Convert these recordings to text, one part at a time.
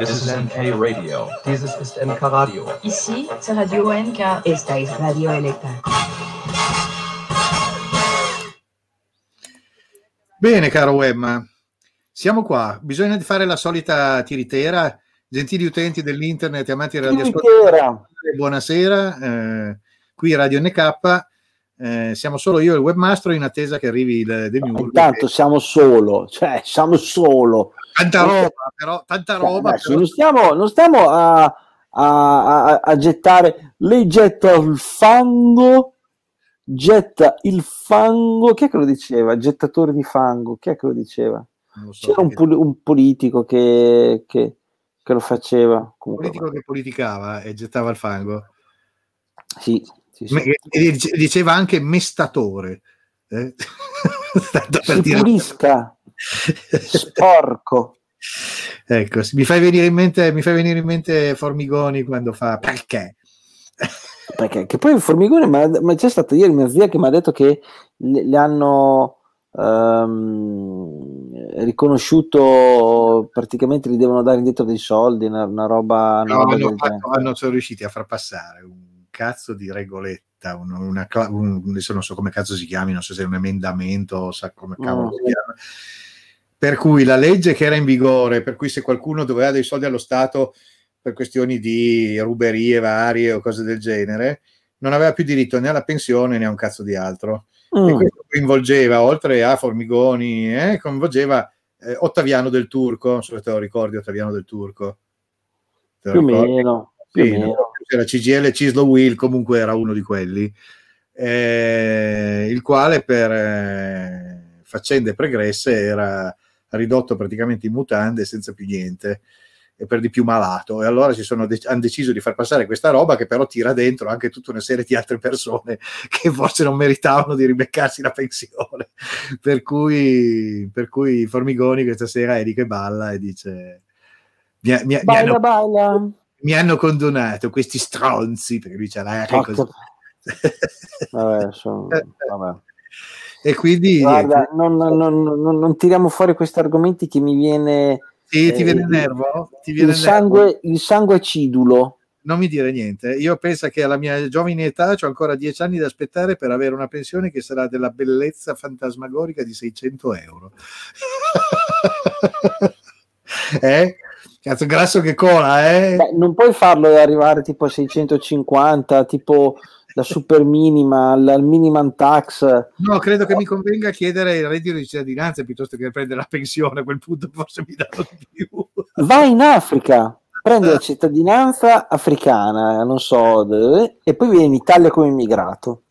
This is MK Radio. Dieses ist MK Radio. Ici, c'est Radio NK. Esta es Radio NK. Bene, caro Webma, siamo qua. Bisogna fare la solita tiritera. Gentili utenti dell'internet e amanti del Tiritera. buonasera. Eh, qui Radio NK. Eh, siamo solo io e il webmaster in attesa che arrivi il The Mule. Intanto siamo solo, cioè siamo solo. Tanta roba, però, tanta roba. adesso però- non stiamo, non stiamo a, a- a- a gettare. Lei getta il fango, getta il fango. Chi è che lo diceva? Gettatore di fango. Chi è che lo diceva? so, C'era un, poli- un politico che, che- che lo faceva. un politico che politicava e gettava il fango. sì, sì, sì. E diceva anche mestatore. eh? Tanto Si pulisca, sporco. ecco, mi fai venire in mente, mi fai venire in mente Formigoni quando fa perché? Perché che poi il formigone, ma, ma c'è stata ieri mia zia che mi ha detto che le, le hanno ehm, riconosciuto, praticamente gli devono dare indietro dei soldi, una, una roba, una No, roba hanno, fatto- hanno- sono riusciti a far passare un cazzo di regoletta, un- una, un- adesso non so come cazzo si chiami, non so se è un emendamento, o sa come cavolo Mm. si chiama. Per cui la legge che era in vigore, per cui se qualcuno doveva dei soldi allo Stato per questioni di ruberie varie o cose del genere, non aveva più diritto né alla pensione né a un cazzo di altro. E Mm. questo coinvolgeva, oltre a Formigoni, eh, coinvolgeva eh, Ottaviano del Turco, non so se te lo ricordi Ottaviano del Turco. Te più o meno, più Sì, meno. c'era CGL Cislo Will, comunque era uno di quelli, eh, il quale per eh, faccende pregresse era ridotto praticamente in mutande senza più niente e per di più malato e allora dec- hanno deciso di far passare questa roba che però tira dentro anche tutta una serie di altre persone che forse non meritavano di ribeccarsi la pensione per cui, per cui Formigoni questa sera è lì che balla e dice mi, mi ha- mi hanno baila. mi hanno condonato questi stronzi perché lui c'ha l'aria così. Porca- Vabbè, sono- vabbè. E quindi Guarda, non, non- non- non- non tiriamo fuori questi argomenti che mi viene sì, ti eh, viene il nervo? Ti viene il il nervo? sangue, il sangue acidulo. Non mi dire niente. Io penso che alla mia giovane età ho ancora dieci anni da aspettare per avere una pensione che sarà della bellezza fantasmagorica di 600 euro. eh? Cazzo grasso che cola, eh? Beh, non puoi farlo e arrivare tipo a 650, tipo la super minima, al, al minimum tax. No, credo che mi convenga chiedere il reddito di cittadinanza piuttosto che prendere la pensione. A quel punto forse mi danno di più. Vai in Africa, prendi la cittadinanza africana, non so, e poi vieni in Italia come immigrato.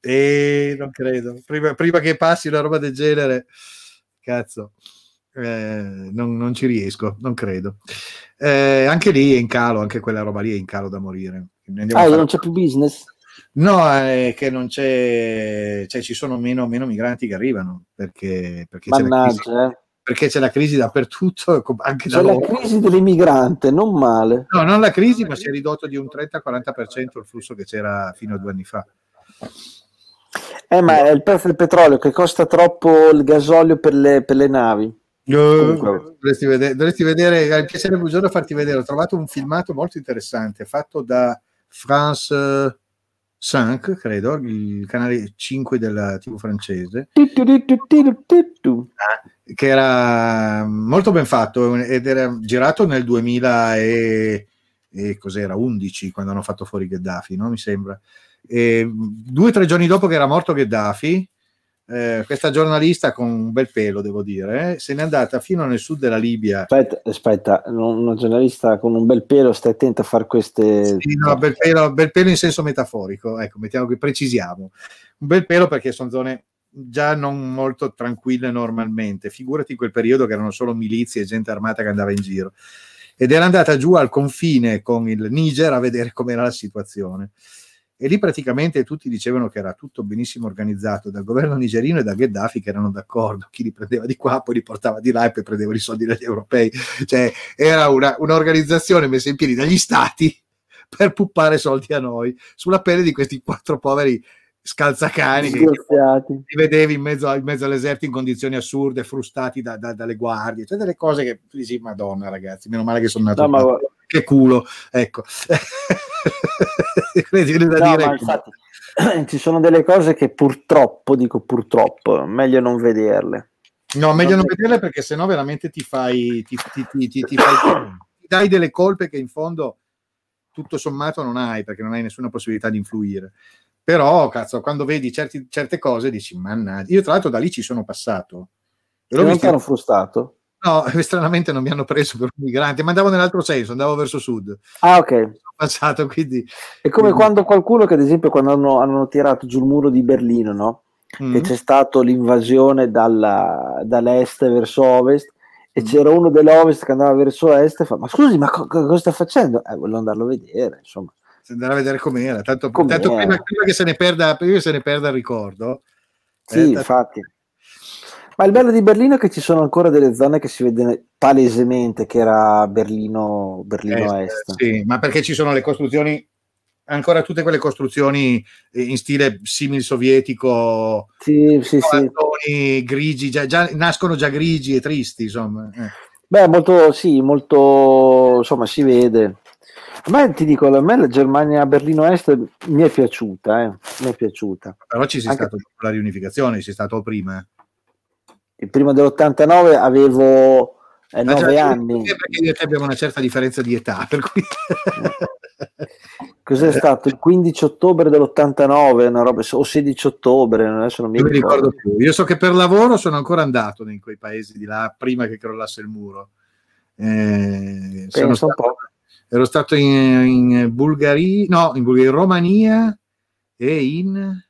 E non credo. Prima, prima che passi una roba del genere, cazzo, eh, non, non ci riesco, non credo. Eh, anche lì è in calo, anche quella roba lì è in calo da morire. Andiamo Ah, non c'è più business? No, è che non c'è, cioè ci sono meno, meno migranti che arrivano perché, perché, c'è la crisi, eh. perché c'è la crisi dappertutto, anche da C'è la loro. crisi dell'immigrante, non male. No, non la crisi, ma si è ridotto di un 30-40% il flusso che c'era fino a due anni fa. Eh, ma è il prezzo del petrolio che costa troppo il gasolio per le, per le navi. Comunque. Dovresti vedere, dovresti vedere, mi piacerebbe un giorno farti vedere. Ho trovato un filmato molto interessante fatto da France 5, credo, il canale 5 della TV francese, che era molto ben fatto ed era girato nel 2000 e, e cos'era 11 quando hanno fatto fuori Gheddafi, no? Mi sembra. E due o tre giorni dopo che era morto Gheddafi, eh, questa giornalista con un bel pelo, devo dire, eh, se n'è andata fino nel sud della Libia. Aspetta, aspetta, un- una giornalista con un bel pelo, stai attento a fare queste... Sì, no, bel, pelo, bel pelo in senso metaforico, ecco, mettiamo qui, precisiamo. Un bel pelo perché sono zone già non molto tranquille normalmente, figurati in quel periodo che erano solo milizie e gente armata che andava in giro. Ed era andata giù al confine con il Niger a vedere com'era la situazione. E lì praticamente tutti dicevano che era tutto benissimo organizzato dal governo nigerino e da Gheddafi che erano d'accordo. Chi li prendeva di qua, poi li portava di là e poi prendeva i soldi dagli europei. Cioè era una, un'organizzazione messa in piedi dagli stati per puppare soldi a noi sulla pelle di questi quattro poveri scalzacani che li vedevi in mezzo, in mezzo all'esercito in condizioni assurde, frustati da- da- dalle guardie, cioè delle cose che dici, madonna ragazzi, meno male che sono nato No. Che culo, ecco. No, infatti ci sono delle cose che purtroppo, dico purtroppo, meglio non vederle. No, meglio non Vabbè. vederle perché sennò veramente ti fai, ti, ti- ti- ti- fai- dai delle colpe che in fondo tutto sommato non hai perché non hai nessuna possibilità di influire. Però, cazzo, quando vedi certi- certe cose dici, mannaggia. Io tra l'altro da lì ci sono passato. E l'ho non visto- frustato? No, stranamente non mi hanno preso per un migrante, ma andavo nell'altro senso, andavo verso sud. Ah, ok. Sono passato, quindi... È come Quindi- quando qualcuno che, ad esempio, quando hanno, hanno tirato giù il muro di Berlino, no? Mm. Che c'è stato l'invasione dalla- dall'est verso ovest e Mm. c'era uno dell'ovest che andava verso est e fa: Ma scusi, ma co- co- cosa sta facendo? Eh, voglio andarlo a vedere, insomma. andare a vedere com'era, tanto, Com'era. tanto prima, prima che se ne perda, prima che se ne perda il ricordo. Sì, Eh, tanto- infatti. Ma il bello di Berlino è che ci sono ancora delle zone che si vede palesemente che era Berlino, Berlino Eh, Est. Sì, ma perché ci sono le costruzioni, ancora tutte quelle costruzioni eh, in stile simil sovietico, Sì, sì, sì. grigi, già, già- nascono già grigi e tristi, insomma. eh. Beh, molto, sì, molto, insomma, si vede. A me, ti dico, a me la Germania Berlino Est mi è piaciuta, eh, mi è piaciuta. Però ci sei Anche- stato la riunificazione, sei stato prima. Il primo dell'89 avevo eh, Ah, già, nove io- anni. Perché io abbiamo una certa differenza di età, per cui... Cos'è stato? Il 15 ottobre dell'89, una roba, o 16 ottobre, adesso non mi ricordo. ricordo più. Io so che per lavoro sono ancora andato in quei paesi di là prima che crollasse il muro. Eh, sono stato- ero stato in, in Bulgaria, no, in, Bulgaria, in Romania e in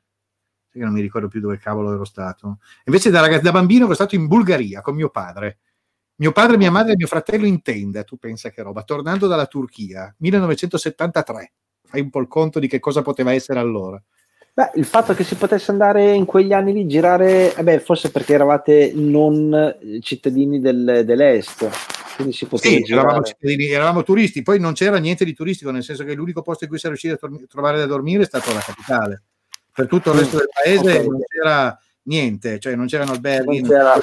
che non mi ricordo più dove cavolo ero stato. Invece da, ragazzo, da bambino ero stato in Bulgaria con mio padre. Mio padre, mia madre e mio fratello in tenda, tu pensa che roba, tornando dalla Turchia, 1973. Fai un po' il conto di che cosa poteva essere allora. Beh, il fatto che si potesse andare in quegli anni lì, girare, eh beh, forse perché eravate non eh, cittadini del- dell'est, quindi si poteva Sì, eravamo, eravamo turisti, poi non c'era niente di turistico, nel senso che l'unico posto in cui si è riusciti a trovare da dormire è stato la capitale. Per tutto il resto del paese Ok. non c'era niente, cioè non c'erano alberghi, Non c'era-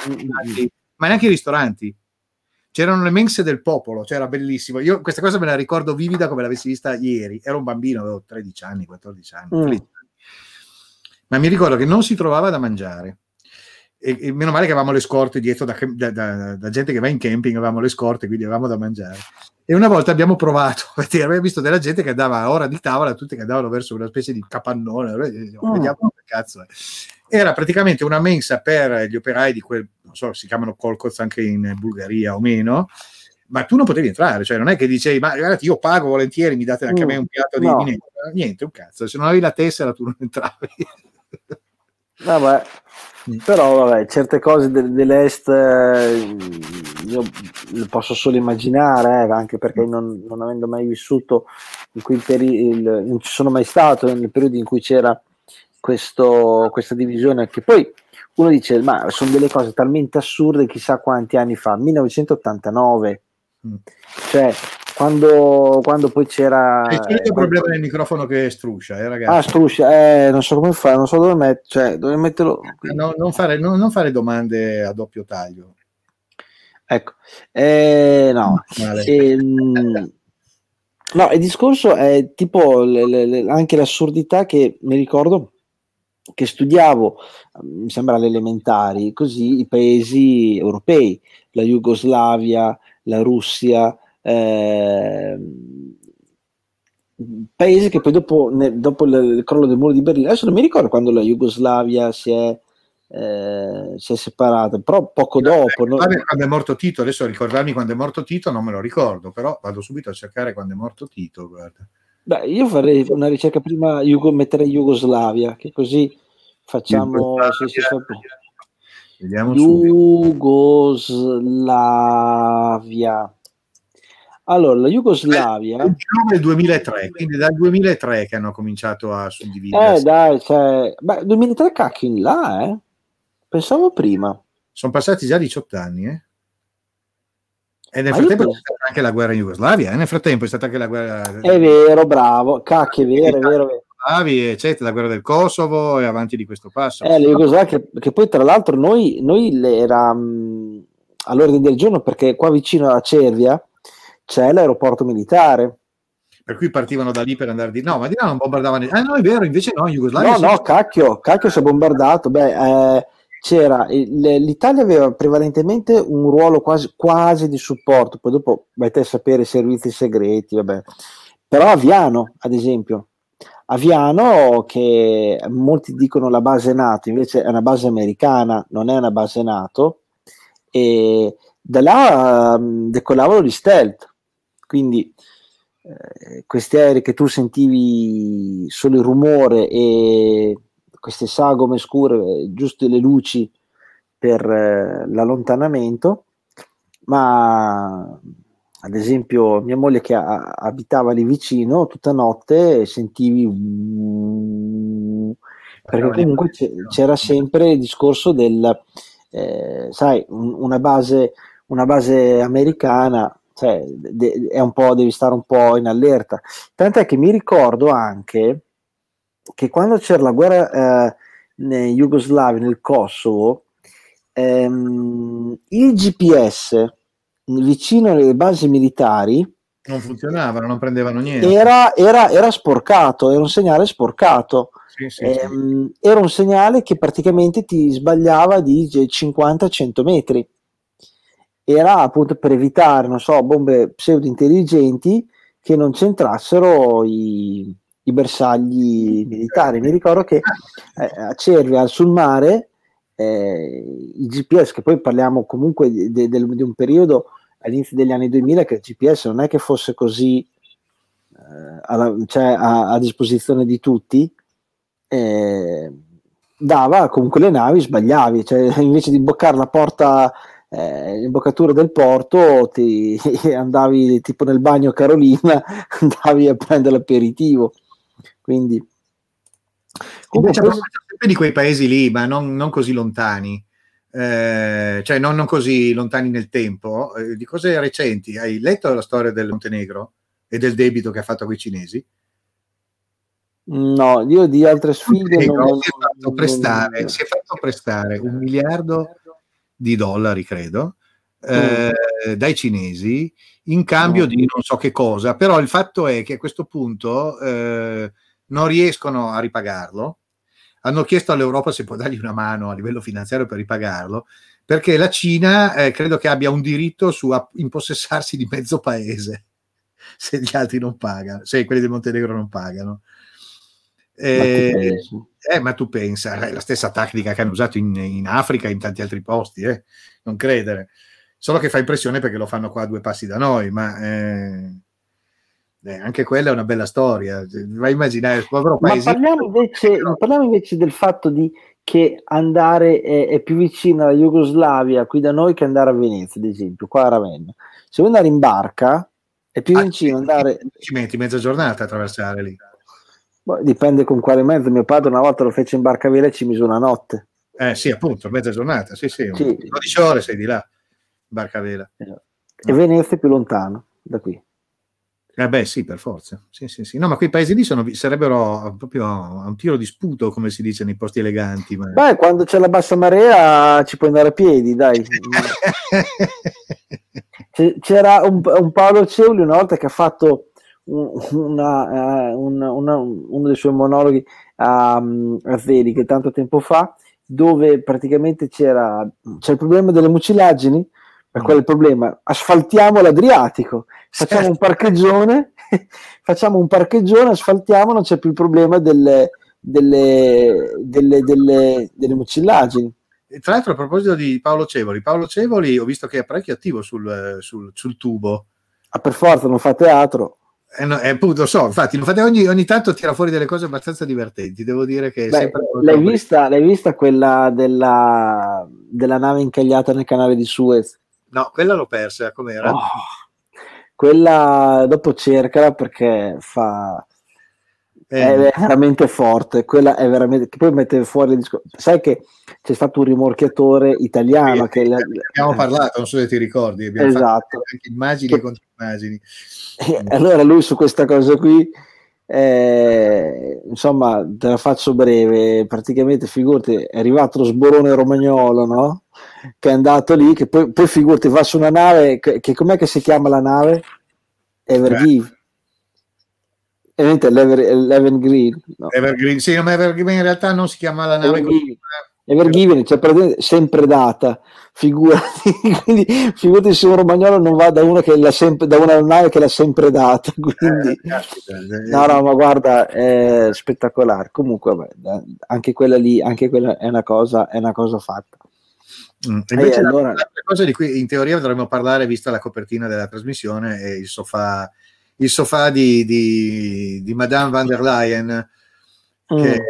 ma neanche i ristoranti. C'erano le mense del popolo, cioè era bellissimo. Io questa cosa me la ricordo vivida come l'avessi vista ieri. Ero un bambino, avevo 13 anni, 14 anni. Mm. 13 anni. Ma mi ricordo che non si trovava da mangiare. E, e meno male che avevamo le scorte dietro da, da- da- da gente che va in camping, avevamo le scorte, quindi avevamo da mangiare. E una volta abbiamo provato, perché abbiamo visto della gente che andava a ora di tavola, tutte che andavano verso una specie di capannone, Mm. vediamo che cazzo è. Era praticamente una mensa per gli operai di quel, non so, si chiamano kolkoz anche in Bulgaria o meno, ma tu non potevi entrare, cioè non è che dicevi, ma guardate, io pago volentieri, mi date anche a me un piatto di No. niente, niente, un cazzo, se non avevi la tessera tu non entravi. Vabbè, Mm. però vabbè, certe cose del- dell'est eh, io le posso solo immaginare, eh, anche perché non, non avendo mai vissuto in quel periodo, non ci sono mai stato nel periodo in cui c'era questo, questa divisione, che poi uno dice, ma sono delle cose talmente assurde, chissà quanti anni fa, 1989, Mm. cioè quando, quando poi c'era... È il solito eh, problema del microfono che struscia, eh, Ah, ragazzi. struscia, eh, non so come fare, non so dove mettere, cioè, dove metterlo. No, non, fare, non- non fare domande a doppio taglio. Ecco, eh, no, Male. Ehm, no, il discorso è tipo le- le- le- anche l'assurdità che mi ricordo che studiavo, mi sembra alle elementari, così i paesi europei, la Jugoslavia, la Russia, ehm, paesi che poi dopo, ne- dopo il, il crollo del muro di Berlino, adesso non mi ricordo quando la Jugoslavia si è, eh, si è separata, però poco dopo. no? Quando è morto Tito, adesso ricordarmi quando è morto Tito non me lo ricordo, però vado subito a cercare quando è morto Tito. Beh, io farei una ricerca prima, Jugo, metterei Jugoslavia, che così facciamo... sì, sì, subito. Jugoslavia. Allora, la Jugoslavia... Il giugno del 2003, quindi dal 2003 che hanno cominciato a Eh, suddividersi. dai, cioè... Beh, 2003 cacchio in là, eh? Pensavo prima. Sono passati già 18 anni, eh? E nel Ma frattempo io- c'è stata anche la guerra in Jugoslavia, e nel frattempo è stata anche la guerra È vero, bravo, cacchio, è vero, è vero. è vero. Eccetera, la guerra del Kosovo e avanti di questo passo. Eh, la Jugoslavia che, che, poi tra l'altro noi, noi era mh, all'ordine del giorno perché qua vicino a Cervia c'è l'aeroporto militare. Per cui partivano da lì per andare di no, ma di là non bombardavano. Ah, no, è vero, invece no, in Jugoslavia. No, no, cacchio, cacchio si è bombardato. Beh, eh, c'era l'Italia aveva prevalentemente un ruolo quasi, quasi di supporto, poi dopo vai a sapere i servizi segreti, vabbè. però Aviano, ad esempio, Aviano che molti dicono la base NATO, invece è una base americana, non è una base NATO, e da là um, decollavano gli stealth, quindi eh, questi aerei che tu sentivi solo il rumore e queste sagome scure, giusto le luci per eh, l'allontanamento, ma ad esempio mia moglie che a, abitava lì vicino, tutta notte sentivi perché comunque c'era sempre il discorso del eh, sai, un, una, base, una base americana cioè, è un po', devi stare un po' in allerta. Tant'è che mi ricordo anche che quando c'era la guerra eh, in Jugoslavia, nel Kosovo, ehm, il GPS vicino alle basi militari non funzionavano, non prendevano niente. Era, era, era sporcato, era un segnale sporcato. Sì, sì, ehm, sì. Era un segnale che praticamente ti sbagliava di 50-100 metri. Era appunto per evitare, non so, bombe pseudo intelligenti che non centrassero i, i bersagli militari. Mi ricordo che eh, a Cervia, sul mare, eh, i GPS, che poi parliamo comunque di, di, di, un periodo all'inizio degli anni 2000 che il GPS non è che fosse così eh, alla, cioè a, a, disposizione di tutti, eh, dava comunque le navi, sbagliavi, cioè invece di imboccare la porta eh, l'imboccatura del porto ti andavi tipo nel bagno Carolina andavi a prendere l'aperitivo quindi comunque questo... di quei paesi lì, ma non, non così lontani, eh, cioè non, non, così lontani nel tempo, eh, di cose recenti. Hai letto la storia del Montenegro e del debito che ha fatto con i cinesi? No, io di altre sfide non, si, è fatto prestare, non... si è fatto prestare un miliardo di dollari, credo, eh, mm. dai cinesi in cambio mm. di non so che cosa, però il fatto è che a questo punto eh, non riescono a ripagarlo. Hanno chiesto all'Europa se può dargli una mano a livello finanziario per ripagarlo, perché la Cina eh, credo che abbia un diritto su a impossessarsi di mezzo paese se gli altri non pagano, se quelli del Montenegro non pagano. Eh, ma, eh, ma tu pensa, è la stessa tecnica che hanno usato in, in Africa e in tanti altri posti, eh? non credere. Solo che fa impressione perché lo fanno qua a due passi da noi, ma eh, eh, anche quella è una bella storia. Vai a immaginare povero paese. Ma parliamo invece, parliamo invece del fatto di che andare è, è, più vicino alla Jugoslavia qui da noi che andare a Venezia, ad esempio, qua a Ravenna. Se vuoi andare in barca è più ah, vicino andare. Ci metti mezza giornata a attraversare lì. Boh, dipende con quale mezzo. Mio padre una volta lo fece in barca vela e ci mise una notte. Eh sì, appunto, mezza giornata, sì, sì, sì. 12 ore sei di là, barca vela. E Venezia è più lontano da qui. Eh beh, sì, per forza. Sì, sì, sì. No, ma quei paesi lì sono, sarebbero proprio a un tiro di sputo, come si dice nei posti eleganti. Ma... Beh, quando c'è la bassa marea ci puoi andare a piedi, dai. C'era un, un, Paolo Ceuli una volta che ha fatto una, uh, una, una, uno dei suoi monologhi a, a Zeli, tanto tempo fa, dove praticamente c'era, c'è il problema delle mucilaggini ma qual è il problema? Asfaltiamo l'Adriatico, facciamo certo. un parcheggione, facciamo un parcheggione, asfaltiamo, non c'è più il problema delle, delle, delle, delle, delle mucillaggini. Tra l'altro, a proposito di Paolo Cevoli, Paolo Cevoli ho visto che è parecchio attivo sul, sul, sul tubo. Ah, per forza, non fa teatro. Eh no, eh, appunto, so, infatti, ogni, ogni, tanto tira fuori delle cose abbastanza divertenti. Devo dire che Beh, l'hai, vista, l'hai vista quella della, della nave incagliata nel canale di Suez? No, quella l'ho persa, com'era? Oh, quella dopo cercala perché fa... Eh. È veramente forte, quella è veramente... Che poi mette fuori il discorso. Sai che c'è stato un rimorchiatore italiano sì, che... Abbiamo parlato, non so se ti ricordi, abbiamo esatto. anche immagini che... contro immagini. Allora lui su questa cosa qui eh, insomma, te la faccio breve, praticamente figurati, è arrivato lo sborone romagnolo, no? Che è andato lì, che poi, poi figurati, va su una nave, che, che com'è che si chiama la nave? Evergive. L'Evergreen. No. Evergreen, sì, ma Evergreen in realtà non si chiama la nave. Evergiven, Evergiven cioè sempre data figurati, quindi figurati se un romagnolo non va da una, che l'ha sempre, da una nave che l'ha sempre data, quindi eh, no, no, ma guarda, è spettacolare. Comunque, vabbè, anche quella lì, anche quella è una cosa, è una cosa fatta. Mm. Invece, allora... la, la cosa di cui in teoria dovremmo parlare, vista la copertina della trasmissione, è il sofà, il sofà di, di, di Madame van der Leyen. Mm. Che, eh,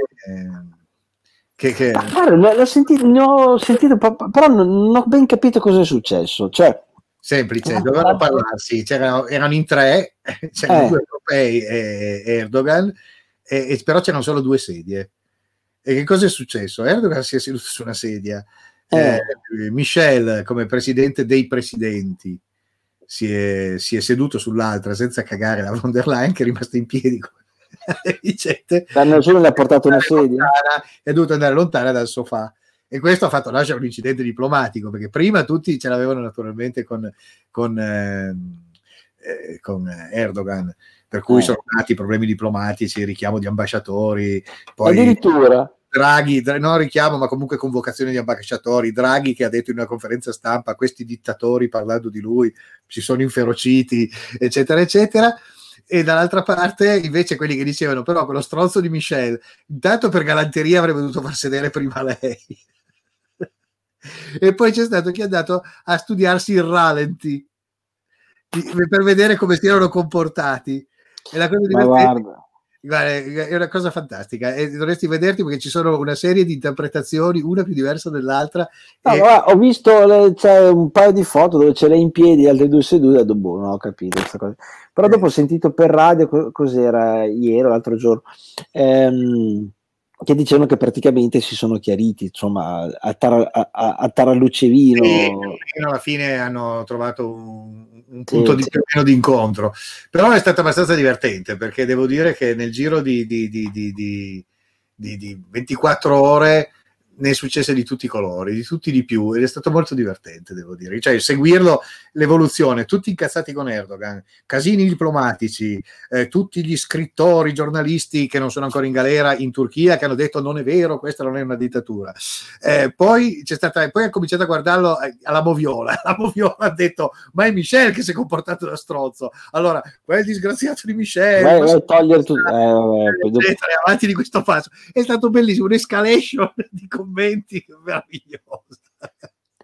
che, che... Guarda, l'ho sentito, ne ho sentito, però non, ho ben capito cosa è successo. Cioè, Semplice, ah, dovevano parlarsi, c'erano, erano in tre, c'erano eh. due europei e Erdogan, e, e, però c'erano solo due sedie. E che cosa è successo? Erdogan si è seduto su una sedia, eh. Eh, Michel come presidente dei presidenti si è, si è, seduto sull'altra senza cagare la von der Leyen che è rimasta in piedi Vicente, nessuno le ha portato una sedia. è dovuto andare lontana dal sofà. E questo ha fatto nascere un incidente diplomatico perché prima tutti ce l'avevano naturalmente con, con, eh, eh, con Erdogan per cui eh. sono nati problemi diplomatici, richiamo di ambasciatori poi addirittura Draghi, non richiamo, ma comunque convocazione di ambasciatori. Draghi che ha detto in una conferenza stampa: questi dittatori parlando di lui si sono inferociti, eccetera, eccetera. E dall'altra parte invece quelli che dicevano però quello stronzo di Michelle intanto per galanteria avrebbe dovuto far sedere prima lei. E poi c'è stato chi è andato a studiarsi il ralenti per vedere come si erano comportati. E la cosa divertente Guarda, è una cosa fantastica e dovresti vederti perché ci sono una serie di interpretazioni, una più diversa dell'altra. No, e... guarda, ho visto le, c'è un paio di foto dove ce l'hai in piedi, altre due sedute, boh, non ho capito questa cosa. Però eh. dopo ho sentito per radio, cos'era ieri o l'altro giorno, ehm, che dicevano che praticamente si sono chiariti, insomma, a, tar- a, a Tarallucevino. Sì, alla fine hanno trovato un, un punto sì, di, più o meno di incontro. Però è stato abbastanza divertente perché devo dire che nel giro di, di, di 24 ore ne è successe di tutti i colori, di tutti di più, ed è stato molto divertente, devo dire. Cioè, seguirlo, l'evoluzione, tutti incazzati con Erdogan, casini diplomatici, eh, tutti gli scrittori, giornalisti che non sono ancora in galera in Turchia, che hanno detto non è vero, questa non è una dittatura. Eh, poi, c'è stata, poi ha cominciato a guardarlo eh, alla Moviola, la Moviola ha detto, ma è Michel che si è comportato da strozzo. Allora, quel disgraziato di Michel, vai, vai, togliere tutto. Eh, vabbè, avanti di questo passo. È stato bellissimo, un'escalation di commenti meravigliosa.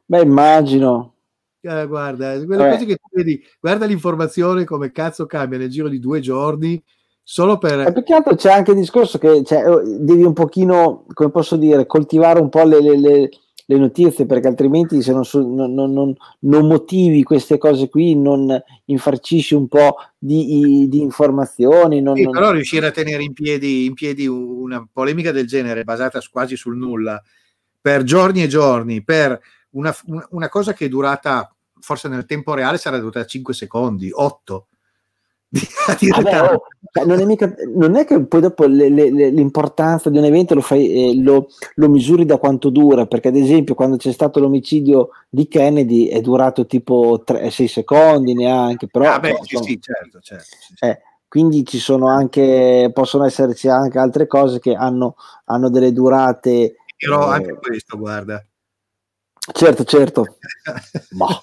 Beh, immagino. Eh, guarda, quelle cose che tu vedi, guarda l'informazione come cazzo cambia nel giro di due giorni solo per... E più che altro c'è anche il discorso che cioè, oh, devi un pochino, come posso dire, coltivare un po' le, le, le, le notizie perché altrimenti se non, non, non, non, motivi queste cose qui, non infarcisci un po' di, di informazioni. Non, sì, però riuscire a tenere in piedi, in piedi una polemica del genere basata quasi sul nulla per giorni e giorni, per una, una cosa che è durata, forse nel tempo reale sarà durata 5 secondi, 8. Vabbè, oh, cioè, non, è mica, non, è che poi dopo le, le, l'importanza di un evento lo, fai, eh, lo, lo, misuri da quanto dura, perché ad esempio quando c'è stato l'omicidio di Kennedy è durato tipo 6 secondi neanche, però... Ah, beh, sì, sì, certo, certo. Sì, eh, quindi ci sono anche, possono esserci anche altre cose che hanno, hanno delle durate dirò eh, anche questo, guarda. Certo, certo. boh.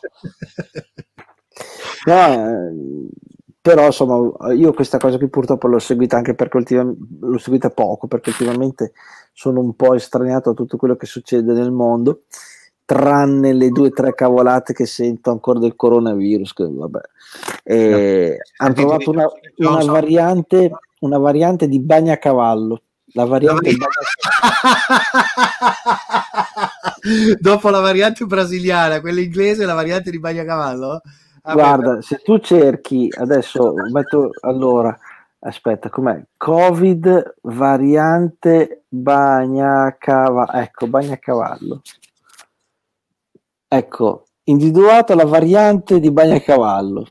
no, eh, però insomma io questa cosa qui purtroppo l'ho seguita anche perché ultimamente l'ho seguita poco perché ultimamente sono un po' estraniato a tutto quello che succede nel mondo tranne le due o tre cavolate che sento ancora del coronavirus che vabbè. Eh, hanno trovato una, una, variante una variante di bagnacavallo la variante dopo la variante brasiliana, quella inglese, la variante di Bagnacavallo? Ah, Guarda, beh. se tu cerchi adesso metto allora aspetta, com'è? Covid variante Bagnacavallo. Ecco, Bagnacavallo. Ecco, individuata la variante di Bagnacavallo.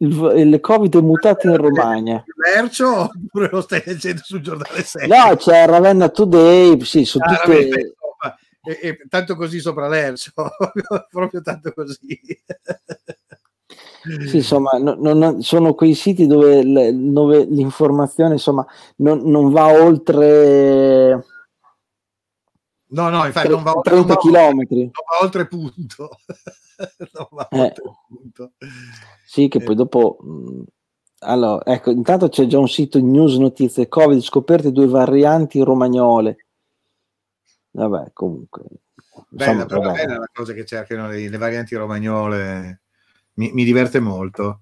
il, il Covid è mutato in Romagna. Lercio oppure lo stai leggendo sul giornale 6? No, c'è Ravenna Today, sì, su Ah, tutte... Ravenna, insomma, e- e tanto così sopra Lercio, proprio tanto così. Sì, insomma, no- non- sono quei siti dove, le- dove l'informazione insomma, non, non va oltre No, no, infatti tre- non va, non 30 va- chilometri. non va oltre punto. non va Eh. oltre punto. Sì, che Eh. poi dopo... Allora, ecco, intanto c'è già un sito news notizie Covid, scoperte due varianti romagnole. Vabbè, comunque. Bella, insomma, però vabbè. bella la cosa che cercano le, le varianti romagnole. Mi, mi diverte molto.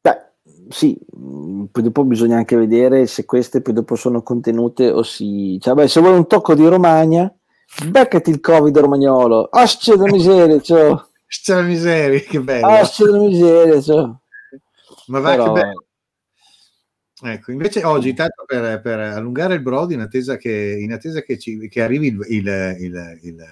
Beh, sì, poi dopo bisogna anche vedere se queste poi dopo sono contenute o si... Cioè, beh, se vuoi un tocco di Romagna, beccati il Covid romagnolo. Asce da miseria, ciao. C'è la miseria, che bello. Asce da miseria, ciao. Ma va Però- che bello. Ecco, invece oggi, tanto per, per allungare il brodo, in attesa che, in attesa che, ci, che arrivi il, il, il, il,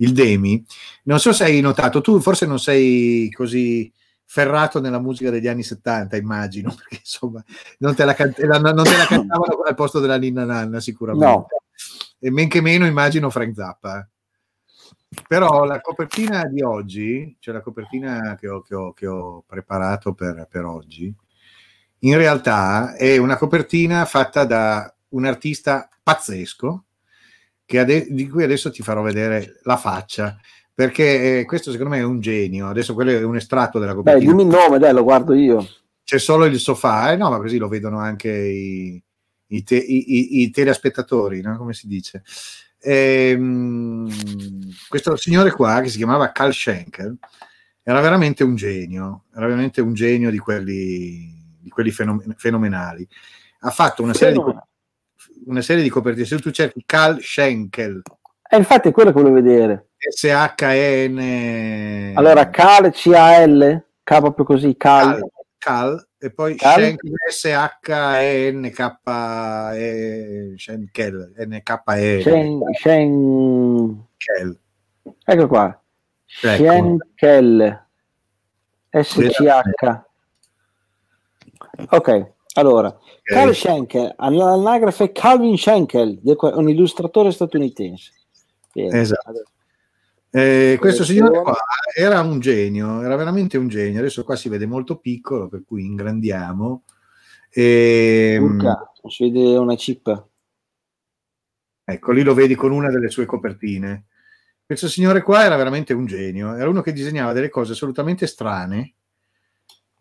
il Demi, non so se hai notato, tu forse non sei così ferrato nella musica degli anni 70, immagino, perché insomma non te la, can- la- non te la cantavano al posto della Ninna Nanna sicuramente. No. E men che meno immagino Frank Zappa. eh. Però la copertina di oggi, cioè la copertina che ho, che ho- che ho preparato per, per oggi, in realtà è una copertina fatta da un artista pazzesco ade- di cui adesso ti farò vedere la faccia perché eh, questo secondo me è un genio adesso quello è un estratto della Beh, copertina dimmi il nome, dai, lo guardo io. c'è solo il sofà, eh? no, ma così lo vedono anche i, i, te- i- i- telespettatori, no? come si dice. Ehm, questo signore qua, che si chiamava Carl Schenkel, era veramente un genio, era veramente un genio di quelli, di quelli fenom- fenomenali. Ha fatto una serie, di, co- una serie di copertine, se tu cerchi Carl Schenkel, E infatti è quello che volevo vedere. S-H-E-N... Allora, Cal, C-A-L, K proprio così, Cal. Cal, Cal, e poi Cal? Schenkel, S-H-E-N-K-E, Schenkel, N-K-E, Schenkel. ecco qua. Ecco. Schenkel. S-C-H. Ok, allora. Carl Schenkel, all'anagrafe Calvin Schenkel, un illustratore statunitense. Bene. Esatto. Eh, questo signore qua era un genio, era veramente un genio. Adesso qua si vede molto piccolo, per cui ingrandiamo. E, Urca, si vede una chip. Ecco, lì lo vedi con una delle sue copertine. Questo signore qua era veramente un genio, era uno che disegnava delle cose assolutamente strane,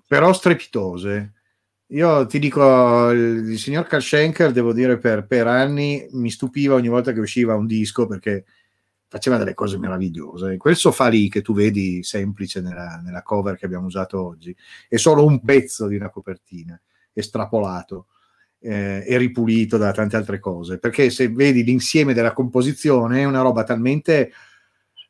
però strepitose. Io ti dico, il, signor Karl Schenker, devo dire, per, per anni mi stupiva ogni volta che usciva un disco perché faceva delle cose meravigliose. Quel sofà lì che tu vedi semplice nella, nella cover che abbiamo usato oggi è solo un pezzo di una copertina, estrapolato eh, e ripulito da tante altre cose. Perché se vedi l'insieme della composizione è una roba talmente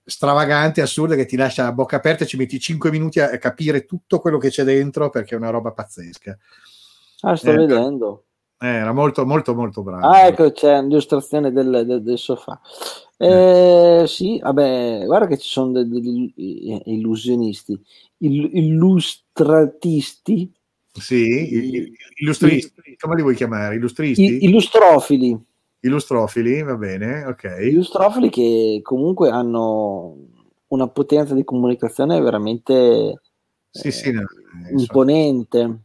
stravagante, assurda, che ti lascia a bocca aperta e ci metti 5 minuti a capire tutto quello che c'è dentro perché è una roba pazzesca. Ah, sto Eh, vedendo. Eh, era molto, molto, molto bravo. Ah, ecco, c'è l'illustrazione del, del, del sofà. Eh, sì, vabbè, guarda che ci sono de- degli illusionisti, il- illustratisti, Sì, illustristi, come li vuoi chiamare? Illustristi? i- illustrofili, Illustrofili, va bene, ok. illustrofili che comunque hanno una potenza di comunicazione veramente Sì, sì, no, eh, sono, imponente.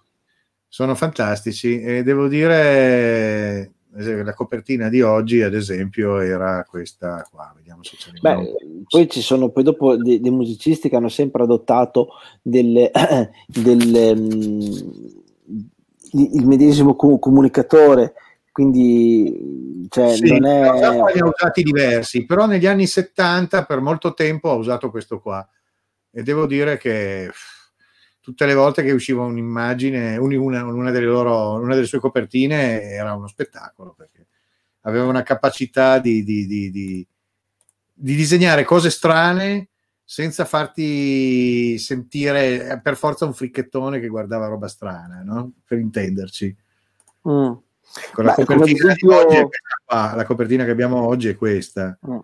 sono fantastici e devo dire eh, la copertina di oggi, ad esempio, era questa qua. Vediamo se ce ne Beh, poi ci sono poi dopo dei, dei musicisti che hanno sempre adottato delle, delle, mm, il medesimo co- comunicatore, quindi cioè, Sì, non è... Ne ha usati diversi, però negli anni 70 per molto tempo ha usato questo qua e devo dire che tutte le volte che usciva un'immagine, un- una, una delle loro, una delle sue copertine era uno spettacolo perché aveva una capacità di, di- di- di- di disegnare cose strane senza farti sentire per forza un fricchettone che guardava roba strana, no? per intenderci. Mm. Ecco, la, Beh, copertina esempio- la copertina che abbiamo oggi è questa. Mm.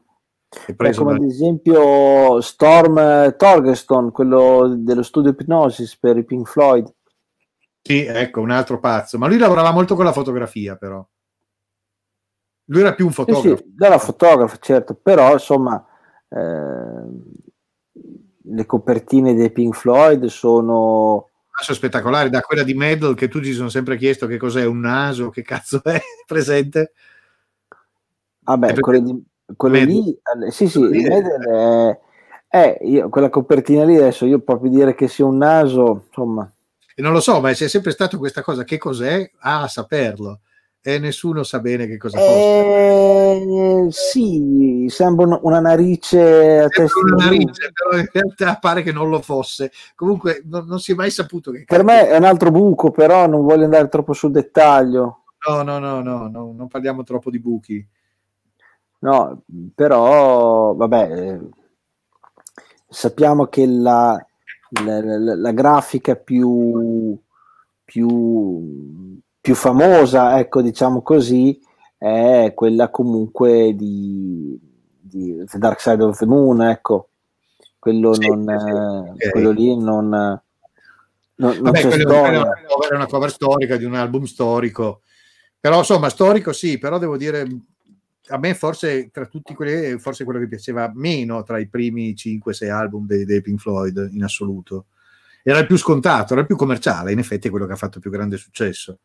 Beh, come ad esempio Storm Torgeston, quello dello studio Hypnosis per i Pink Floyd. Sì, ecco, un altro pazzo. Ma lui lavorava molto con la fotografia, però. Lui era più un fotografo. Sì, sì, era fotografo, certo, però insomma eh, le copertine dei Pink Floyd sono sono spettacolari, da quella di Medal che tutti si sono sempre chiesto che cos'è un naso, che cazzo è presente. Vabbè, ah quello, di, quello lì, eh, sì, sì, Medal è, è io, quella copertina lì adesso io proprio dire che sia un naso, insomma. E non lo so, ma c'è sempre stato questa cosa, che cos'è? Ah, a saperlo e nessuno sa bene che cosa eh, Sì, sembra una, narice a testa una narice, però in realtà pare che non lo fosse. Comunque non, non si è mai saputo che Per me è un altro buco, però non voglio andare troppo sul dettaglio. No, no, no, no, no non parliamo troppo di buchi. No, però vabbè, sappiamo che la, la, la, la grafica più, più più famosa, ecco, diciamo così, è quella comunque di, di The Dark Side of the Moon, ecco. Quello, sì, non, sì, okay. quello lì non, non, non Vabbè, c'è storia. È una, una cover storica di un album storico. Però insomma, storico sì, però devo dire a me forse tra tutti quelli, forse quello che piaceva meno tra i primi 5-6 album dei, dei, Pink Floyd in assoluto. Era il più scontato, era il più commerciale, in effetti è quello che ha fatto più grande successo.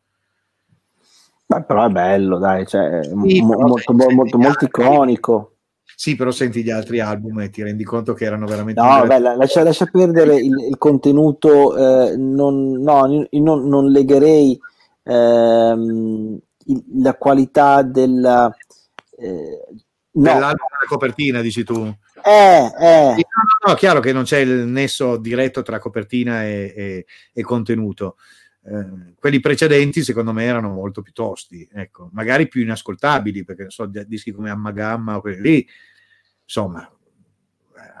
Beh, però è bello, dai, cioè, sì, mo- molto, molto, molto iconico. Sì, però senti gli altri album e ti rendi conto che erano veramente... No, beh, lascia, lascia, perdere il, il contenuto, eh, non, no, io non, non legherei ehm, la qualità della... Eh, no. Dell'album della copertina, dici tu? Eh, eh. No, no, chiaro che non c'è il nesso diretto tra copertina e, e, e contenuto. Eh, quelli precedenti secondo me erano molto più tosti, ecco, magari più inascoltabili, perché so, dischi come Ammagamma o quelli lì, insomma,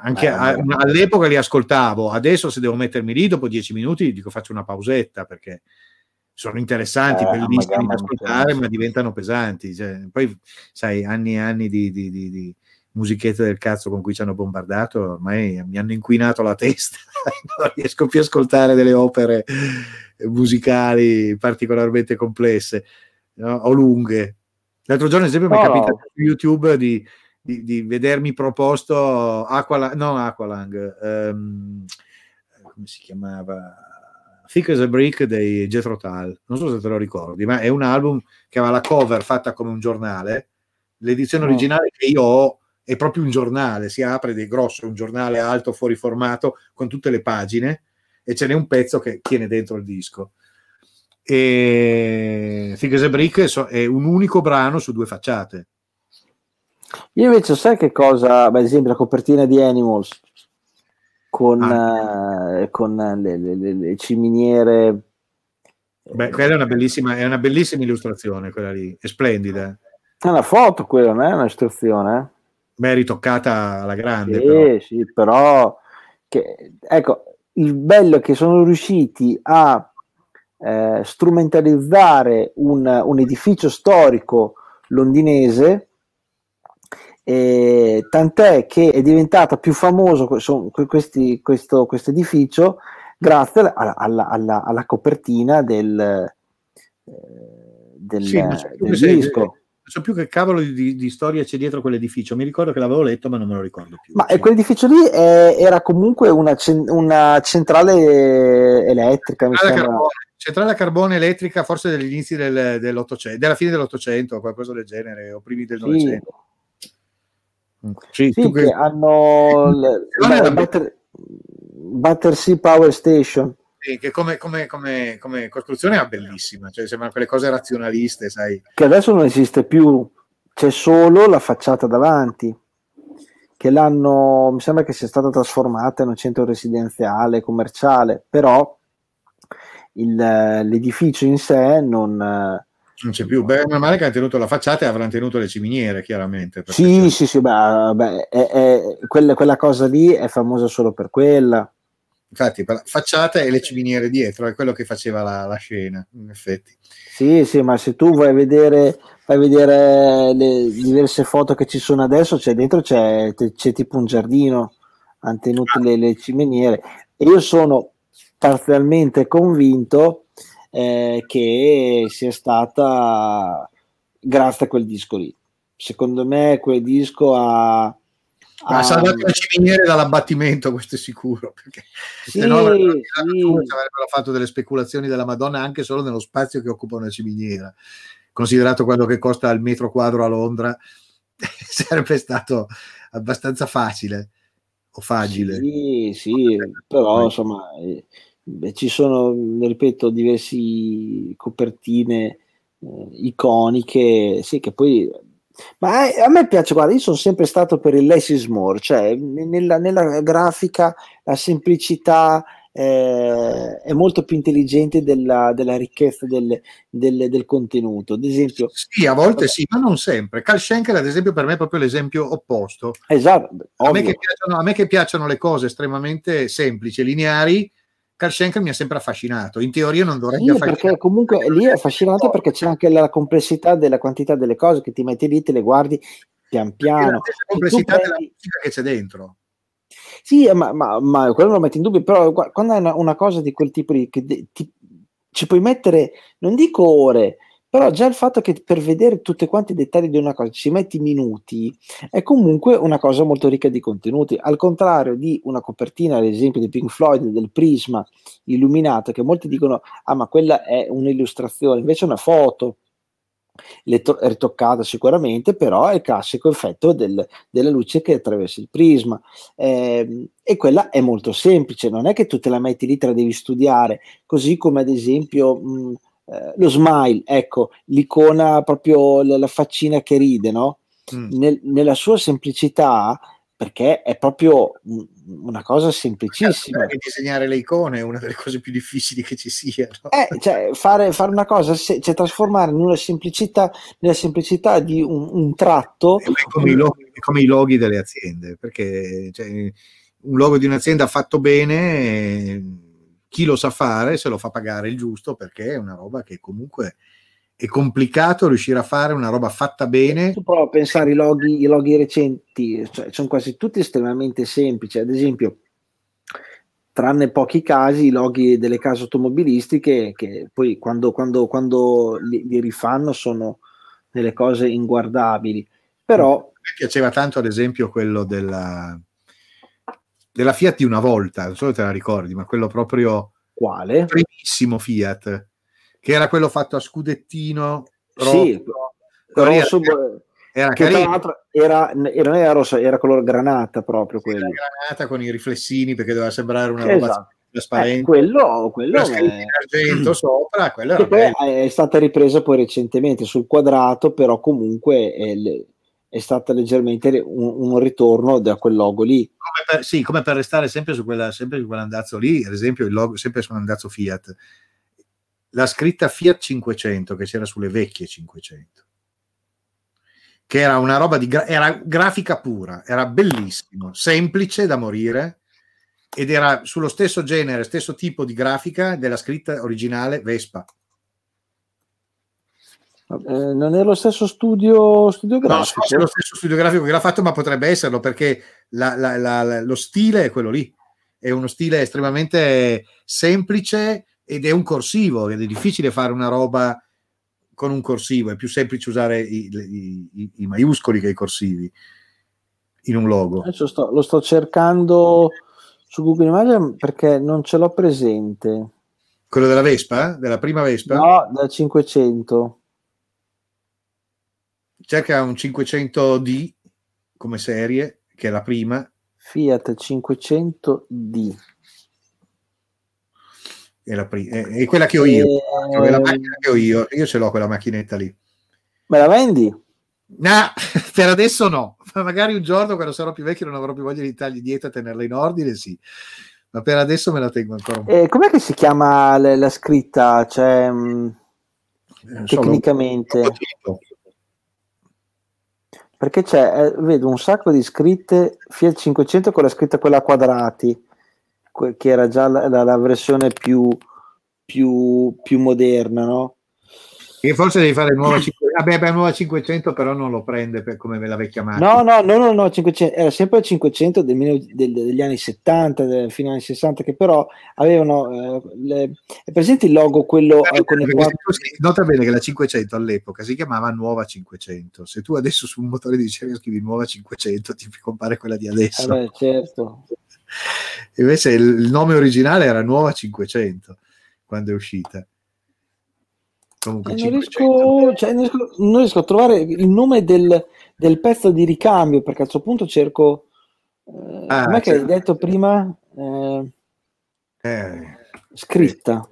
anche a, all'epoca li ascoltavo, adesso se devo mettermi lì dopo dieci minuti dico faccio una pausetta perché sono interessanti, eh, bellissimi da ascoltare, ma diventano pesanti. Cioè, poi, sai, anni e anni di, di, di, di musichette del cazzo con cui ci hanno bombardato, ormai mi hanno inquinato la testa, non riesco più a ascoltare delle opere musicali particolarmente complesse no? o lunghe. L'altro giorno, ad esempio, oh. mi è capitato su YouTube di, di, di vedermi proposto Aqualang, no Aqualang, um, come si chiamava? Thick as a Brick dei Jethro Tull, non so se te lo ricordi, ma è un album che aveva la cover fatta come un giornale. L'edizione originale che io ho è proprio un giornale, si apre di grosso, un giornale alto, fuori formato, con tutte le pagine, e ce n'è un pezzo che tiene dentro il disco. E as a Brick è un unico brano su due facciate. Io invece sai che cosa, ad esempio la copertina di Animals con, ah. uh, con le, le, le, le, ciminiere. Beh, quella è una bellissima, è una bellissima illustrazione, quella lì, è splendida. È una foto quella, non è una istruzione. Beh, ritoccata alla grande. Sì, però. sì, però che, ecco, il bello è che sono riusciti a eh, strumentalizzare un, un, edificio storico londinese, eh, tant'è che è diventato più famoso questi, questo edificio grazie alla, alla, alla, alla copertina del, eh, del, sì, del disco so più che cavolo di, di, storia c'è dietro quell'edificio. Mi ricordo che l'avevo letto, ma non me lo ricordo più. Ma sì. quell'edificio lì è, era comunque una, una centrale elettrica. Centrale a, carbone, centrale a carbone elettrica, forse degli inizi del, dell'Ottocento, della fine dell'Ottocento, qualcosa del genere, o primi del Novecento. Sì, sì, sì che, che hanno l- la, Batter- Battersea Power Station che come, come, come, come, costruzione è bellissima, cioè sembrano quelle cose razionaliste, sai. Che adesso non esiste più, c'è solo la facciata davanti, che l'hanno, mi sembra che sia stata trasformata in un centro residenziale, commerciale, però il, l'edificio in sé non... Non c'è più, beh, è male che hanno tenuto la facciata e avranno tenuto le ciminiere, chiaramente. Sì, c'è... sì, sì, beh, beh è, è, quella, quella cosa lì è famosa solo per quella infatti facciata e le ciminiere dietro, è quello che faceva la, la scena, in effetti. Sì, sì, ma se tu vuoi vedere, vai a vedere le diverse foto che ci sono adesso, c'è dentro c'è, c'è tipo un giardino, hanno tenuto le, le ciminiere. E io sono parzialmente convinto eh, che sia stata grazie a quel disco lì. Secondo me quel disco ha ha salvato le ciminiere dall'abbattimento, questo è sicuro, perché sì, se no avrebbero, sì. fatto delle speculazioni della Madonna anche solo nello spazio che occupa una ciminiera. Considerato quello che costa il metro quadro a Londra, sarebbe stato abbastanza facile o facile. Sì, sì, però insomma eh, ci sono, ripeto, diverse copertine eh, iconiche, sì, che poi ma a me piace, guarda, io sono sempre stato per il less is more, cioè nella, nella grafica la semplicità eh, è molto più intelligente della, della ricchezza del, del, del, contenuto. Ad esempio, sì, a volte sì, ma non sempre. Carl Schenker, ad esempio, per me è proprio l'esempio opposto. Esatto. A me, piacciono, a me, che piacciono, le cose estremamente semplici, lineari, Carl Schenker mi ha sempre affascinato. In teoria non dovrebbe sì, perché comunque lì è affascinante perché c'è anche la complessità della quantità delle cose che ti metti lì, te le guardi pian piano. La complessità prendi... della musica che c'è dentro. Sì, ma, ma, ma, quello non lo metti in dubbio, però quando hai una, una cosa di quel tipo lì, che ti, ci puoi mettere, non dico ore, però già il fatto che per vedere tutti quanti i dettagli di una cosa ci metti minuti è comunque una cosa molto ricca di contenuti, al contrario di una copertina, ad esempio di Pink Floyd, del Prisma illuminato, che molti dicono, ah ma quella è un'illustrazione, invece è una foto, ritoccata sicuramente, però è il classico effetto del, della luce che attraversa il prisma. Eh, e quella è molto semplice, non è che tu te la metti lì, te la devi studiare, così come ad esempio mh, eh, lo smile, ecco, l'icona proprio la, la faccina che ride, no? Mm. Nel, nella sua semplicità, perché è proprio una cosa semplicissima. Anche disegnare le icone è una delle cose più difficili che ci siano. Eh, cioè, fare, fare, una cosa, se, cioè trasformare in una semplicità, nella semplicità di un, un tratto. È come, i loghi, come, i loghi, delle aziende, perché cioè, un logo di un'azienda fatto bene chi lo sa fare se lo fa pagare il giusto perché è una roba che comunque è complicato riuscire a fare una roba fatta bene. Tu prova a pensare i loghi, i loghi recenti, cioè, sono quasi tutti estremamente semplici. Ad esempio, tranne pochi casi, i loghi delle case automobilistiche che poi quando, quando, quando li, li, rifanno sono delle cose inguardabili. Però... Mi piaceva tanto, ad esempio, quello della, della Fiat di una volta, non so se te la ricordi, ma quello proprio quale? Primissimo Fiat, che era quello fatto a scudettino rosso. Sì, rosso era, carino. Era, era, non era rosso, era color granata proprio quello. granata con i riflessini perché doveva sembrare una roba esatto. trasparente. Eh, quello, quello è... in argento sopra, quello era è stata ripresa poi recentemente sul quadrato, però comunque è, è stata leggermente un, un, ritorno da quel logo lì. Come per, sì, come per restare sempre su, quella, sempre su quell'andazzo lì, ad esempio il logo sempre su un andazzo Fiat, la scritta Fiat 500 che c'era sulle vecchie 500 che era una roba di gra- era grafica pura, era bellissimo, semplice da morire ed era sullo stesso genere, stesso tipo di grafica della scritta originale Vespa. Eh, non è lo stesso studio, studio grafico? No, è lo stesso studio grafico che l'ha fatto, ma potrebbe esserlo perché la, la, la, lo stile è quello lì. È uno stile estremamente semplice ed è un corsivo, ed è difficile fare una roba con un corsivo, è più semplice usare i, i, i, i maiuscoli che i corsivi in un logo. Adesso sto, lo sto cercando su Google Images perché non ce l'ho presente. Quello della Vespa? Della prima Vespa? No, da 500 cerca un 500D come serie, che è la prima. Fiat 500D. È, la prima, è, è quella che ho io, e... è la macchina che ho io, io ce l'ho quella macchinetta lì. Me la vendi? No, per adesso no. Magari un giorno quando sarò più vecchio non avrò più voglia di stargli dietro a tenerla in ordine, sì. Ma per adesso me la tengo ancora un po'. Eh, com'è che si chiama la, la scritta? Cioè, mh, eh, tecnicamente. Lo, perché c'è, eh, vedo un sacco di scritte Fiat 500 con la scritta quella a quadrati che era già la, la, la versione più, più, più moderna, no? Che forse devi fare nuova 500, vabbè, beh, nuova 500 però non lo prende per, come la vecchia macchina. No, no, no, no, no 500, era sempre il 500 del, del, degli anni 70, del, fino agli anni 60, che però avevano, eh, le, è presente il logo, quello eh, con i quattro... Nota bene che la 500 all'epoca si chiamava nuova 500, se tu adesso su un motore di ricerca scrivi nuova 500 ti compare quella di adesso. Vabbè, certo. Invece il, il nome originale era nuova 500 quando è uscita. Comunque non, riesco, cioè, non, riesco, non, riesco, a trovare il nome del, del, pezzo di ricambio perché a questo punto cerco. Eh, ah, com'è che hai detto prima? Eh, eh, scritta.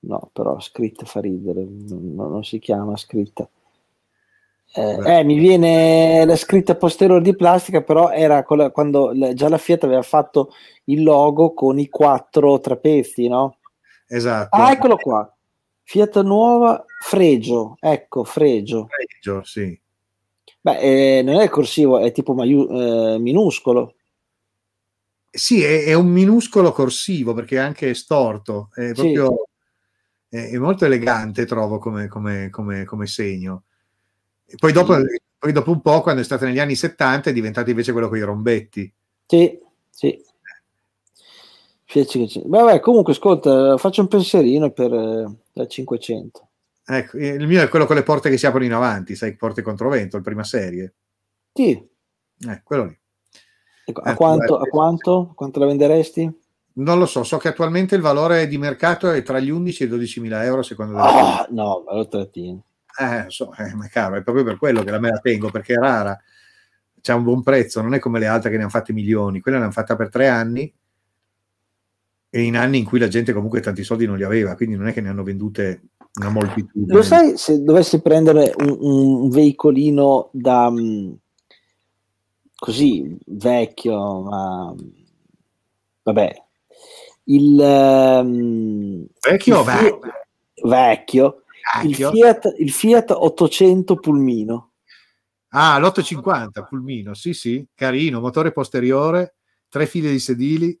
No, però scritta fa ridere, non, non si chiama scritta. Eh, eh, mi viene la scritta posteriore di plastica, però era la, quando la, già la Fiat aveva fatto il logo con i quattro trapezi, no? Esatto. Ah, eccolo qua. Fiat nuova, fregio, ecco, fregio. Fregio, sì. Beh, eh, non è corsivo, è tipo maiu- eh, minuscolo. Sì, è, è, un minuscolo corsivo perché è anche storto, è proprio sì. è, è, molto elegante, trovo, come, come, come, come segno. E poi dopo, sì. poi dopo un po', quando è stato negli anni 70, è diventato invece quello con i rombetti. Sì, sì. Vabbè, comunque, ascolta, faccio un pensierino per eh, la 500. Ecco, il mio è quello con le porte che si aprono in avanti, sai, porte controvento, il prima serie. Sì. Eh, quello lì. Ecco, a, eh, quanto, a quanto? Quanto la venderesti? Non lo so, so che attualmente il valore di mercato è tra gli 11 e i 12 mila euro secondo oh, no, lo trattino. Eh, so, eh, ma caro, è proprio per quello che la me la tengo, perché è rara, c'è un buon prezzo, non è come le altre che ne hanno fatte milioni, quella ne hanno fatta per tre anni, e in anni in cui la gente comunque tanti soldi non li aveva, quindi non è che ne hanno vendute una moltitudine. Lo sai se dovessi prendere un, un veicolino da mm, così vecchio, ma vabbè, il um, vecchio, il Fiat, vecchio, il Fiat, il Fiat 800 Pulmino. Ah, l'850 Pulmino, sì, sì, carino, motore posteriore, tre file di sedili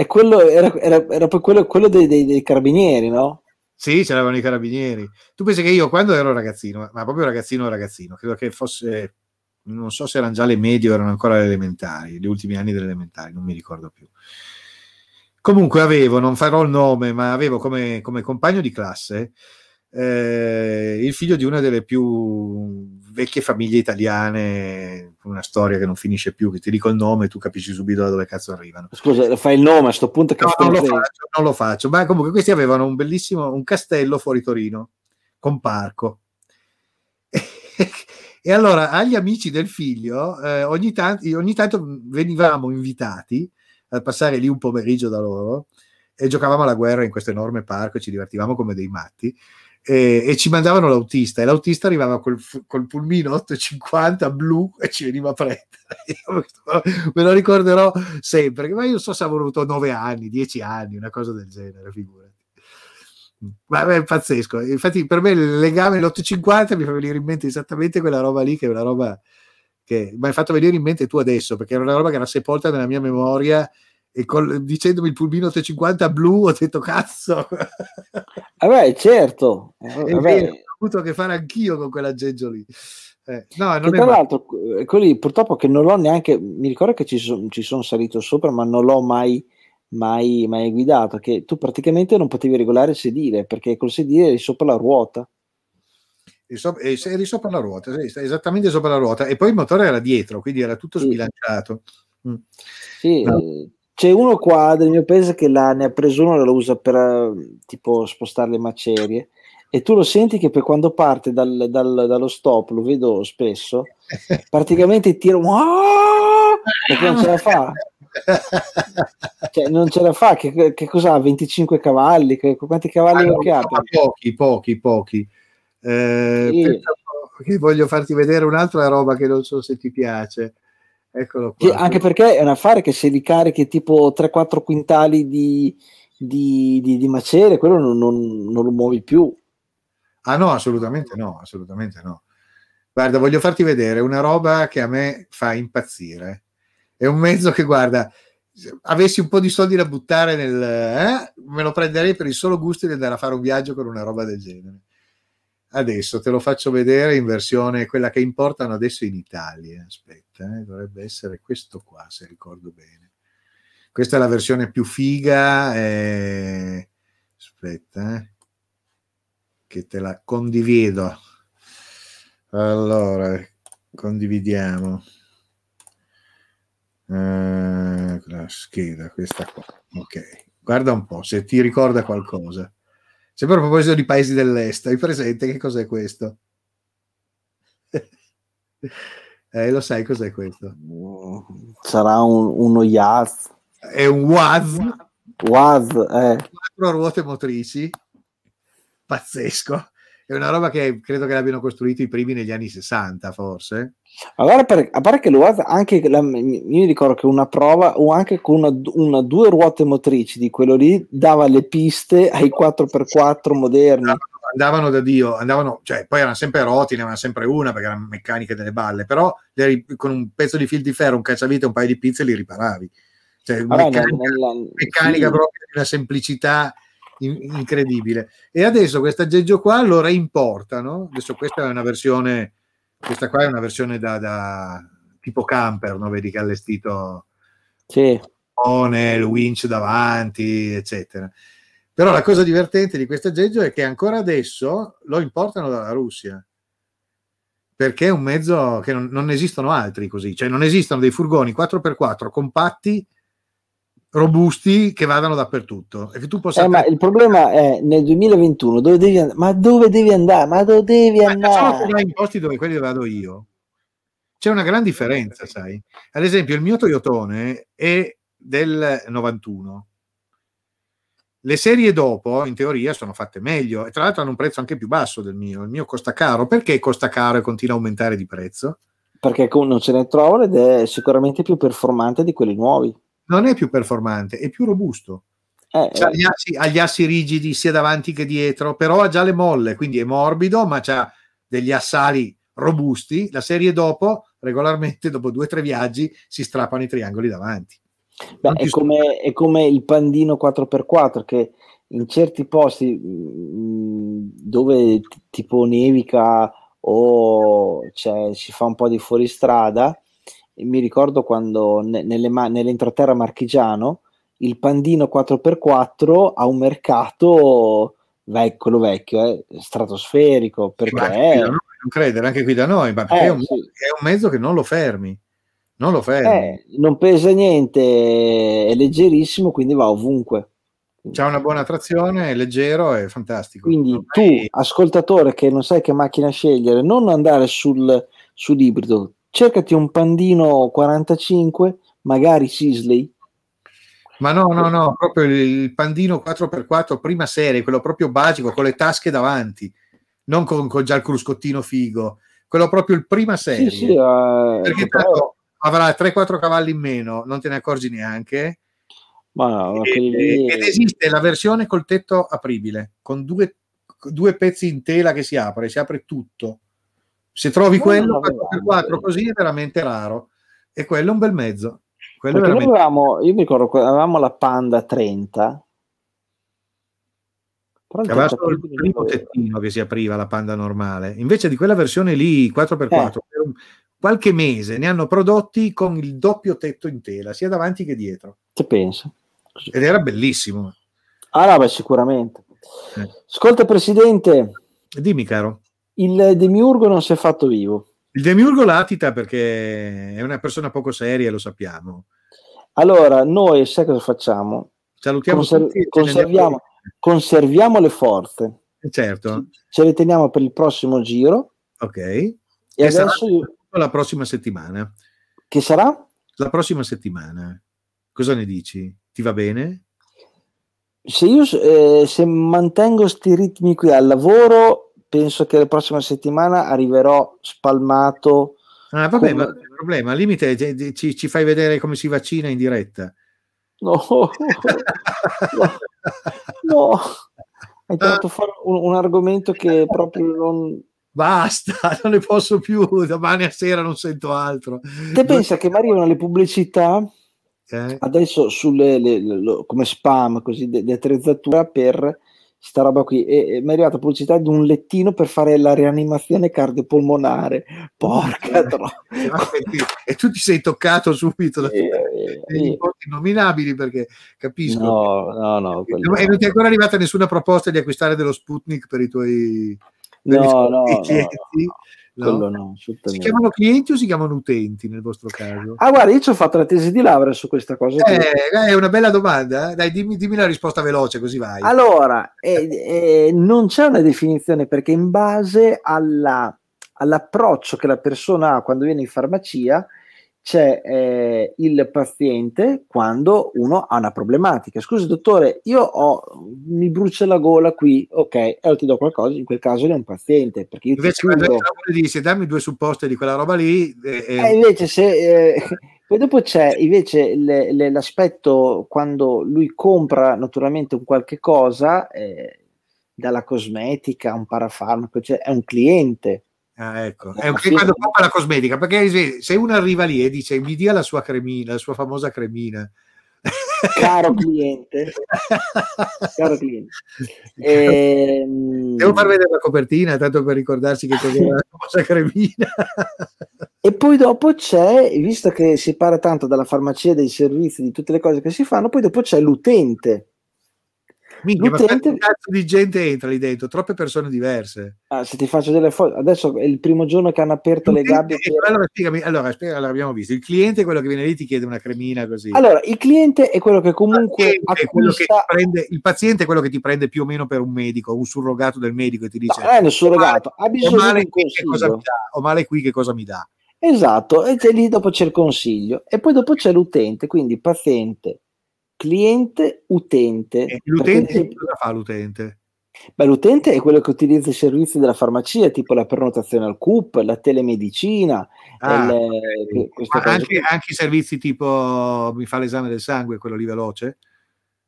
e quello era, era, era quello, quello dei, dei, dei, carabinieri, no? Sì, c'erano i carabinieri. Tu pensi che io quando ero ragazzino, ma proprio ragazzino ragazzino, credo che fosse, non so se erano già le medie o erano ancora le elementari, gli ultimi anni delle elementari, non mi ricordo più. Comunque avevo, non farò il nome, ma avevo come, come compagno di classe eh, il figlio di una delle più vecchie famiglie italiane, una storia che non finisce più, che ti dico il nome e tu capisci subito da dove cazzo arrivano. Scusa, fai il nome a questo punto? Che no, non lo, faccio, non lo faccio, ma comunque questi avevano un bellissimo, un castello fuori Torino, con parco. e allora agli amici del figlio eh, ogni, tanto, ogni tanto venivamo invitati a passare lì un pomeriggio da loro e giocavamo alla guerra in questo enorme parco e ci divertivamo come dei matti e, e, ci mandavano l'autista e l'autista arrivava col, col pulmino 850 blu e ci veniva a prendere. Me lo ricorderò sempre ma io so se avevo avuto 9 anni 10 anni una cosa del genere figurati. Ma è pazzesco. Infatti per me il legame l'850 mi fa venire in mente esattamente quella roba lì che è una roba che mi hai fatto venire in mente tu adesso perché era una roba che era sepolta nella mia memoria e col, dicendomi il pulmino 850 blu ho detto cazzo! Vabbè certo. Vabbè. Vero, ho avuto a che fare anch'io con quell'aggeggio lì eh, no, tra l'altro quelli purtroppo che non l'ho neanche mi ricordo che ci, so, ci sono salito sopra ma non l'ho mai mai, mai guidato che tu praticamente non potevi regolare il sedile perché col sedile eri sopra la ruota. Eri sopra la ruota esattamente sopra la ruota. E poi il motore era dietro quindi era tutto sbilanciato. Mm. sì, no c'è uno qua del mio paese che la, ne ha preso uno e lo usa per tipo spostare le macerie e tu lo senti che per quando parte dal, dal, dallo stop, lo vedo spesso, praticamente tira perché non ce la fa. Cioè, non ce la fa, che, che cos'ha? 25 cavalli? Che, quanti cavalli allora, che ha? Pochi, pochi, pochi. Eh, sì. voglio farti vedere un'altra roba che non so se ti piace. Eccolo qua. anche perché è un affare che se li carichi tipo 3-4 quintali di, di, di, di macerie, quello non, non, non, lo muovi più. Ah no, assolutamente no, assolutamente no. Guarda, voglio farti vedere una roba che a me fa impazzire. È un mezzo che, guarda, avessi un po' di soldi da buttare nel... Eh, me lo prenderei per il solo gusto di andare a fare un viaggio con una roba del genere. Adesso te lo faccio vedere in versione quella che importano adesso in Italia. Aspetta, eh, dovrebbe essere questo qua, se ricordo bene. Questa è la versione più figa. Eh... Aspetta, eh, che te la condivido. Allora, condividiamo. Uh, la scheda, questa qua. Ok, guarda un po' se ti ricorda qualcosa. Sempre a proposito di paesi dell'est, hai presente che cos'è questo? eh, lo sai cos'è questo? Sarà un, uno Yaz. È un Waz. Waz, eh. Quattro ruote motrici. Pazzesco è una roba che credo che l'abbiano costruito i primi negli anni 60, forse. Allora, per, a parte che lo anche la, io mi ricordo che una prova, o anche con una, una, due ruote motrici di quello lì, dava le piste ai 4x4 moderni. Andavano da Dio, andavano, cioè, poi erano sempre roti, ne avevano sempre una perché erano meccaniche delle balle, però con un pezzo di fil di ferro, un cacciavite e un paio di pizze li riparavi. Cioè, allora, meccanica, nella, meccanica sì. proprio di una semplicità incredibile. E adesso questa aggeggio qua lo reimportano. Adesso questa è una versione, questa qua è una versione da, da tipo camper, no? vedi che ha allestito sì. il winch davanti, eccetera. Però la cosa divertente di questo aggeggio è che ancora adesso lo importano dalla Russia perché è un mezzo che non, non esistono altri così, cioè non esistono dei furgoni 4x4 compatti robusti che vadano dappertutto. E che tu possa eh, ma il problema è nel 2021 dove devi andare ma dove devi andare? Ma dove devi andare? ma in posti dove quelli vado io. C'è una gran differenza sai. Ad esempio il mio Toyotone è del 91 le serie dopo in teoria sono fatte meglio e tra l'altro hanno un prezzo anche più basso del mio il mio costa caro perché costa caro e continua a aumentare di prezzo perché non ce ne trovano ed è sicuramente più performante di quelli nuovi non è più performante, è più robusto. Eh, eh. Gli assi, ha gli assi rigidi sia davanti che dietro, però ha già le molle, quindi è morbido, ma ha degli assali robusti. La serie dopo, regolarmente, dopo due o tre viaggi, si strappano i triangoli davanti. Beh, è, come, è, come, il pandino 4x4 che in certi posti mm, dove tipo nevica o cioè, si fa un po' di fuoristrada, mi ricordo quando ne, nelle, nell'entroterra marchigiano il pandino 4x4 ha un mercato vecchio, vecchio, eh, stratosferico, perché... È... non credere, anche qui da noi, ma eh, è, un, sì. è, un, mezzo che non lo fermi. Non lo fermi. Eh, non pesa niente, è leggerissimo, quindi va ovunque. C'ha una buona trazione, è leggero, è fantastico. Quindi non tu, ascoltatore che non sai che macchina scegliere, non andare sul, sull'ibrido, cercati un pandino 45, magari Sisley. Ma no, no, no, proprio il pandino 4x4 prima serie, quello proprio basico, con le tasche davanti, non con, con già il cruscottino figo, quello proprio il prima serie. Sì, sì, uh, perché però... avrà 3-4 cavalli in meno, non te ne accorgi neanche. No, e, lì... Ed esiste la versione col tetto apribile, con due, due pezzi in tela che si apre, si apre tutto se trovi quello 4x4 così è veramente raro e quello è un bel mezzo. Veramente... avevamo, io mi ricordo avevamo la Panda 30 aveva solo il primo tettino che si apriva la Panda normale invece di quella versione lì 4x4 eh. Qualche mese ne hanno prodotti con il doppio tetto in tela sia davanti che dietro che penso ed era bellissimo ah no beh sicuramente eh. ascolta presidente dimmi caro il demiurgo non si è fatto vivo. Il demiurgo latita perché è una persona poco seria, lo sappiamo. Allora, noi sai cosa facciamo? Salutiamo Conser- tutti, conserviamo, conserviamo, le forze. Certo. Ce le teniamo per il prossimo giro. Ok. E, e adesso io... la prossima settimana. Che sarà? La prossima settimana. Cosa ne dici? Ti va bene? Se io eh, se mantengo questi ritmi qui al lavoro penso che la prossima settimana arriverò spalmato. Ah, vabbè, come... ma il problema, al limite ci, ci, fai vedere come si vaccina in diretta. No, no, no. hai tirato fuori un, un, argomento che proprio non... Basta, non ne posso più, domani a sera non sento altro. Te pensa che mi arrivano le pubblicità eh? adesso sulle, le, le, come spam così di attrezzatura per sta roba qui e, e mi è arrivata pubblicità di un lettino per fare la rianimazione cardiopolmonare porca e tu ti sei toccato subito da eh, degli importi nominabili perché capisco no no no e non ti è ancora arrivata nessuna proposta di acquistare dello Sputnik per i tuoi no, no, no, no. Si chiamano clienti o si chiamano utenti nel vostro caso? Ah, guarda, io ci ho fatto la tesi di laurea su questa cosa. Eh, è una bella domanda. Eh. Dai, dimmi, dimmi, la risposta veloce, così vai. Allora, eh, eh, non c'è una definizione perché in base alla, all'approccio che la persona ha quando viene in farmacia, c'è eh, il paziente quando uno ha una problematica. Scusi, dottore, io ho, mi brucia la gola qui, ok, e allora ti do qualcosa, in quel caso è un paziente. Perché io invece, quando dice dammi due supposte di quella roba lì, eh, eh. invece se. Eh, poi dopo c'è invece le, le, l'aspetto quando lui compra naturalmente un qualche cosa, eh, dalla cosmetica, un parafarmaco, cioè è un cliente Ah, ecco. È un, quando compra la cosmetica, perché se uno arriva lì e dice mi dia la sua cremina, la sua famosa cremina. Caro cliente, caro cliente. E, ehm, Devo far vedere la copertina, tanto per ricordarsi che cos'è la famosa cremina. e poi dopo c'è, visto che si parla tanto della farmacia, dei servizi, di tutte le cose che si fanno, poi dopo c'è l'utente Minchia, ma quanto cazzo di gente entra lì dentro? Troppe persone diverse. Ah, se ti faccio delle foto, adesso è il primo giorno che hanno aperto le gabbie. Per... Allora, spiegami, allora, spiegami, allora, abbiamo visto. Il cliente è quello che viene lì ti chiede una cremina così. Allora, il cliente è quello che comunque il paziente, quello che prende, il paziente è quello che ti prende più o meno per un medico, un surrogato del medico e ti dice: No, è un surrogato, ha bisogno di un consiglio. O male qui che cosa mi dà? Esatto, e lì dopo c'è il consiglio e poi dopo c'è l'utente, quindi paziente, cliente utente. E l'utente perché... cosa fa l'utente? Beh, l'utente è quello che utilizza i servizi della farmacia, tipo la prenotazione al CUP, la telemedicina. Ah, le, anche, anche, i servizi tipo mi fa l'esame del sangue, quello lì veloce?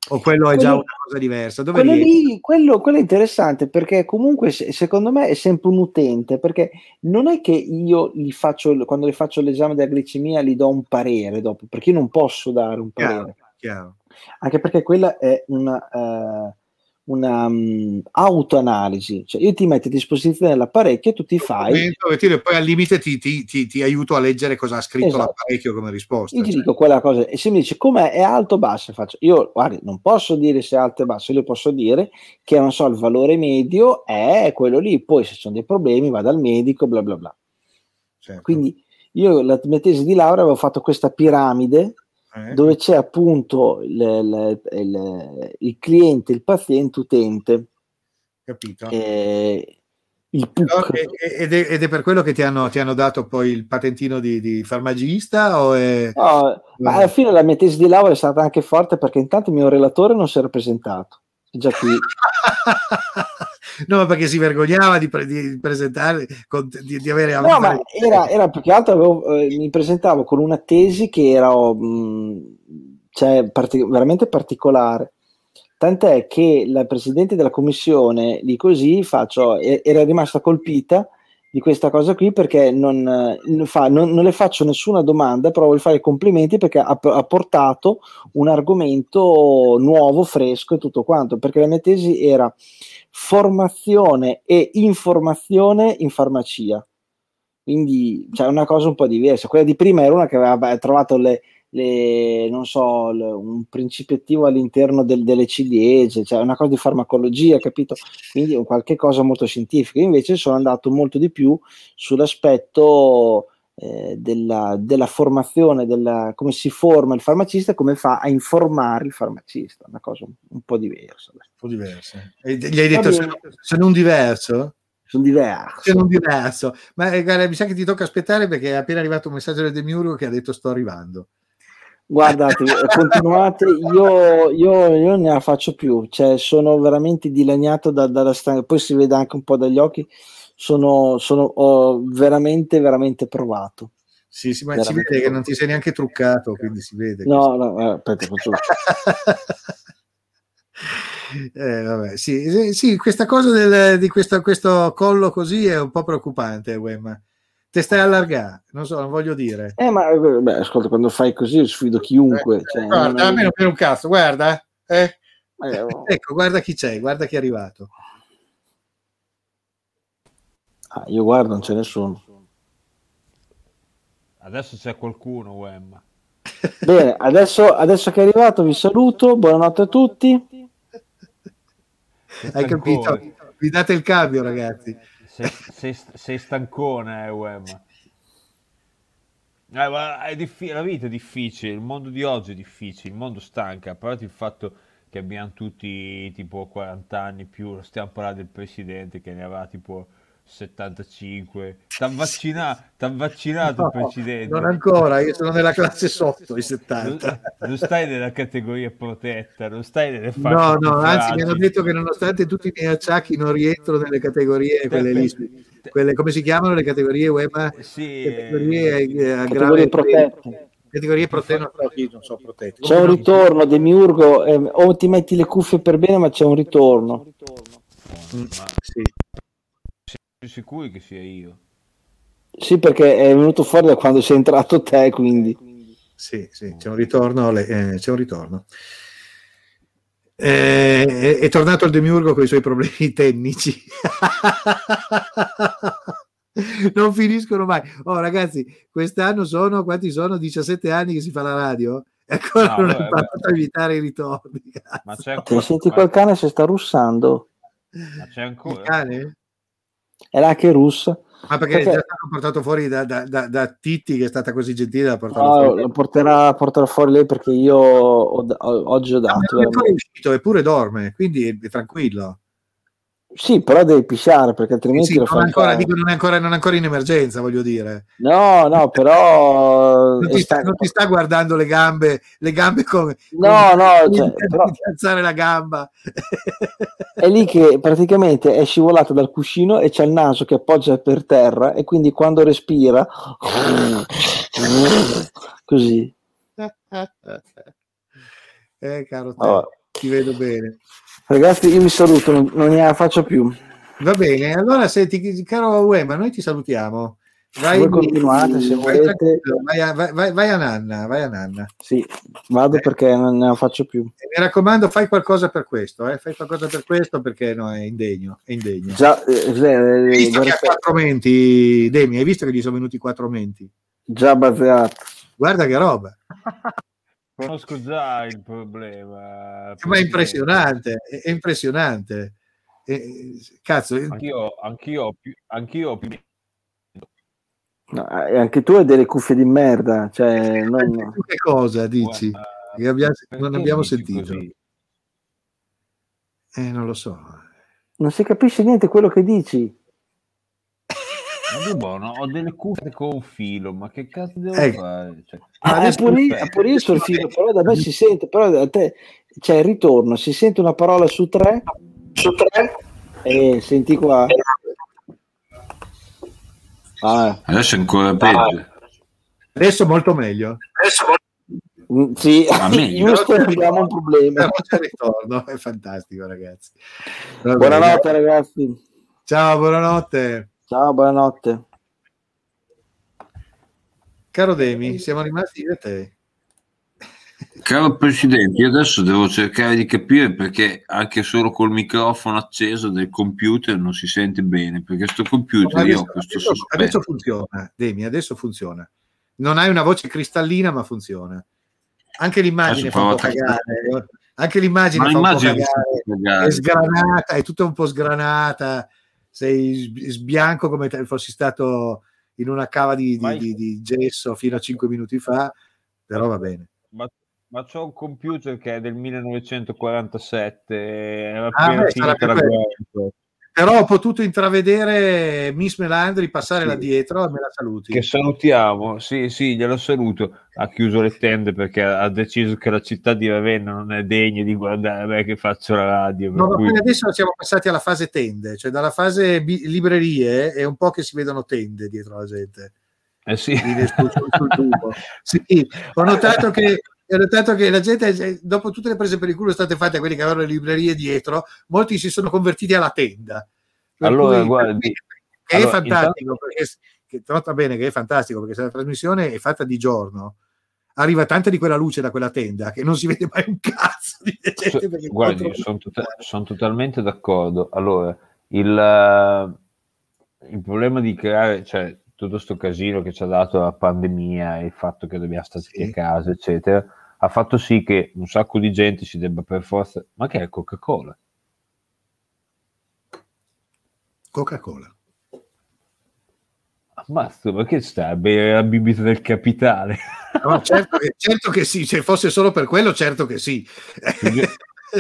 O quello è quello, già una cosa diversa? Dove quello, lì, quello, quello, è interessante perché comunque secondo me è sempre un utente, perché non è che io gli faccio, quando gli faccio l'esame della glicemia gli do un parere dopo, perché io non posso dare un parere. Chiaro, chiaro anche perché quella è una, uh, una um, autoanalisi, cioè io ti metto a disposizione l'apparecchio e tu ti fai. E poi al limite ti, ti, ti, ti, aiuto a leggere cosa ha scritto esatto. l'apparecchio come risposta. Io cioè. ti dico quella cosa, e se mi dici com'è, è alto o basso, faccio io, guardi, non posso dire se è alto o basso, io posso dire che non so, il valore medio è quello lì, poi se ci sono dei problemi vado al medico, bla bla bla. Certo. Quindi io la mia tesi di laurea avevo fatto questa piramide eh. dove c'è appunto il, il, il, il, cliente, il paziente utente. Capito. Eh, il PUC. Ed è, ed è, per quello che ti hanno, ti hanno dato poi il patentino di, di farmacista? O è... no, alla fine la mia tesi di laurea è stata anche forte perché intanto il mio relatore non si era presentato. Già qui. no, perché si vergognava di, pre- di presentare, con, di, di, avere... No, ma era, era, più che altro, avevo, eh, mi presentavo con una tesi che era mh, mm, cioè, partic- veramente particolare. Tant'è che la presidente della commissione di così faccio, era rimasta colpita di questa cosa qui perché non, non, fa, non, non, le faccio nessuna domanda, però voglio fare i complimenti perché ha, ha, portato un argomento nuovo, fresco e tutto quanto, perché la mia tesi era formazione e informazione in farmacia. Quindi c'è cioè, una cosa un po' diversa. Quella di prima era una che aveva trovato le, le, non so, le, un principio attivo all'interno del, delle ciliegie, cioè una cosa di farmacologia, capito? Quindi un qualche cosa molto scientifico. Invece sono andato molto di più sull'aspetto eh, della, della, formazione, della, come si forma il farmacista e come fa a informare il farmacista, una cosa un, un po' diversa. Un po' diversa. E gli hai detto se, se non diverso? sono diverso. Sono diverso. Ma eh, guarda, mi sa che ti tocca aspettare perché è appena arrivato un messaggio del Demiurgo che ha detto sto arrivando. Guardate, continuate, io, io, io, ne la faccio più, cioè sono veramente dilaniato da, dalla stanza, poi si vede anche un po' dagli occhi, sono, sono ho veramente, veramente provato. Sì, sì, ma veramente si vede che non ti sei neanche truccato, quindi si vede. No, no, eh, aspetta, faccio... eh, vabbè, sì, sì, questa cosa del, di questo, questo collo così è un po' preoccupante, Wemma te stai allargando, non so, non voglio dire. Eh, ma beh, ascolta, quando fai così sfido chiunque. Eh, cioè, guarda, non- a me non frega un cazzo, guarda. eh. eh, Ecco, guarda chi c'è, guarda chi è arrivato. ah, io guardo, non c'è nessuno. Adesso c'è qualcuno, Wem. Bene, adesso, adesso che è arrivato vi saluto, buonanotte a tutti. Hai capito? Vi date il cambio, ragazzi. Sei, sei, sei stancone, eh, Wem. Eh, è diffi- la vita è difficile, il mondo di oggi è difficile, il mondo stanca, a parte il fatto che abbiamo tutti tipo 40 anni più, stiamo parlando del presidente che ne aveva tipo 75. T'ha vaccinato, t'ha vaccinato il No, presidente. non ancora, io sono nella classe sotto, i 70. Non, non stai nella categoria protetta, non stai nelle fasce No, no, anzi mi hanno detto che nonostante tutti i miei acciacchi non rientro nelle categorie, quelle lì, quelle, come si chiamano le categorie web? Sì, Categorie eh, a Categorie protette. categorie protette, non so, io non so protette. C'è un ritorno, Demiurgo, eh, o ti metti le cuffie per bene, ma c'è un ritorno. Mm, ma sì. Siete sicuri che sia io? Sì, perché è venuto fuori da quando sei entrato te, quindi. Sì, sì, c'è un ritorno. le- eh, c'è un ritorno. Eh, è, è tornato il Demiurgo con i suoi problemi tecnici. non finiscono mai. Oh, ragazzi, quest'anno sono quanti sono? 17 anni che si fa la radio e ancora No, non beh, hai imparato a evitare i ritorni. Ma c'è ancora, senti quel cane se sta russando? ma c'è Il ancora? cane? È là che russa. Ma perché, Perché- è già stato portato fuori da, da, da, da Titti, che è stata così gentile da portarlo No, fuori. lo porterà, porterà fuori lei perché io ho- ho- oggi ho Ah, dato. non è veramente. uscito, eppure dorme, quindi è tranquillo. Sì, però devi pisciare perché altrimenti Sì, lo non, ancora, dico, non, è ancora, non è ancora in emergenza, voglio dire. No, no, però Non ti, sta, non ti sta guardando le gambe, le gambe come... No, no, come cioè, di però alzare la gamba. è lì che praticamente è scivolato dal cuscino e c'è il naso che appoggia per terra e quindi quando respira così. eh, caro te, Vabbè. ti vedo bene. Ragazzi, io vi saluto, non, non ne faccio più. Va bene, allora senti, caro Uema, noi ti salutiamo. Vai, Voi continuate, se vai volete. Vai a, vai- vai- vai a Nanna, vai a Nanna. Sì, vado perché non ne faccio più. E mi raccomando, fai qualcosa per questo, eh? fai qualcosa per questo perché no, è indegno, è indegno. Già, eh, eh, Hai visto che ha guarda- quattro menti, Demi, hai visto che gli sono venuti quattro menti? già baseato. Guarda che roba, Conosco già il problema. ma è impressionante, è, impressionante. Eh, cazzo, eh, Anch'io, anch'io, ho più, anch'io ho più... No, e anche tu hai delle cuffie di merda, cioè non... tu che cosa dici? Guarda, Che abbiamo- non abbiamo sentito. Eh, non lo so. non si capisce niente quello che dici. Ma buono, ho delle cuffie con un filo, ma che cazzo devo Ecco. fare? Cioè, Ah, adesso- pure io, pure io sul filo, però da me si sente, però da te c'è il ritorno, si sente una parola su tre, su tre, e senti qua. Ah, Adesso è ancora peggio. Adesso molto meglio. mm, sì, Ma meglio. giusto, abbiamo un problema. Però c'è il ritorno, è fantastico ragazzi. Buonanotte ragazzi, Ciao, buonanotte. Ciao, buonanotte. Caro Demi, siamo rimasti io e te. Caro Presidente, io adesso devo cercare di capire perché anche solo col microfono acceso del computer non si sente bene, perché sto computer io Adesso, ho questo adesso- sospetto. adesso funziona, Demi, adesso funziona. Non hai una voce cristallina, ma funziona. Anche l'immagine Adesso fa un po' cagare. Anche l'immagine Ma fa un po' cagare. È sgranata, è tutta un po' sgranata. Sei sb- sbianco come te fossi stato in una cava di, di- di- di gesso fino a 5 minuti fa, però va bene. ma, ma c'ho un computer che è del 1947, è appena Ah, beh, finita la guerra. Però ho potuto intravedere Miss Melandri passare là dietro e me la saluti. Che salutiamo, sì, sì, glielo saluto. Ha chiuso le tende perché ha deciso che la città di Ravenna non è degna di guardare me che faccio la radio. No, ma cui- adesso siamo passati alla fase tende, cioè dalla fase bi- librerie è un po' che si vedono tende dietro la gente. Eh sì. Lì sul- sul- sul tubo. Sì, ho notato che ho notato che la gente, eh, dopo tutte le prese per il culo state fatte a quelli che avevano le librerie dietro, molti si sono convertiti alla tenda. Per Allora, cui- guardi, che allora, è fantastico perché che nota bene che è fantastico perché se la trasmissione è fatta di giorno, arriva tanta di quella luce da quella tenda che non si vede mai un cazzo di gente. So- guardi, sono, tota- sono totalmente d'accordo. Allora, il, eh, il problema di creare, cioè, tutto sto casino che ci ha dato la pandemia il fatto che dobbiamo stare Sì. a casa, eccetera, ha fatto sì che un sacco di gente si debba per forza... Ma che è Coca-Cola? Coca-Cola. Ammazzo, ma che sta a bere la bibita del capitale? No, certo, che, certo che sì, se fosse solo per quello, certo che sì.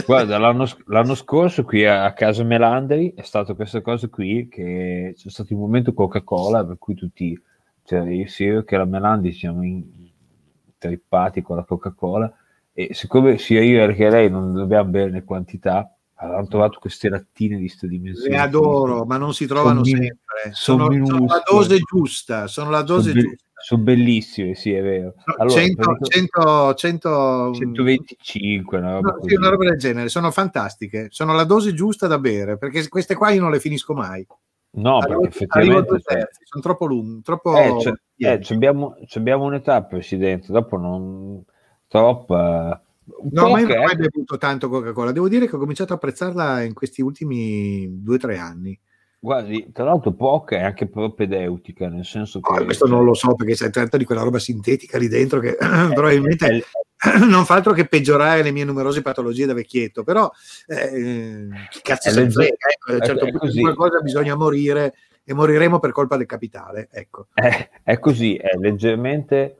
Guarda, l'anno, l'anno scorso qui a, a casa Melandri è stato questa cosa qui che c'è stato il momento Coca-Cola per cui tutti, cioè io sia che la Melandri siamo in- intrippati con la Coca-Cola e siccome sia io che lei non dobbiamo bere quantità, hanno trovato queste lattine di queste dimensioni. Le adoro, ma non si trovano Sono sempre. sono Sono, la dose giusta, sono la dose Sono, be- giusta. sono bellissime, sì, è vero. Allora, 100, praticamente 100, 100 125, una roba no, sì, una roba del genere, sono fantastiche, sono la dose giusta da bere, perché queste qua io non le finisco mai. No, arrivo, perché effettivamente... cioè, terzi, sono troppo lunghi, troppo... Eh, c'è- eh, pieni. c'abbiamo, c'abbiamo un'età, Presidente, dopo non troppa... No, ma io poche, non ho mai eh. bevuto tanto Coca-Cola. Devo dire che ho cominciato a apprezzarla in questi ultimi due o tre anni. Guardi, tra l'altro poca è anche propedeutica, nel senso che... Oh, questo non lo so perché c'è tanto di quella roba sintetica lì dentro che probabilmente è- non fa altro che peggiorare le mie numerose patologie da vecchietto. Però eh, chi cazzo se ne frega? Ecco, a un certo punto di qualcosa bisogna morire e moriremo per colpa del capitale. Ecco. È, è così, è leggermente...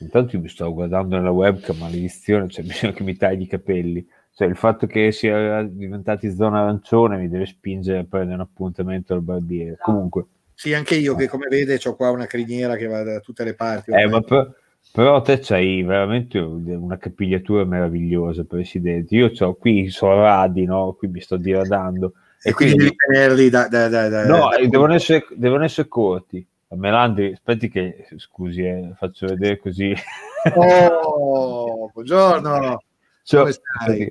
Intanto io mi sto guardando nella webcam, maledizione, c'è bisogno che mi tagli i capelli. Cioè il fatto che sia diventati zona arancione mi deve spingere a prendere un appuntamento al barbiere. Comunque, Sì, anche io che come vede ho qua una criniera che va da tutte le parti. Eh, ma per- però te c'hai veramente una capigliatura meravigliosa, Presidente. Io ho qui i sorradi, no? Qui mi sto diradando. e quindi devi tenerli da... da, da, da- No, devono essere, devono essere corti. Melandri, aspetti che, scusi, eh, faccio vedere così. Oh, buongiorno. Cioè, Come stai?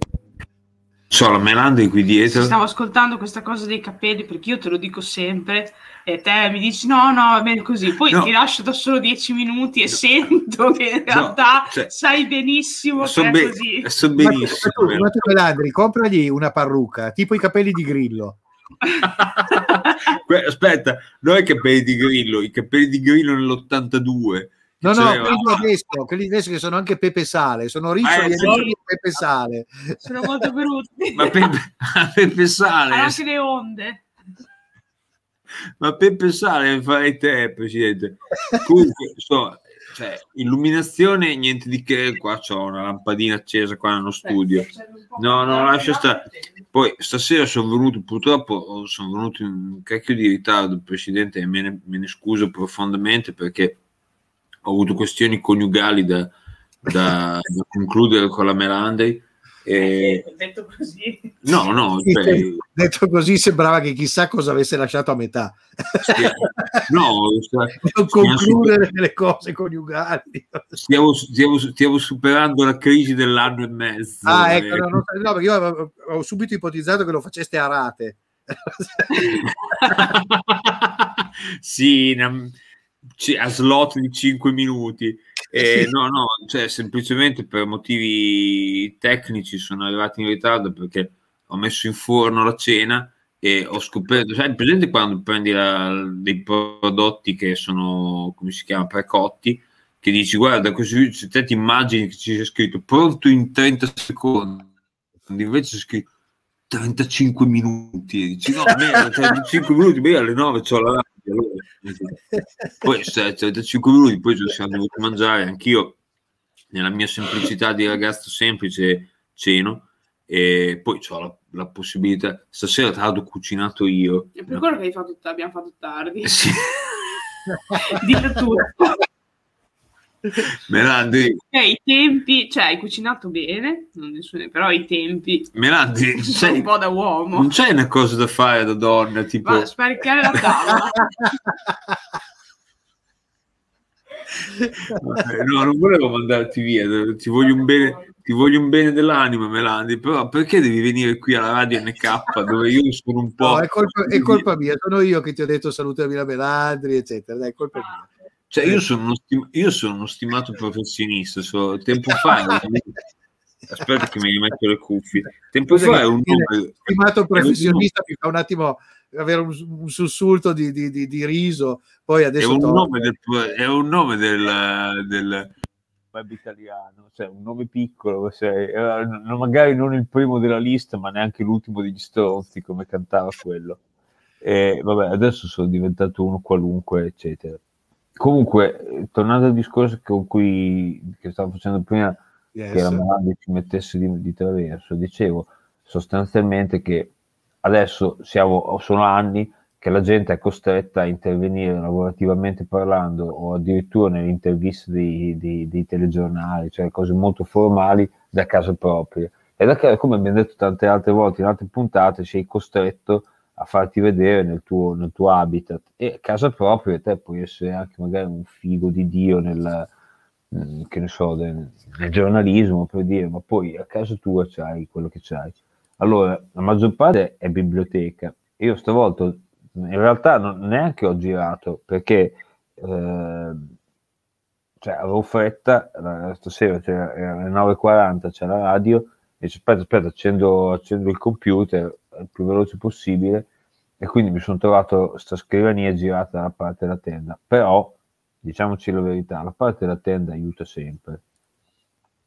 So, la Melandri qui dietro. Stavo ascoltando questa cosa dei capelli perché io te lo dico sempre e te mi dici no, no, va bene così. Poi No. ti lascio da solo dieci minuti e sento che in realtà cioè, sai benissimo So, che è be- così. so tu, ma benissimo. tu, ma tu, Melandri, compragli una parrucca, tipo i capelli di Grillo. Aspetta, non i capelli di Grillo, i capelli di Grillo nell'82. No, no, quelli di adesso, quelli che sono anche Pepe Sale, sono riccioli Eh, sì. enormi di Pepe Sale. Sono molto brutti. Ma Pepe, Pepe Sale, Hanno anche le onde. ma Pepe Sale farei te, Presidente. Comunque, so, cioè, illuminazione, niente di che, qua c'ho una lampadina accesa qua nello studio. No, no, lascia stare. Poi stasera sono venuto, purtroppo sono venuto in un cacchio di ritardo, Presidente, e me ne, me ne scuso profondamente perché ho avuto questioni coniugali da, da- da concludere con la Melandri. E... Ho detto così. No, no, cioè, Detto così sembrava che chissà cosa avesse lasciato a metà. stia- no, Non concludere le cose coniugali. stiamo, stiamo- stiamo superando la crisi dell'anno e mezzo. Ah, ecco, Eh, no, no, no, perché io avevo- ho subito ipotizzato che lo faceste a rate. sì, ci- a slot di 5 minuti. Eh, Sì. No, no, cioè semplicemente per motivi tecnici sono arrivato in ritardo perché ho messo in forno la cena e ho scoperto, sai, presente quando prendi la- dei prodotti che sono, come si chiama, precotti, che dici, guarda, così se te ti immagini che ci sia scritto pronto in 30 secondi, invece c'è scritto 35 minuti, e dici, no, merda, 35 minuti, beh, alle 9 c'ho la Poi se- 35 minuti, poi ci siamo dovuti mangiare, anch'io nella mia semplicità di ragazzo semplice ceno e poi ho la, la possibilità, stasera tra l'altro ho cucinato io. È per quello che hai fatto, abbiamo fatto tardi. Sì. Dillo tutto. Melandri, Eh, I tempi, cioè hai cucinato bene, non nessuno, però i tempi Melandri, sono sai, un po' da uomo. non c'è una cosa da fare da donna, tipo... Va a sparecchiare la tavola. No, non volevo mandarti via, ti voglio un bene, ti voglio un bene dell'anima, Melandi, però perché devi venire qui alla radio NK dove io sono un po'... No, è colpa, è colpa mia, sono io che ti ho detto salutami la Melandri, eccetera, dai, è colpa mia. Cioè, io sono uno, stim- io sono uno stimato professionista, so, tempo fa... Aspetta che mi rimetto le cuffie. Tempo Scusa fa è un nome... Stimato professionista mi fa un attimo avere un, un sussulto di, di- di- di riso, poi È adesso... un torno. nome del, è un nome del, del- web italiano, cioè un nome piccolo, cioè, eh, magari non il primo della lista, ma neanche l'ultimo degli stronzi come cantava quello. E vabbè, adesso sono diventato uno qualunque, eccetera. Comunque, tornando al discorso con cui che stavo facendo prima, Yes. che la Morandi ci mettesse di, di traverso, dicevo sostanzialmente che adesso siamo, sono anni che la gente è costretta a intervenire lavorativamente parlando o addirittura nelle interviste dei, dei- dei telegiornali, cioè cose molto formali da casa propria. E da casa, come abbiamo detto tante altre volte in altre puntate, sei costretto a farti vedere nel tuo, nel tuo habitat e a casa propria te puoi essere anche magari un figo di Dio nel, mm, che ne so, del, nel giornalismo per dire, ma poi a casa tua c'hai quello che c'hai. Allora, la maggior parte è biblioteca. Io stavolta, in realtà, non, neanche ho girato perché eh, cioè, avevo fretta, la- stasera c'era, era alle 9.40, c'è la radio, e dice, aspetta, aspetta, accendo, accendo il computer il più veloce possibile e quindi mi sono trovato sta scrivania girata dalla parte della tenda. Però, diciamoci la verità, la parte della tenda aiuta sempre.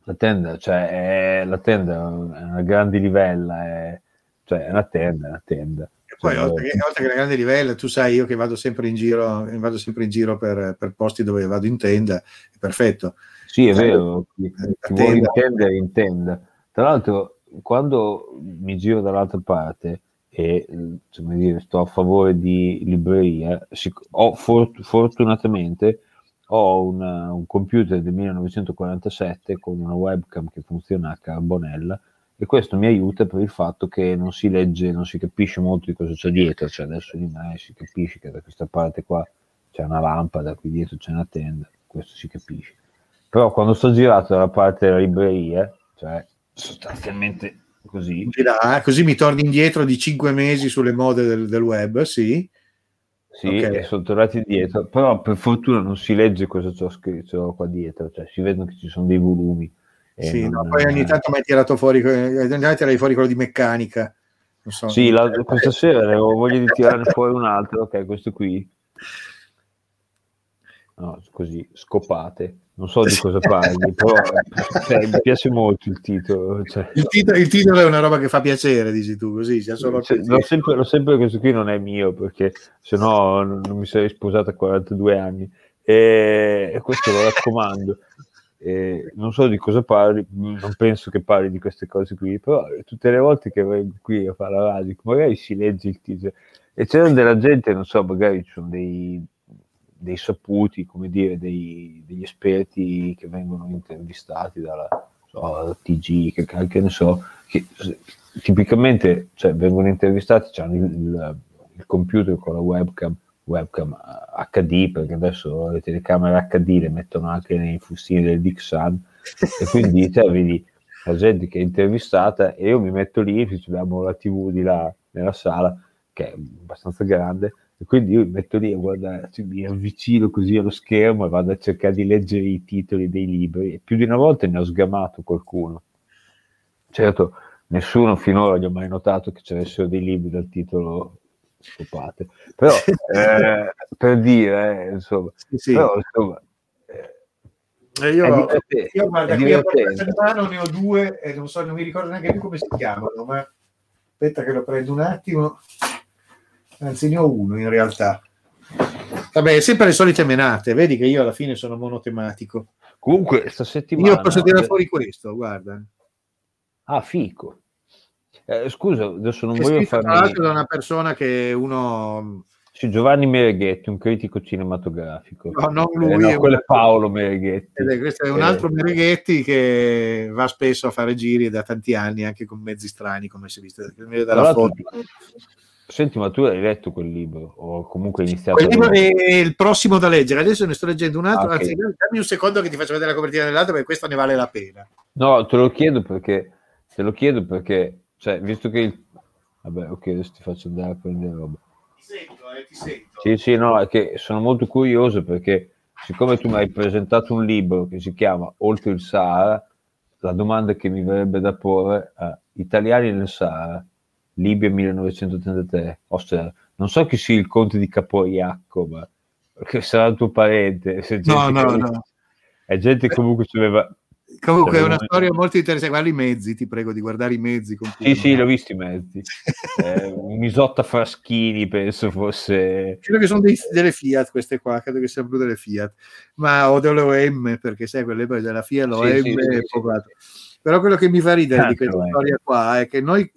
La tenda, cioè, è, la tenda è una grande livella, è, cioè, è una tenda, è una tenda. E poi, Cioè, oltre che, oltre che la grande livello, tu sai io che vado sempre in giro, vado sempre in giro per, per posti dove vado in tenda, è perfetto. Sì, è Sai, vero, chi, chi vuole tenda. intendere, intenda. Tra l'altro, quando mi giro dall'altra parte e come dire, sto a favore di libreria, sic- ho fort- fortunatamente ho una- un computer del 1947 con una webcam che funziona a carbonella e questo mi aiuta per il fatto che non si legge, non si capisce molto di cosa c'è dietro, cioè adesso di me si capisce che da questa parte qua c'è una lampada, qui dietro c'è una tenda, questo si capisce. Però quando sto girato dalla parte della libreria, cioè sostanzialmente così, là, eh, così mi torni indietro di cinque mesi sulle mode del, del web, sì. sì, Ok. e sono tornati indietro, però per fortuna non si legge cosa c'ho scritto qua dietro, cioè si vedono che ci sono dei volumi. e Sì, non- no, poi ogni tanto mi hai tirato fuori, eh, tirai fuori quello di meccanica. Non so. Sì, la- questa sera avevo voglia di tirarne fuori un altro, ok, questo qui. No, così, scopate. Non so di cosa parli, però cioè, mi piace molto il titolo. cioè. Il titolo, il titolo è una roba che fa piacere, dici tu, così sia solo Cioè, l'ho, sempre, l'ho sempre questo qui non è mio perché se no non, mi sarei sposato a 42 anni e, e questo lo raccomando E non so di cosa parli non penso che parli di queste cose qui però tutte le volte che vengo qui a fare la radio magari si legge il titolo e c'era della gente non so magari ci sono dei, dei saputi come dire dei, degli esperti che vengono intervistati dalla so, TG che, che ne so che tipicamente cioè, vengono intervistati, hanno il, il, il, computer con la webcam, webcam HD, perché adesso le telecamere HD le mettono anche nei fustini del Dixon, e quindi te vedi la gente che è intervistata e io mi metto lì, abbiamo la TV di là nella sala, che è abbastanza grande, e quindi io mi metto lì a guardare, cioè, mi avvicino così allo schermo e vado a cercare di leggere i titoli dei libri, e più di una volta ne ho sgamato qualcuno. Certo, nessuno finora gli ho mai notato che c'erano dei libri dal titolo scopate però eh, per dire eh, insomma, sì, sì. Però, insomma eh, io, io guarda, qui a mano ne ho due e non so, non mi ricordo neanche più come si chiamano, ma aspetta che lo prendo un attimo. Anzi, ne ho uno in realtà. Vabbè, sempre le solite menate, vedi che io alla fine sono monotematico. Comunque, sta settimana... Io posso tirare fuori questo, guarda. Ah, fico. Eh, scusa, adesso non È voglio fare. Tra l'altro da una persona che uno... Sì, Giovanni Mereghetti, un critico cinematografico. No, non lui. Eh, no, è quello è Paolo Mereghetti. È, questo è un altro eh... Mereghetti che va spesso a fare giri da tanti anni, anche con mezzi strani, come si è visto dalla foto. Senti, ma tu hai letto quel libro? O comunque hai iniziato Quel a libro è il prossimo da leggere. Adesso ne sto leggendo un altro. Ah, ok. Anzi, dammi un secondo che ti faccio vedere la copertina dell'altro perché questo ne vale la pena. No, te lo chiedo perché, te lo chiedo perché, cioè, visto che il... Vabbè, ok, adesso ti faccio andare a prendere roba. Ti sento, eh, ti sento. Sì, sì, no, è che sono molto curioso perché siccome tu mi hai presentato un libro che si chiama Oltre il Sahara, la domanda che mi verrebbe da porre è Italiani nel Sahara, Libia 1983, ossia, non so chi sia il conte di Caporiacco, ma che sarà il tuo parente. No, no, che- no. È gente che comunque ci aveva... Comunque è Cioè, una non- storia molto interessante. Guarda i mezzi, ti prego di guardare i mezzi. Sì, sì, l'ho visto i mezzi. Eh, Misotta Fraschini, penso fosse... Credo che sono dei- delle Fiat queste qua, credo che siano più delle Fiat, ma o delle OM, perché sai, quelle della Fiat, l'OM Sì, sì, sì. Però quello che mi fa ridere di Tanto questa è. storia qua è che noi,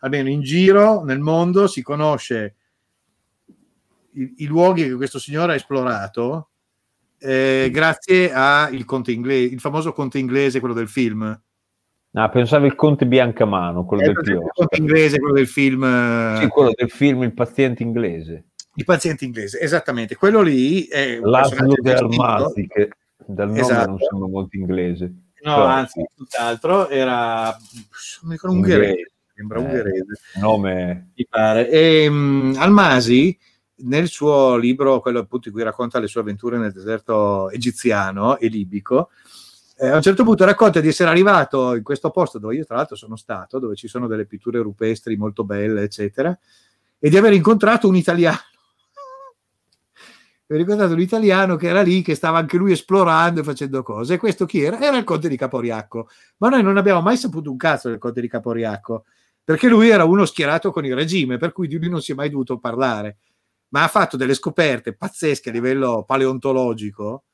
almeno in giro, nel mondo, si conosce i, i luoghi che questo signore ha esplorato eh, grazie al conte inglese, il famoso conte inglese, quello del film. Ah, pensavo il conte Biancamano, quello È del presente il conte inglese, quello del film eh, Sì, quello del film Il paziente inglese. Il paziente inglese, esattamente. Quello lì è un L'aslo personaggio del distinto. Armazzi, che dal nome Esatto. non sembra molto inglese. No, Però, anzi, tutt'altro era non mi ricordo, ungherese. Sembra Eh. ungherese, Nome... mi pare. E, mh, Almasi, nel suo libro, quello appunto in cui racconta le sue avventure nel deserto egiziano e libico, eh, a un certo punto racconta di essere arrivato in questo posto dove io tra l'altro sono stato, dove ci sono delle pitture rupestri molto belle, eccetera, e di aver incontrato un italiano. Ho ricordato un italiano che era lì, che stava anche lui esplorando e facendo cose. E questo chi era? Era il conte di Caporiacco. Ma noi non abbiamo mai saputo un cazzo del conte di Caporiacco, perché lui era uno schierato con il regime, per cui di lui non si è mai dovuto parlare. Ma ha fatto delle scoperte pazzesche a livello paleontologico,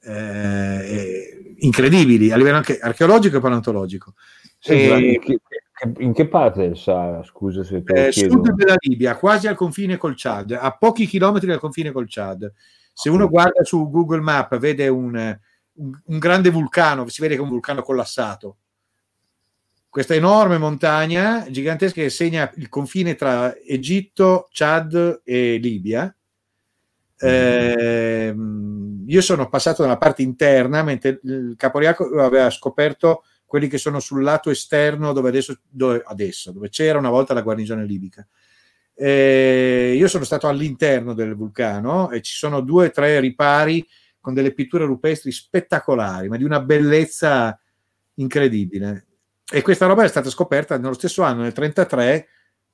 eh, incredibili, a livello anche archeologico e paleontologico. Senti, E- in, che, che- in che parte del Sahara, scusa se te lo eh, chiedo? sud della Libia, quasi al confine col Chad, a pochi chilometri dal confine col Chad. Se uno guarda su Google Map vede un, un- un grande vulcano, si vede che è un vulcano collassato. Questa enorme montagna gigantesca che segna il confine tra Egitto, Chad e Libia. Ehm, io sono passato dalla parte interna, mentre il Caporiaco aveva scoperto quelli che sono sul lato esterno dove adesso, dove, adesso, dove c'era una volta la guarnigione libica. Eh, io sono stato all'interno del vulcano e ci sono due o tre ripari con delle pitture rupestri spettacolari, ma di una bellezza incredibile. E questa roba è stata scoperta nello stesso anno, nel 1933,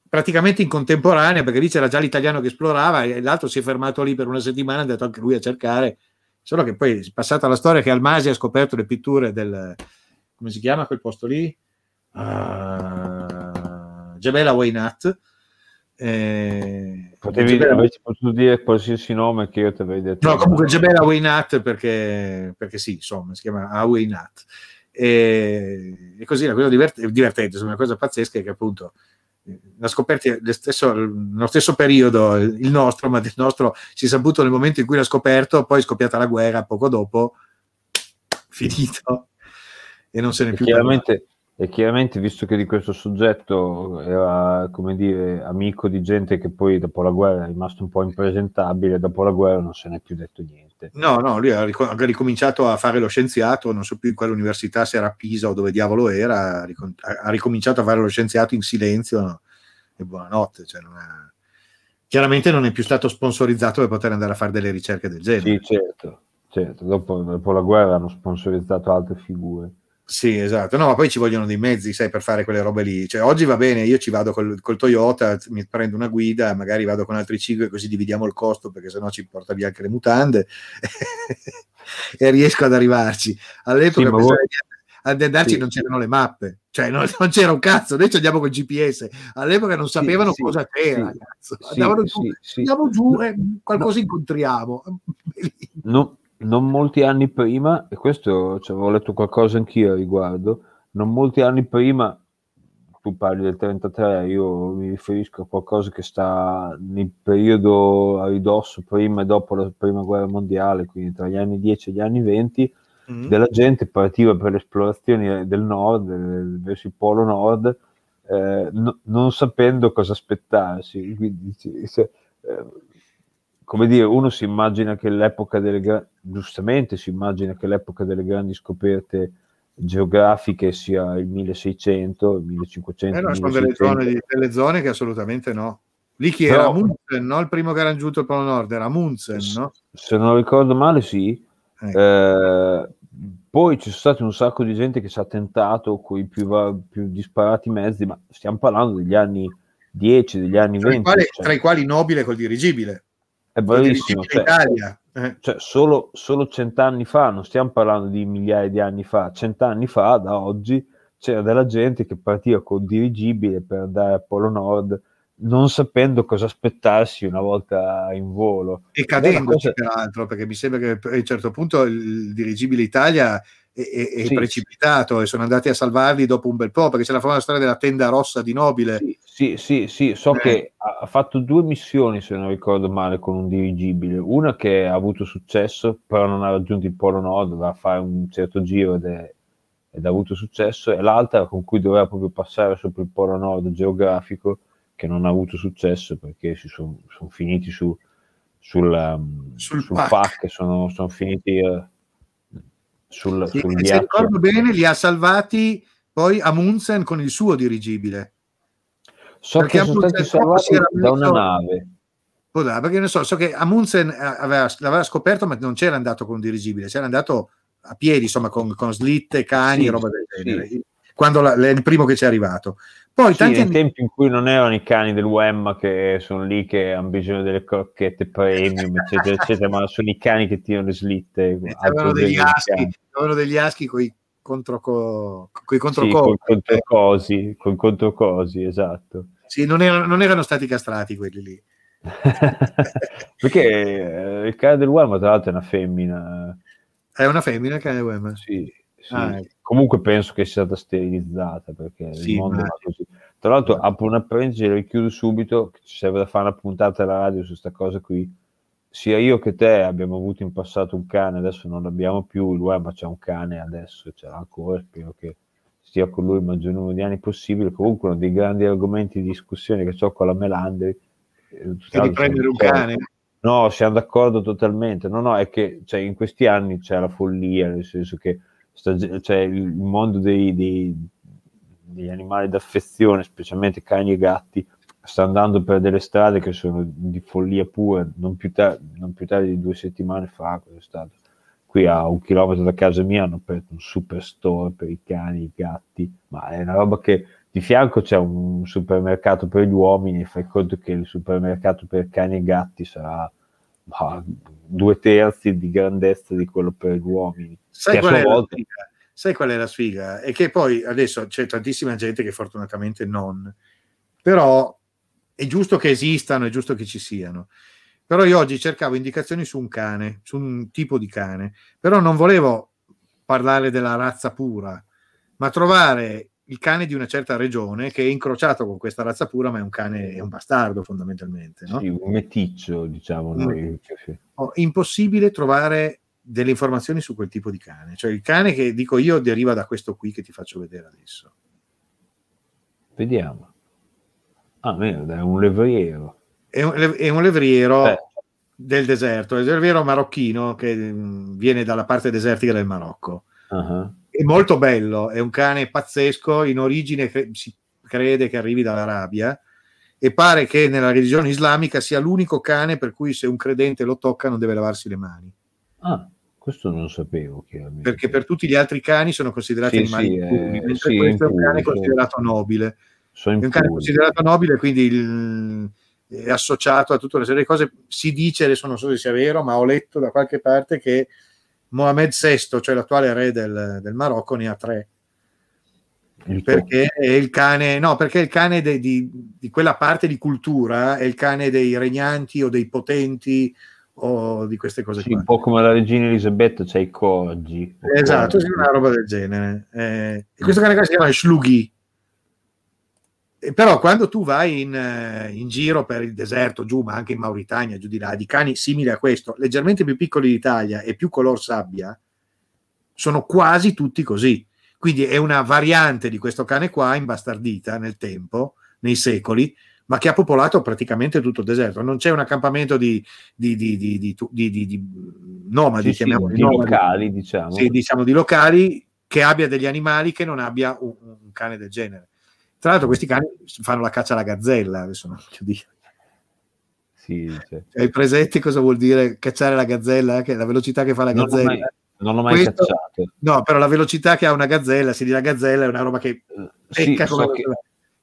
praticamente in contemporanea, perché lì c'era già l'italiano che esplorava e l'altro si è fermato lì per una settimana, è andato anche lui a cercare. Solo che poi è passata la storia che Almasi ha scoperto le pitture del, come si chiama quel posto lì? Uh, Jebel Awainat. Eh, Potevi, Jebel- avresti potuto dire qualsiasi nome che io ti avrei detto. No, comunque Jebel Awainat perché, perché sì, insomma, si chiama Awainat. E, e così la cosa divert- divertente, insomma, una cosa pazzesca è che appunto la scoperta lo stesso, nello stesso periodo, il nostro, ma del nostro si è saputo nel momento in cui l'ha scoperto, poi è scoppiata la guerra, poco dopo, finito, e non se ne è più chiaramente, e chiaramente, visto che di questo soggetto era, come dire, amico di gente che poi dopo la guerra è rimasto un po' impresentabile, dopo la guerra non se n'è più detto niente. No, no, lui ha rico- ha ricominciato a fare lo szienziato, non so più in quale università, se era a Pisa o dove diavolo era, ha, ricom- ha- ha ricominciato a fare lo scienziato in silenzio e buonanotte. Cioè non è- Chiaramente non è più stato sponsorizzato per poter andare a fare delle ricerche del genere. Sì, certo, certo. Dopo, dopo la guerra hanno sponsorizzato altre figure. Sì, esatto. No, ma poi ci vogliono dei mezzi, sai, per fare quelle robe lì. Cioè, oggi va bene, io ci vado col, col Toyota, mi prendo una guida, magari vado con altri 5 così dividiamo il costo perché sennò ci porta via anche le mutande e riesco ad arrivarci. All'epoca Sì, voi- ad andarci Sì. non c'erano le mappe, cioè non, non c'era un cazzo, noi ci andiamo col GPS. All'epoca non sapevano sì, cosa c'era, sì, Andavano giù, andiamo giù e qualcosa incontriamo. Non, non molti anni prima, e questo ci avevo letto qualcosa anch'io a riguardo, non molti anni prima, tu parli del 33, io mi riferisco a qualcosa che sta nel periodo a ridosso, prima e dopo la prima guerra mondiale, quindi tra gli anni 10 e gli anni 20, Mm. della gente partiva per le esplorazioni del nord, eh, verso il polo nord, eh, no- non sapendo cosa aspettarsi. Quindi, se- eh, come dire, uno si immagina che l'epoca delle gra- giustamente si immagina che l'epoca delle grandi scoperte geografiche sia il 1600, il 1500, Eh no, sono delle 1600. zone, di- delle zone che assolutamente no. Lì chi Però- era Amundsen, no? Il primo che ha raggiunto il Polo Nord era Amundsen, no? Se non ricordo male, sì. Ecco. Eh, poi ci sono stati un sacco di gente che ci ha tentato con i più, più disparati mezzi, ma stiamo parlando degli anni 10, degli anni tra, i 20. quali, cioè, tra i quali nobile col dirigibile. È bravissimo. Cioè, Italia. Eh, cioè, solo, solo cent'anni fa, non stiamo parlando di migliaia di anni fa, cent'anni fa, da oggi, c'era della gente che partiva con dirigibile per andare al Polo Nord, non sapendo cosa aspettarsi una volta in volo. e cadendoci cosa- peraltro, perché mi sembra che a un certo punto il dirigibile Italia è- è Sì. precipitato e sono andati a salvarli dopo un bel po', perché c'è la famosa storia della tenda rossa di Nobile. Sì, sì, sì, sì, so Eh. che ha fatto due missioni, se non ricordo male, con un dirigibile. Una che ha avuto successo, però non ha raggiunto il Polo Nord, doveva fare un certo giro ed, è- ed ha avuto successo, e l'altra con cui doveva proprio passare sopra il Polo Nord geografico, che non ha avuto successo perché si sono finiti su, sul, Sul sul pack. pack, sono, sono finiti eh, sul, Sì, sul se ricordo bene, li ha salvati poi Amundsen con il suo dirigibile. So perché che sono stati salvati da una nave. Perché ne so, so che Amundsen eh, aveva, l'aveva scoperto, ma non c'era andato con un dirigibile, c'era andato a piedi, insomma, con, con slitte, cani Sì, e roba del sì. genere. Quando la- è il primo che ci è arrivato. Poi Sì, tanti anni tempi in cui non erano i cani del Wemma che sono lì che hanno bisogno delle crocchette premium, eccetera, eccetera, ma sono i cani che tirano le slitte. avevano degli aschi, avevano degli aschi con i controco, coi Sì, con controcorpi. controcosi, con controcosi, esatto. Sì, non erano, non erano stati castrati quelli lì. Perché eh, il cane del Wemma, tra l'altro, è una femmina. È una femmina il cane Wemmer? Sì, sì. Ah, ecco. Comunque penso che sia stata sterilizzata perché Sì, il mondo ma- va così. Tra l'altro, apro una parentesi e la richiudo subito. Che ci serve da fare una puntata alla radio su questa cosa qui. Sia io che te abbiamo avuto in passato un cane, adesso non l'abbiamo più. Il Wemma c'è un cane adesso, ce l'ha ancora. Spero che stia con lui il maggior numero di anni possibile. Comunque, uno dei grandi argomenti di discussione che ho con la Melandri. eh, Che di prendere un cane? No, siamo d'accordo totalmente. No, no, è che cioè, in questi anni c'è la follia, nel senso che cioè, il mondo dei, dei- degli animali d'affezione, specialmente cani e gatti, sta andando per delle strade che sono di follia pura. Non più, tar- non più tardi di due settimane fa? Qui a un chilometro da casa mia hanno aperto un superstore per i cani e i gatti, ma è una roba che di fianco c'è un supermercato per gli uomini e fai conto che il supermercato per cani e gatti sarà ma, due terzi di grandezza di quello per gli uomini. Sai qual, volta-? Sai qual è la sfiga? È che poi adesso c'è tantissima gente che fortunatamente non, però è giusto che esistano, è giusto che ci siano. Però io oggi cercavo indicazioni su un cane, su un tipo di cane, però non volevo parlare della razza pura, ma trovare il cane di una certa regione che è incrociato con questa razza pura, ma è un cane, è un bastardo fondamentalmente. No? Sì, un meticcio, diciamo noi. Sì. Oh, impossibile trovare delle informazioni su quel tipo di cane. Cioè il cane che dico io deriva da questo qui che ti faccio vedere adesso. Vediamo. Ah, merda, è un levriero. È un, è un levriero Eh. del deserto, è un levriero marocchino che mm, viene dalla parte desertica del Marocco. Ah, È molto bello, è un cane pazzesco, in origine cre- si crede che arrivi dall'Arabia e pare che nella religione islamica sia l'unico cane per cui se un credente lo tocca non deve lavarsi le mani. Ah, questo non lo sapevo chiaramente. perché per tutti gli altri cani sono considerati Sì, animali sì, impuri, eh, mentre sì, questo è un cane considerato nobile. È un cane considerato nobile, quindi il- è associato a tutta una serie di cose. Si dice, adesso non so se sia vero, ma ho letto da qualche parte che Mohammed VI, cioè l'attuale re del, del Marocco, ne ha tre. Il Perché è il cane, no, perché il cane de- di, di quella parte di cultura, è il cane dei regnanti o dei potenti o di queste cose Sì, qua. un po' come la regina Elisabetta c'è i corgi. Esatto, sì, una roba del genere. Eh, e questo cane qua si chiama Shlughi. E però quando tu vai in, eh, in giro per il deserto, giù, ma anche in Mauritania, giù di là, di cani simili a questo, leggermente più piccoli d'Italia e più color sabbia, sono quasi tutti così. Quindi è una variante di questo cane qua, imbastardita nel tempo, nei secoli, ma che ha popolato praticamente tutto il deserto. Non c'è un accampamento di, di, di, di, di, di- di- di nomadi, Sì, sì, chiamiamoli di nomadi, locali, diciamo. sì, diciamo di locali, che abbia degli animali che non abbia un, un cane del genere. Tra l'altro questi cani fanno la caccia alla gazzella, adesso non voglio dire. Sì, cioè. Hai presenti cosa vuol dire cacciare la gazzella? Che la velocità che fa la Non l'ho gazzella? mai, non l'ho mai Questo- cacciato. No, però la velocità che ha una gazzella, si dice la gazzella è una roba che Eh, Sì, so che,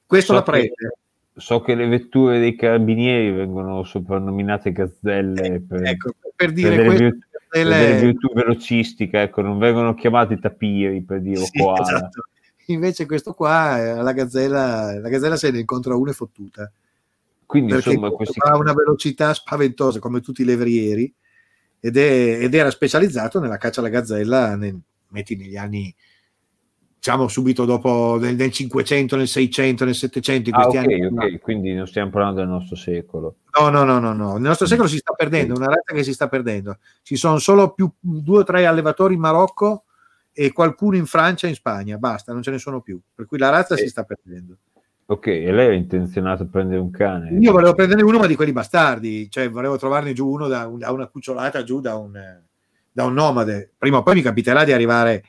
questo so la che- prende. so che le vetture dei carabinieri vengono soprannominate gazzelle per, Ecco, per per dire delle, questo, virtù, per delle virtù velocistiche, ecco, non vengono chiamati tapiri per dire o Sì, esatto. Invece questo qua, eh, la gazzella, la gazzella se ne incontra una è fottuta. Quindi Perché insomma questi ha una velocità spaventosa come tutti i levrieri ed, è- ed era specializzato nella caccia alla gazzella nel- metti negli anni diciamo subito dopo nel, nel 500 nel 600 nel 700 in Ah, questi ok, anni ok, quindi non stiamo parlando del nostro secolo. no no no no no nel nostro secolo si sta perdendo è una razza che si sta perdendo ci sono solo più due o tre allevatori in Marocco e qualcuno in Francia e in Spagna basta non ce ne sono più per cui la razza si sta perdendo Ok, e lei era intenzionato a prendere un cane? Io volevo prendere uno, ma di quelli bastardi, cioè volevo trovarne giù uno da, un- da una cucciolata giù da un, da un nomade. Prima o poi mi capiterà di arrivare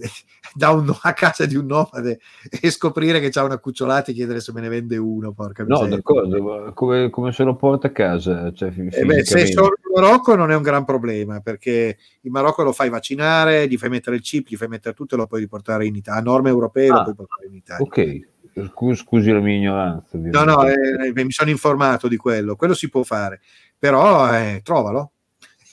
da un- a casa di un nomade e scoprire che c'ha una cucciolata e chiedere se me ne vende uno. Porca No, miseria. d'accordo, come, come se lo porta a casa? Cioè, Eh beh, se sono in Marocco non è un gran problema perché in Marocco lo fai vaccinare, gli fai mettere il chip, gli fai mettere tutto e lo puoi riportare in Italia. A norme europee lo Ah. puoi portare in Italia. Ok, scu- scusi la mia ignoranza. No, no, ovviamente. eh, mi sono informato di quello. Quello si può fare, però eh, trovalo.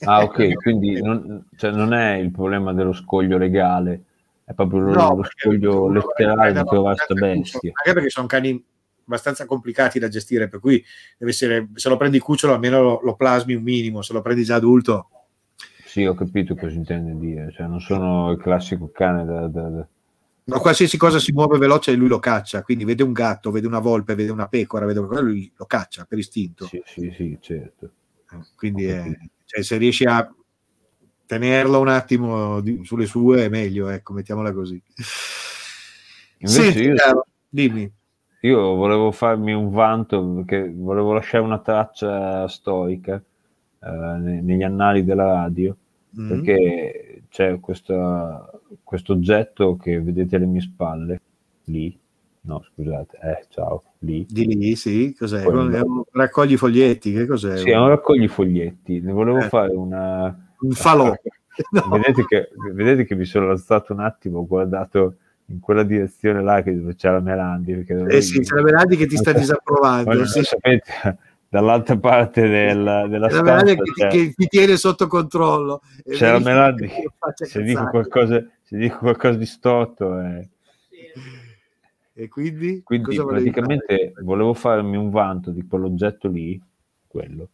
Ah, ok, quindi non, cioè, non è il problema dello scoglio legale, è proprio lo, No, lo scoglio letterale di di bestia. Anche perché sono cani abbastanza complicati da gestire, per cui deve essere, se lo prendi cucciolo almeno lo, lo plasmi un minimo, se lo prendi già adulto. Sì, ho capito cosa intende dire, cioè non sono il classico cane da... da- da- No, qualsiasi cosa si muove veloce lui lo caccia, quindi vede un gatto, vede una volpe, vede una pecora, vede qualcosa, lui lo caccia per istinto. Sì, sì, sì, certo. Quindi è- cioè, se riesci a tenerlo un attimo di- sulle sue è meglio, ecco, mettiamola così. Invece Senti, io, caro, dimmi. io volevo farmi un vanto perché volevo lasciare una traccia storica eh, ne- negli annali della radio Mm. perché c'è questa- questo oggetto che vedete alle mie spalle, lì, no scusate, eh ciao, lì, Di lì, sì, cos'è? È un- raccogli foglietti, che cos'è? sì, è un raccogli foglietti, ne volevo Eh. fare una... un falò. No. Vedete, che, vedete che mi sono alzato un attimo, ho guardato in quella direzione là che dove c'era Melandi. Eh sì, c'è la Verandi che ti sta disapprovando. sì. sapete, dall'altra parte del- della Verandi stanza che, c'è, che ti tiene sotto controllo. Vedi Melandi. Se dico, qualcosa, se dico qualcosa di storto, eh. E quindi, quindi praticamente volevo farmi un vanto di quell'oggetto lì, quello?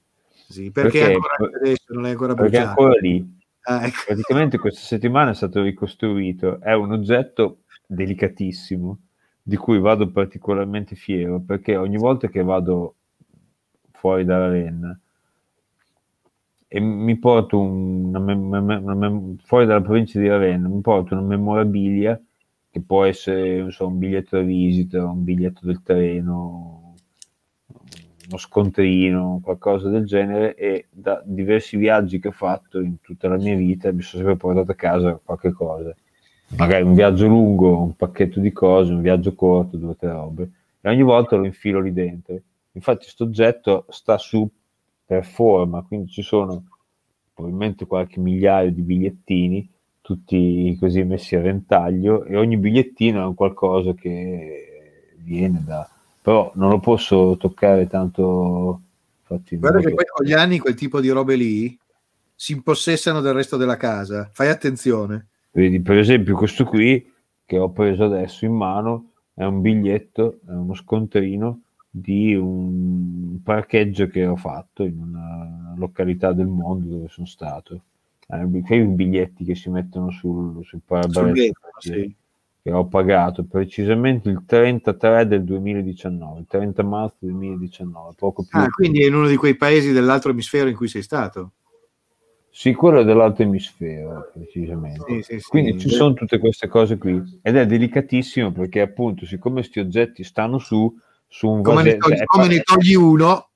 Sì, perché, perché- ancora adesso non è ancora perché bruciato. ancora lì. Ah, ecco. praticamente questa settimana è stato ricostruito. È un oggetto delicatissimo di cui vado particolarmente fiero perché ogni volta che vado fuori dalla Renna e mi porto una, mem- mem- una mem- fuori dalla provincia di Ravenna, mi porto una memorabilia che può essere non so, un biglietto da visita, un biglietto del treno, uno scontrino, qualcosa del genere e da diversi viaggi che ho fatto in tutta la mia vita mi sono sempre portato a casa qualche cosa. Magari un viaggio lungo, un pacchetto di cose, un viaggio corto, due o tre robe. E ogni volta lo infilo lì dentro. Infatti questo oggetto sta su per forma, quindi ci sono probabilmente qualche migliaio di bigliettini, tutti così messi a ventaglio, e ogni bigliettino è un qualcosa che viene da... però non lo posso toccare tanto... Infatti, Guarda che poi con gli anni quel tipo di robe lì si impossessano del resto della casa. Fai attenzione. Vedi, per esempio, questo qui che ho preso adesso in mano è un biglietto, è uno scontrino di un parcheggio che ho fatto in una località del mondo dove sono stato. Eh, quei biglietti che si mettono sul, sul Sul parabrezza vetro, che- sì. Che ho pagato precisamente il 33 del 2019, il 30 marzo 2019, poco più. Ah, quindi è in uno di quei paesi dell'altro emisfero in cui sei stato. Sì, quello è dell'altro emisfero, precisamente. Sì, sì, sì. Quindi ci sono tutte queste cose qui ed è delicatissimo perché appunto siccome questi oggetti stanno su, su un come, ne vasetto, togli, cioè, come ne togli uno,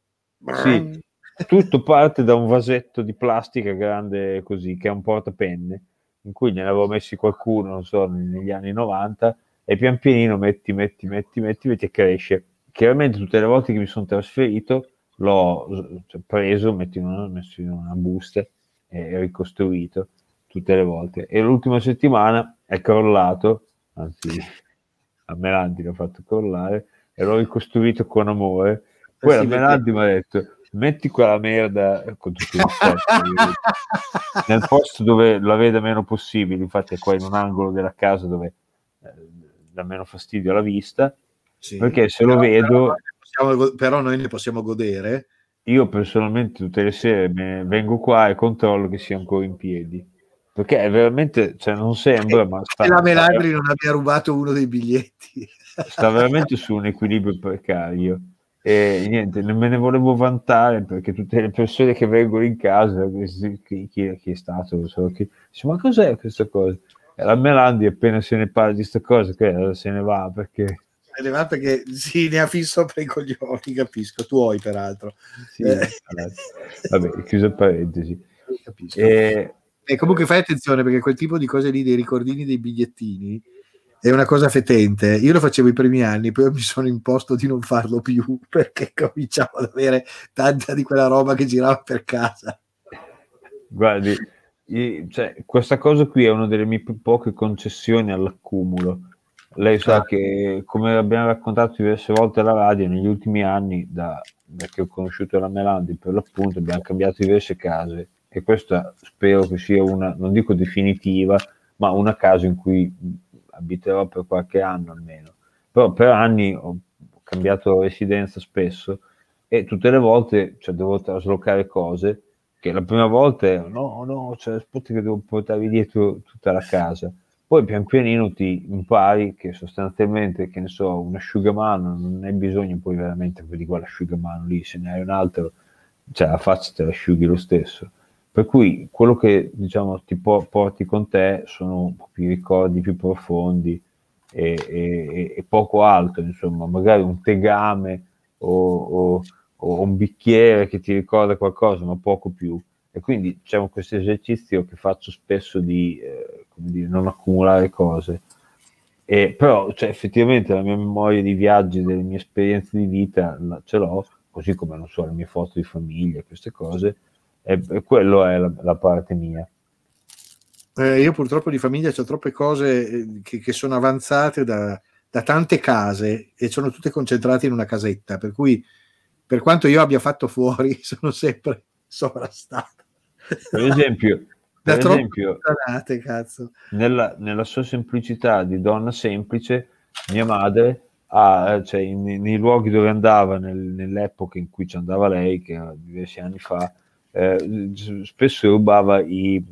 Sì. tutto parte da un vasetto di plastica grande così, che è un portapenne, in cui ne avevo messi qualcuno, non so, negli anni 90, e pian pianino metti, metti, metti, metti, metti e cresce. Chiaramente tutte le volte che mi sono trasferito l'ho cioè, preso, messo in, una, messo in una busta e ricostruito tutte le volte. E l'ultima settimana è crollato, anzi a Melandi l'ho fatto crollare, e l'ho ricostruito con amore. Poi Eh la sì, Melandi mi ha detto, metti quella merda con tutto il nel posto dove la veda meno possibile, infatti è qua in un angolo della casa dove eh, dà meno fastidio alla vista, Sì. perché se lo Però- vedo, però noi ne possiamo- però noi ne possiamo godere. io personalmente tutte le sere vengo qua e controllo che sia ancora in piedi. Perché è veramente, cioè non sembra, ma sta, Che la Melandri non abbia rubato uno dei biglietti. sta veramente su un equilibrio precario. E niente, non me ne volevo vantare perché tutte le persone che vengono in casa, chi, chi- chi è stato, non so chi, dice, ma cos'è questa cosa? E la Melandi appena se ne parla di questa cosa, che se ne va perché Se ne va perché sì, ne ha fisso per i coglioni, capisco. Tuoi, peraltro. sì, Eh. vabbè, chiusa parentesi. E, E comunque fai attenzione perché quel tipo di cose lì, dei ricordini dei bigliettini, è una cosa fetente. Io lo facevo i primi anni, poi mi sono imposto di non farlo più perché cominciavo ad avere tanta di quella roba che girava per casa. Guardi, cioè, questa cosa qui è una delle mie poche concessioni all'accumulo. Lei sa Ah. che, come abbiamo raccontato diverse volte alla radio, negli ultimi anni, da, da che ho conosciuto la Melandi, per l'appunto, abbiamo cambiato diverse case e questa spero che sia una, non dico definitiva, ma una casa in cui abiterò per qualche anno almeno. Però per anni ho cambiato residenza spesso e tutte le volte cioè, devo traslocare cose che la prima volta no, no, cioè, aspetta che devo portarvi dietro tutta la casa. Poi pian pianino ti impari che sostanzialmente, che ne so, un asciugamano non hai bisogno poi veramente di quell'asciugamano lì, se ne hai un altro, cioè la faccia te la asciughi lo stesso. Per cui quello che diciamo ti po- porti con te sono più ricordi più profondi e, e- e poco altro, insomma, magari un tegame o, o- o un bicchiere che ti ricorda qualcosa, ma poco più. E quindi c'è questo esercizio che faccio spesso di eh, dire, non accumulare cose. E, però cioè, effettivamente la mia memoria di viaggi, delle mie esperienze di vita la- ce l'ho, così come non so, le mie foto di famiglia, queste cose, e, e quello è la, la parte mia. Eh, io purtroppo di famiglia ho troppe cose eh, che, che sono avanzate da, da tante case e sono tutte concentrate in una casetta, per cui per quanto io abbia fatto fuori, sono sempre sovrastato. Per esempio, da per troppe esempio puttanate, cazzo. nella, nella sua semplicità di donna semplice, mia madre, ha, cioè, in- nei luoghi dove andava, nel- nell'epoca in cui ci andava lei, che era diversi anni fa, eh, spesso rubava i,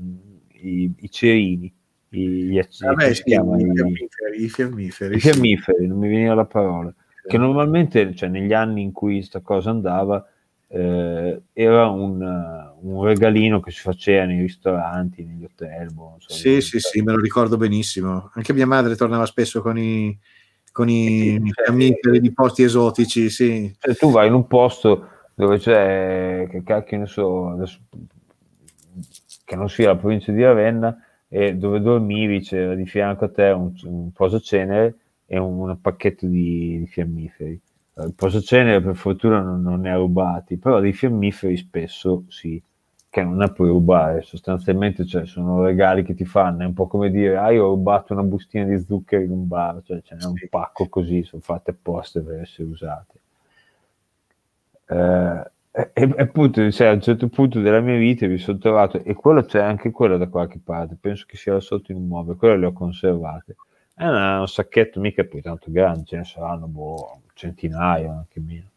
i, i cerini, i, gli ac- Vabbè, come si sì, chiama? i I- fiammiferi, i fiammiferi, i sì. fiammiferi, non mi veniva la parola, che normalmente, cioè, negli anni in cui sta cosa andava, eh, era un, un regalino che si faceva nei ristoranti, negli hotel. boh, so, Sì, sì, sì, me lo ricordo benissimo. Anche mia madre tornava spesso con i, con i Sì, fiammiferi di posti esotici, sì. Cioè, tu vai in un posto dove c'è, che cacchio ne so, adesso, che non sia la provincia di Ravenna, e dove dormivi c'era di fianco a te un, un posacenere e un, un pacchetto di, di fiammiferi. Eh, Il posacenere per fortuna non, non ne ha rubati, però dei fiammiferi spesso sì, che non ne puoi rubare, sostanzialmente cioè, sono regali che ti fanno, è un po' come dire, ah io ho rubato una bustina di zuccheri in un bar, cioè ce n'è un pacco così, sono fatte apposta per essere usate. Eh, e, e appunto, cioè, a un certo punto della mia vita mi sono trovato, e quello c'è anche quello da qualche parte, penso che sia là sotto in un muoio, quello le ho conservate. È una- un sacchetto mica poi tanto grande, ce ne saranno boh, centinaia, anche meno.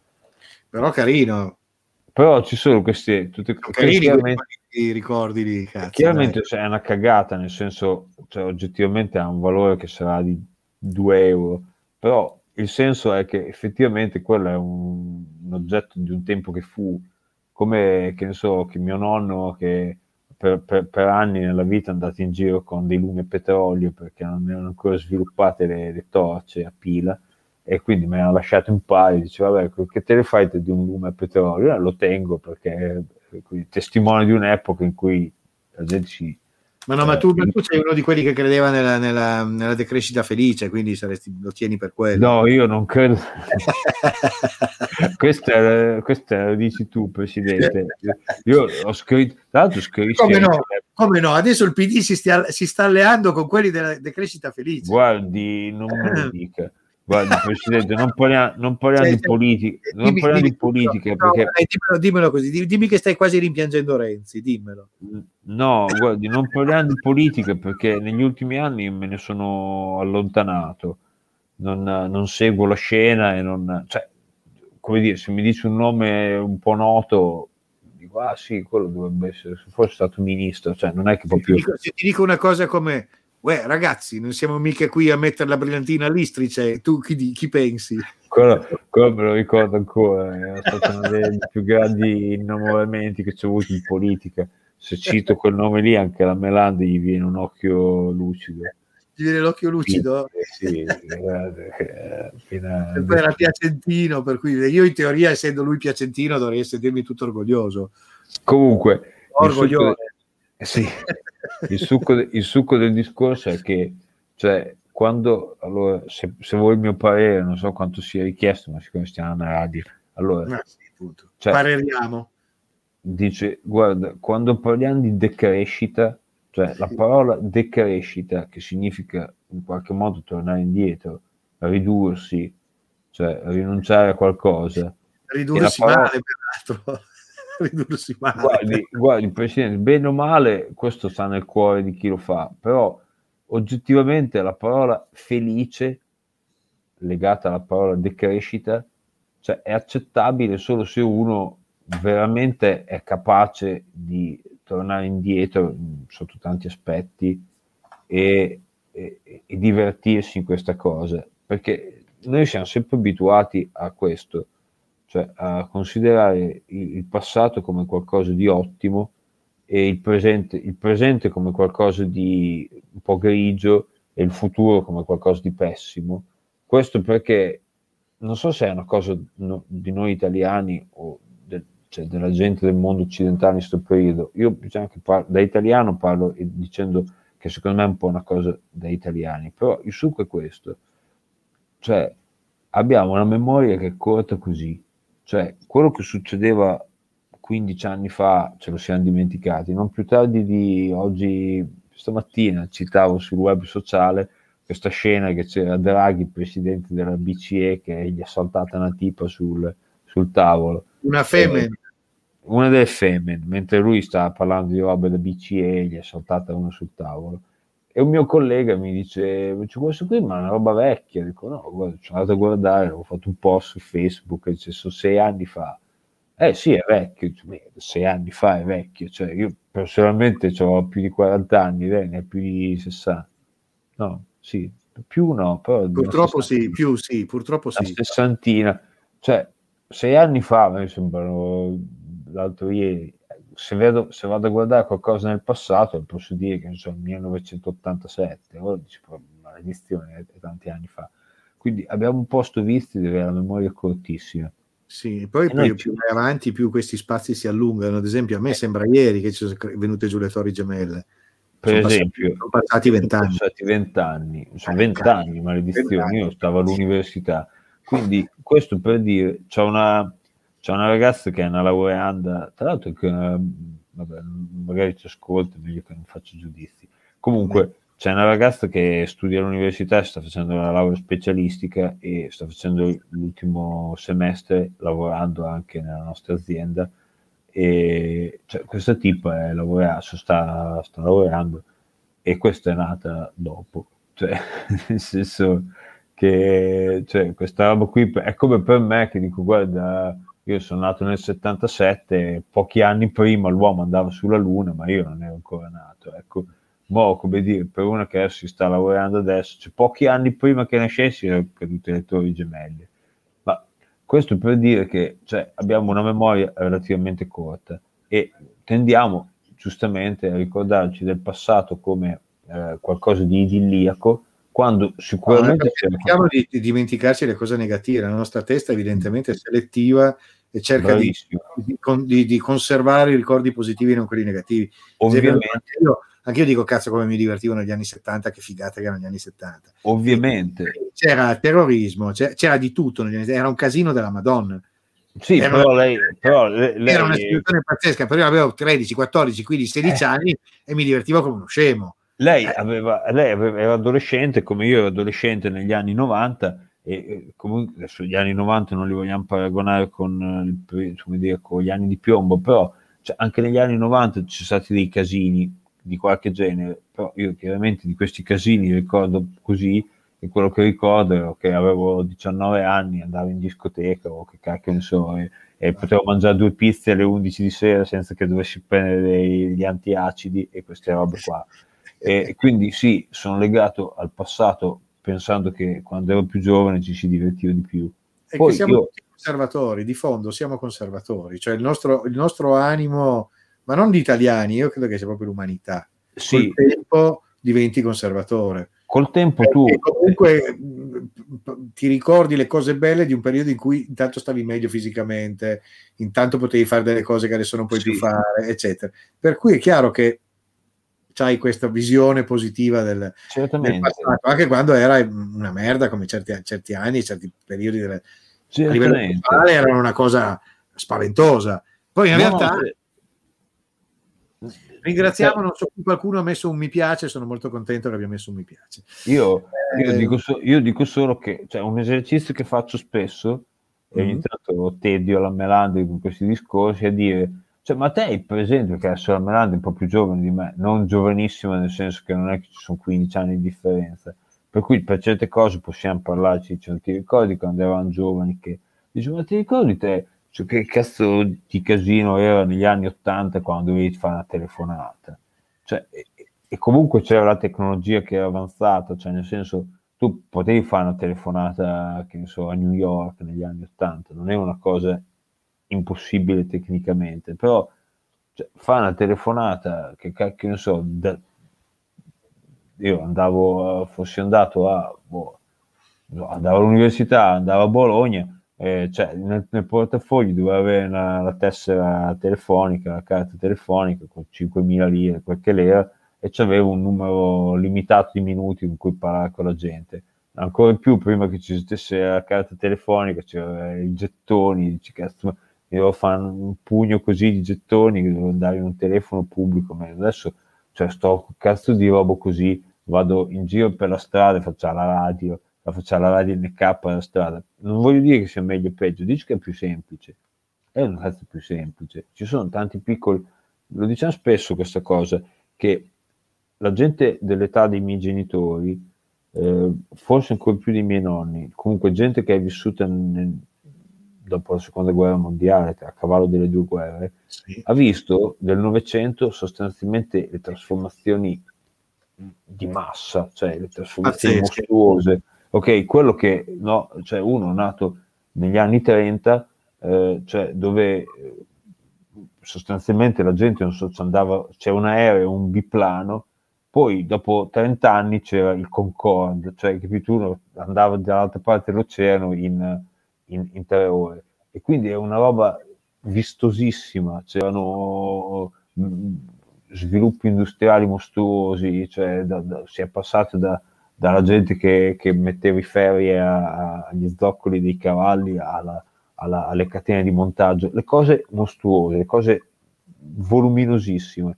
Però carino. Però ci sono queste, tutte queste Carini chiaramente, ricordi lì, cazzo. chiaramente cioè, è una cagata, nel senso, cioè, oggettivamente ha un valore che sarà di 2 euro, però il senso è che effettivamente quello è un, un oggetto di un tempo che fu, come che ne so, che mio nonno che per, per, per anni nella vita andate in giro con dei lumi a petrolio perché non erano ancora sviluppate le, le torce a pila e quindi me ne hanno lasciato un paio, diceva vabbè che te ne fai di un lume a petrolio? Eh, lo tengo perché è testimone di un'epoca in cui la gente si... Ma no, ma tu, ma tu sei uno di quelli che credeva nella, nella, nella decrescita felice, quindi saresti, lo tieni per quello. No, io non credo. questa, questa lo dici tu, Presidente. Io ho scritto, tra l'altro scritto... Come no? Come no? Adesso il PD si, stia, si sta alleando con quelli della decrescita felice. Guardi, non me lo dica. Guarda, Presidente, non parliamo, non parliamo cioè, di politica, non parliamo dimmi, di politica no, perché... no, dimmelo, dimmelo, così, dimmi che stai quasi rimpiangendo Renzi, dimmelo. No, guardi, non parliamo di politica perché negli ultimi anni me ne sono allontanato, non, non seguo la scena e non... Cioè, come dire, se mi dice un nome un po' noto, dico, ah sì, quello dovrebbe essere, se fosse stato ministro, cioè non è che proprio... Se ti dico, se ti dico una cosa come Uè, ragazzi, non siamo mica qui a mettere la brillantina all'istrice, tu chi, chi pensi? Quello, quello, me lo ricordo ancora, è stato uno dei più grandi innamoramenti che ci ho avuto in politica. Se cito quel nome lì, anche la Melande gli viene un occhio lucido. Gli viene l'occhio lucido? Sì, sì guarda, a... poi era piacentino, per cui io in teoria, essendo lui piacentino, dovrei sentirmi tutto orgoglioso. Comunque, orgoglioso. Sì, il succo, de, il succo, del discorso è che, cioè, quando, allora, se, se, vuoi il mio parere, non so quanto sia richiesto, ma siccome stiamo alla radio, allora, ah, sì, cioè, pareriamo. Dice, guarda, quando parliamo di decrescita, cioè la parola decrescita, che significa in qualche modo tornare indietro, ridursi, cioè rinunciare a qualcosa. Ridursi parola... male, peraltro. ridursi male. Guardi, guardi, Presidente, bene o male, questo sta nel cuore di chi lo fa, però oggettivamente la parola felice legata alla parola decrescita cioè è accettabile solo se uno veramente è capace di tornare indietro sotto tanti aspetti e, e, e divertirsi in questa cosa perché noi siamo sempre abituati a questo cioè a considerare il, passato come qualcosa di ottimo e il presente, il presente come qualcosa di un po' grigio e il futuro come qualcosa di pessimo. Questo perché non so se è una cosa di noi italiani o de, cioè della gente del mondo occidentale in questo periodo. Io diciamo che par- da italiano parlo dicendo che secondo me è un po' una cosa da italiani, però il succo è questo. Cioè abbiamo una memoria che è corta così, cioè, quello che succedeva 15 anni fa ce lo siamo dimenticati. Non più tardi di oggi, stamattina, citavo sul web sociale questa scena che c'era Draghi, presidente della BCE, che gli ha saltata una tipa sul, sul tavolo. Una femmina. una delle femmine, mentre lui stava parlando di roba della BCE, gli è saltata una sul tavolo. E un mio collega mi dice, c'è questo qui, ma è una roba vecchia. Dico, no, guarda, sono andato a guardare, ho fatto un post su Facebook, dice, sono sei anni fa. Eh sì, è vecchio, sei anni fa è vecchio, cioè io personalmente ho più di 40 anni, lei ne ha più di 60. No, sì, più no, però... Purtroppo sì, più sì, purtroppo sì. sessantina, cioè sei anni fa, mi sembrano l'altro ieri, se, vedo, se vado a guardare qualcosa nel passato, posso dire che il 1987, ora dici, maledizione, è, è tanti anni fa. Quindi abbiamo un posto visto di avere la memoria cortissima. Sì, poi, più vai avanti, più questi spazi si allungano. Ad esempio, a me sembra ieri che ci sono venute giù le torri gemelle. Per sono esempio, passati, sono passati vent'anni. Sono passati vent'anni, sono vent'anni, maledizione. Io stavo all'università. Quindi, questo per dire, c'è una, c'è una ragazza che è una laureanda, tra l'altro che vabbè, magari ci ascolta, meglio che non faccio giudizi. Comunque c'è una ragazza che studia all'università, sta facendo la laurea specialistica e sta facendo l'ultimo semestre lavorando anche nella nostra azienda e cioè, questa tipa è laureata, sta, sta lavorando e questa è nata dopo, cioè nel senso che cioè, questa roba qui è come per me che dico guarda io sono nato nel 77, pochi anni prima l'uomo andava sulla Luna, ma io non ero ancora nato. Ecco, mo, come dire, per uno che adesso si sta lavorando adesso, cioè, pochi anni prima che nascessi erano cadute le torri gemelle. Ma questo per dire che cioè, abbiamo una memoria relativamente corta e tendiamo, giustamente a ricordarci del passato come eh, qualcosa di idilliaco, quando sicuramente... No, cerchiamo di, di, dimenticarci le cose negative, la nostra testa evidentemente è selettiva e cerca di, di, di, conservare i ricordi positivi e non quelli negativi. Ovviamente. Io, anche io dico cazzo come mi divertivo negli anni 70, che figata che erano gli anni 70. Ovviamente. C'era terrorismo, c'era, c'era di tutto, era un casino della Madonna. Sì, era però lei, però lei, era una situazione pazzesca, però io avevo 13, 14, 15, 16 eh. anni e mi divertivo come uno scemo. Lei, eh. aveva, lei aveva, era adolescente come io ero adolescente negli anni 90 e comunque adesso gli anni 90 non li vogliamo paragonare con, dire, con gli anni di piombo, però cioè, anche negli anni 90 ci sono stati dei casini di qualche genere, però io chiaramente di questi casini ricordo così e quello che ricordo è che avevo 19 anni, andavo in discoteca o che cacchio ne so, e, e potevo mangiare due pizze alle 11 di sera senza che dovessi prendere dei, gli antiacidi e queste robe qua. E quindi sì, sono legato al passato pensando che quando ero più giovane ci si divertiva di più. E Poi siamo io... conservatori, di fondo siamo conservatori, cioè il nostro, il nostro animo, ma non di italiani, io credo che sia proprio l'umanità. Sì. Col tempo diventi conservatore. Col tempo tu... comunque ti ricordi le cose belle di un periodo in cui intanto stavi meglio fisicamente, intanto potevi fare delle cose che adesso non puoi sì. più fare, eccetera. Per cui è chiaro che hai questa visione positiva del, del, passato, anche quando era una merda come certi, certi anni, certi periodi delle, a livello globale erano una cosa spaventosa. Poi in no, realtà no, ringraziamo, non so, qualcuno ha messo un mi piace, sono molto contento che abbia messo un mi piace. Io, io, eh, dico, so, io dico, solo che cioè, un esercizio che faccio spesso, e ogni mm-hmm. tanto tedio la melanda con questi discorsi, è dire cioè, ma te hai presente che adesso la Melanda è un po' più giovane di me, non giovanissima nel senso che non è che ci sono 15 anni di differenza, per cui per certe cose possiamo parlarci, cioè, ti ricordi quando eravamo giovani che dici, ma ti ricordi te cioè, che cazzo di casino era negli anni 80 quando dovevi fare una telefonata? Cioè, e, e comunque c'era la tecnologia che era avanzata, cioè nel senso tu potevi fare una telefonata, che ne so, a New York negli anni 80, non è una cosa impossibile tecnicamente, però cioè, fa una telefonata che cacchio ne so, da, io andavo, fossi andato a, boh, andavo all'università, andavo a Bologna, eh, cioè nel, nel, portafoglio dovevo avere una, la tessera telefonica, la carta telefonica con 5.000 lire, quel che l'era, e c'avevo un numero limitato di minuti con cui parlare con la gente. Ancora più, prima che ci stesse la carta telefonica, c'erano i gettoni, dici, cazzo, devo fare un pugno così di gettoni, devo andare in un telefono pubblico, ma adesso cioè, sto cazzo di roba così, vado in giro per la strada faccio la radio, la faccio la radio NK alla strada. Non voglio dire che sia meglio o peggio, dici che è più semplice. È un cazzo più semplice. Ci sono tanti piccoli, lo diciamo spesso questa cosa, che la gente dell'età dei miei genitori, eh, forse ancora più dei miei nonni, comunque gente che è vissuta nel, dopo la seconda guerra mondiale, a cavallo delle due guerre, sì. ha visto nel Novecento sostanzialmente le trasformazioni di massa, cioè le trasformazioni Pazzesche. mostruose. Ok, quello che no, cioè uno nato negli anni 30, eh, cioè dove eh, sostanzialmente la gente non so, andava, c'era un aereo, un biplano, poi dopo 30 anni c'era il Concorde, cioè che tu andava dall'altra parte dell'oceano in in, in tre ore. E quindi è una roba vistosissima, c'erano mm, sviluppi industriali mostruosi, cioè da, da, si è passato da, dalla gente che, che, metteva i ferri a, a, agli zoccoli dei cavalli alla, alla, alle catene di montaggio, le cose mostruose, le cose voluminosissime.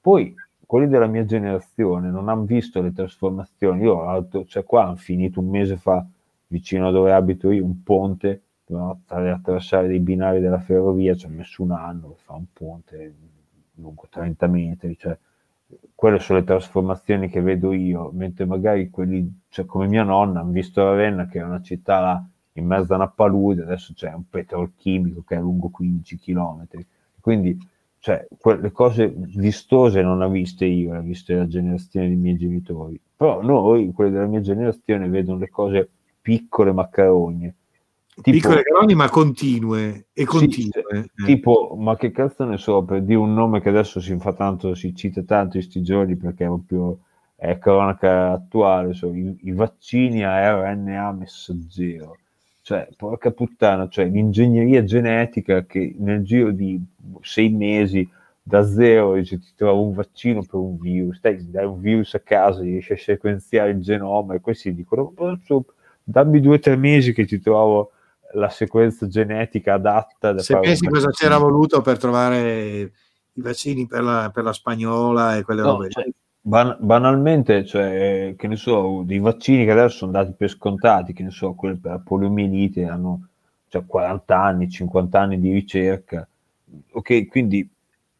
Poi quelli della mia generazione non hanno visto le trasformazioni. Io, cioè qua hanno finito un mese fa vicino a dove abito io, un ponte, no? attraversare dei binari della ferrovia, ci ha messo un anno per fare un ponte lungo 30 metri, cioè, quelle sono le trasformazioni che vedo io, mentre magari quelli, cioè, come mia nonna, hanno visto Ravenna che è una città là in mezzo a una palude, adesso c'è un petrolchimico che è lungo 15 km, quindi cioè, quelle cose vistose non le ho viste io, le ho viste la generazione dei miei genitori, però noi, quelli della mia generazione, vedono le cose piccole maccarogne. Tipo- Piccole caloni, ma continue e Sì, continue. cioè, Eh. tipo, ma che cazzo ne so, per dire un nome che adesso si fa tanto, si cita tanto in sti giorni perché è proprio è cronaca attuale, so, i, i vaccini a RNA messaggero. Cioè, porca puttana, cioè l'ingegneria genetica che nel giro di sei mesi da zero dice, ti trovo un vaccino per un virus, dai, dai un virus a casa, riesci a sequenziare il genoma e questi dicono, "Ma, so, dammi due o tre mesi che ti trovo la sequenza genetica adatta da Se pensi cosa vaccino." c'era voluto per trovare i vaccini per la, per la spagnola e quelle No, robe. cioè, ban- banalmente, cioè, che ne so, dei vaccini che adesso sono dati per scontati, che ne so, quelli per la poliomielite hanno cioè, 40 anni, 50 anni di ricerca. Ok, quindi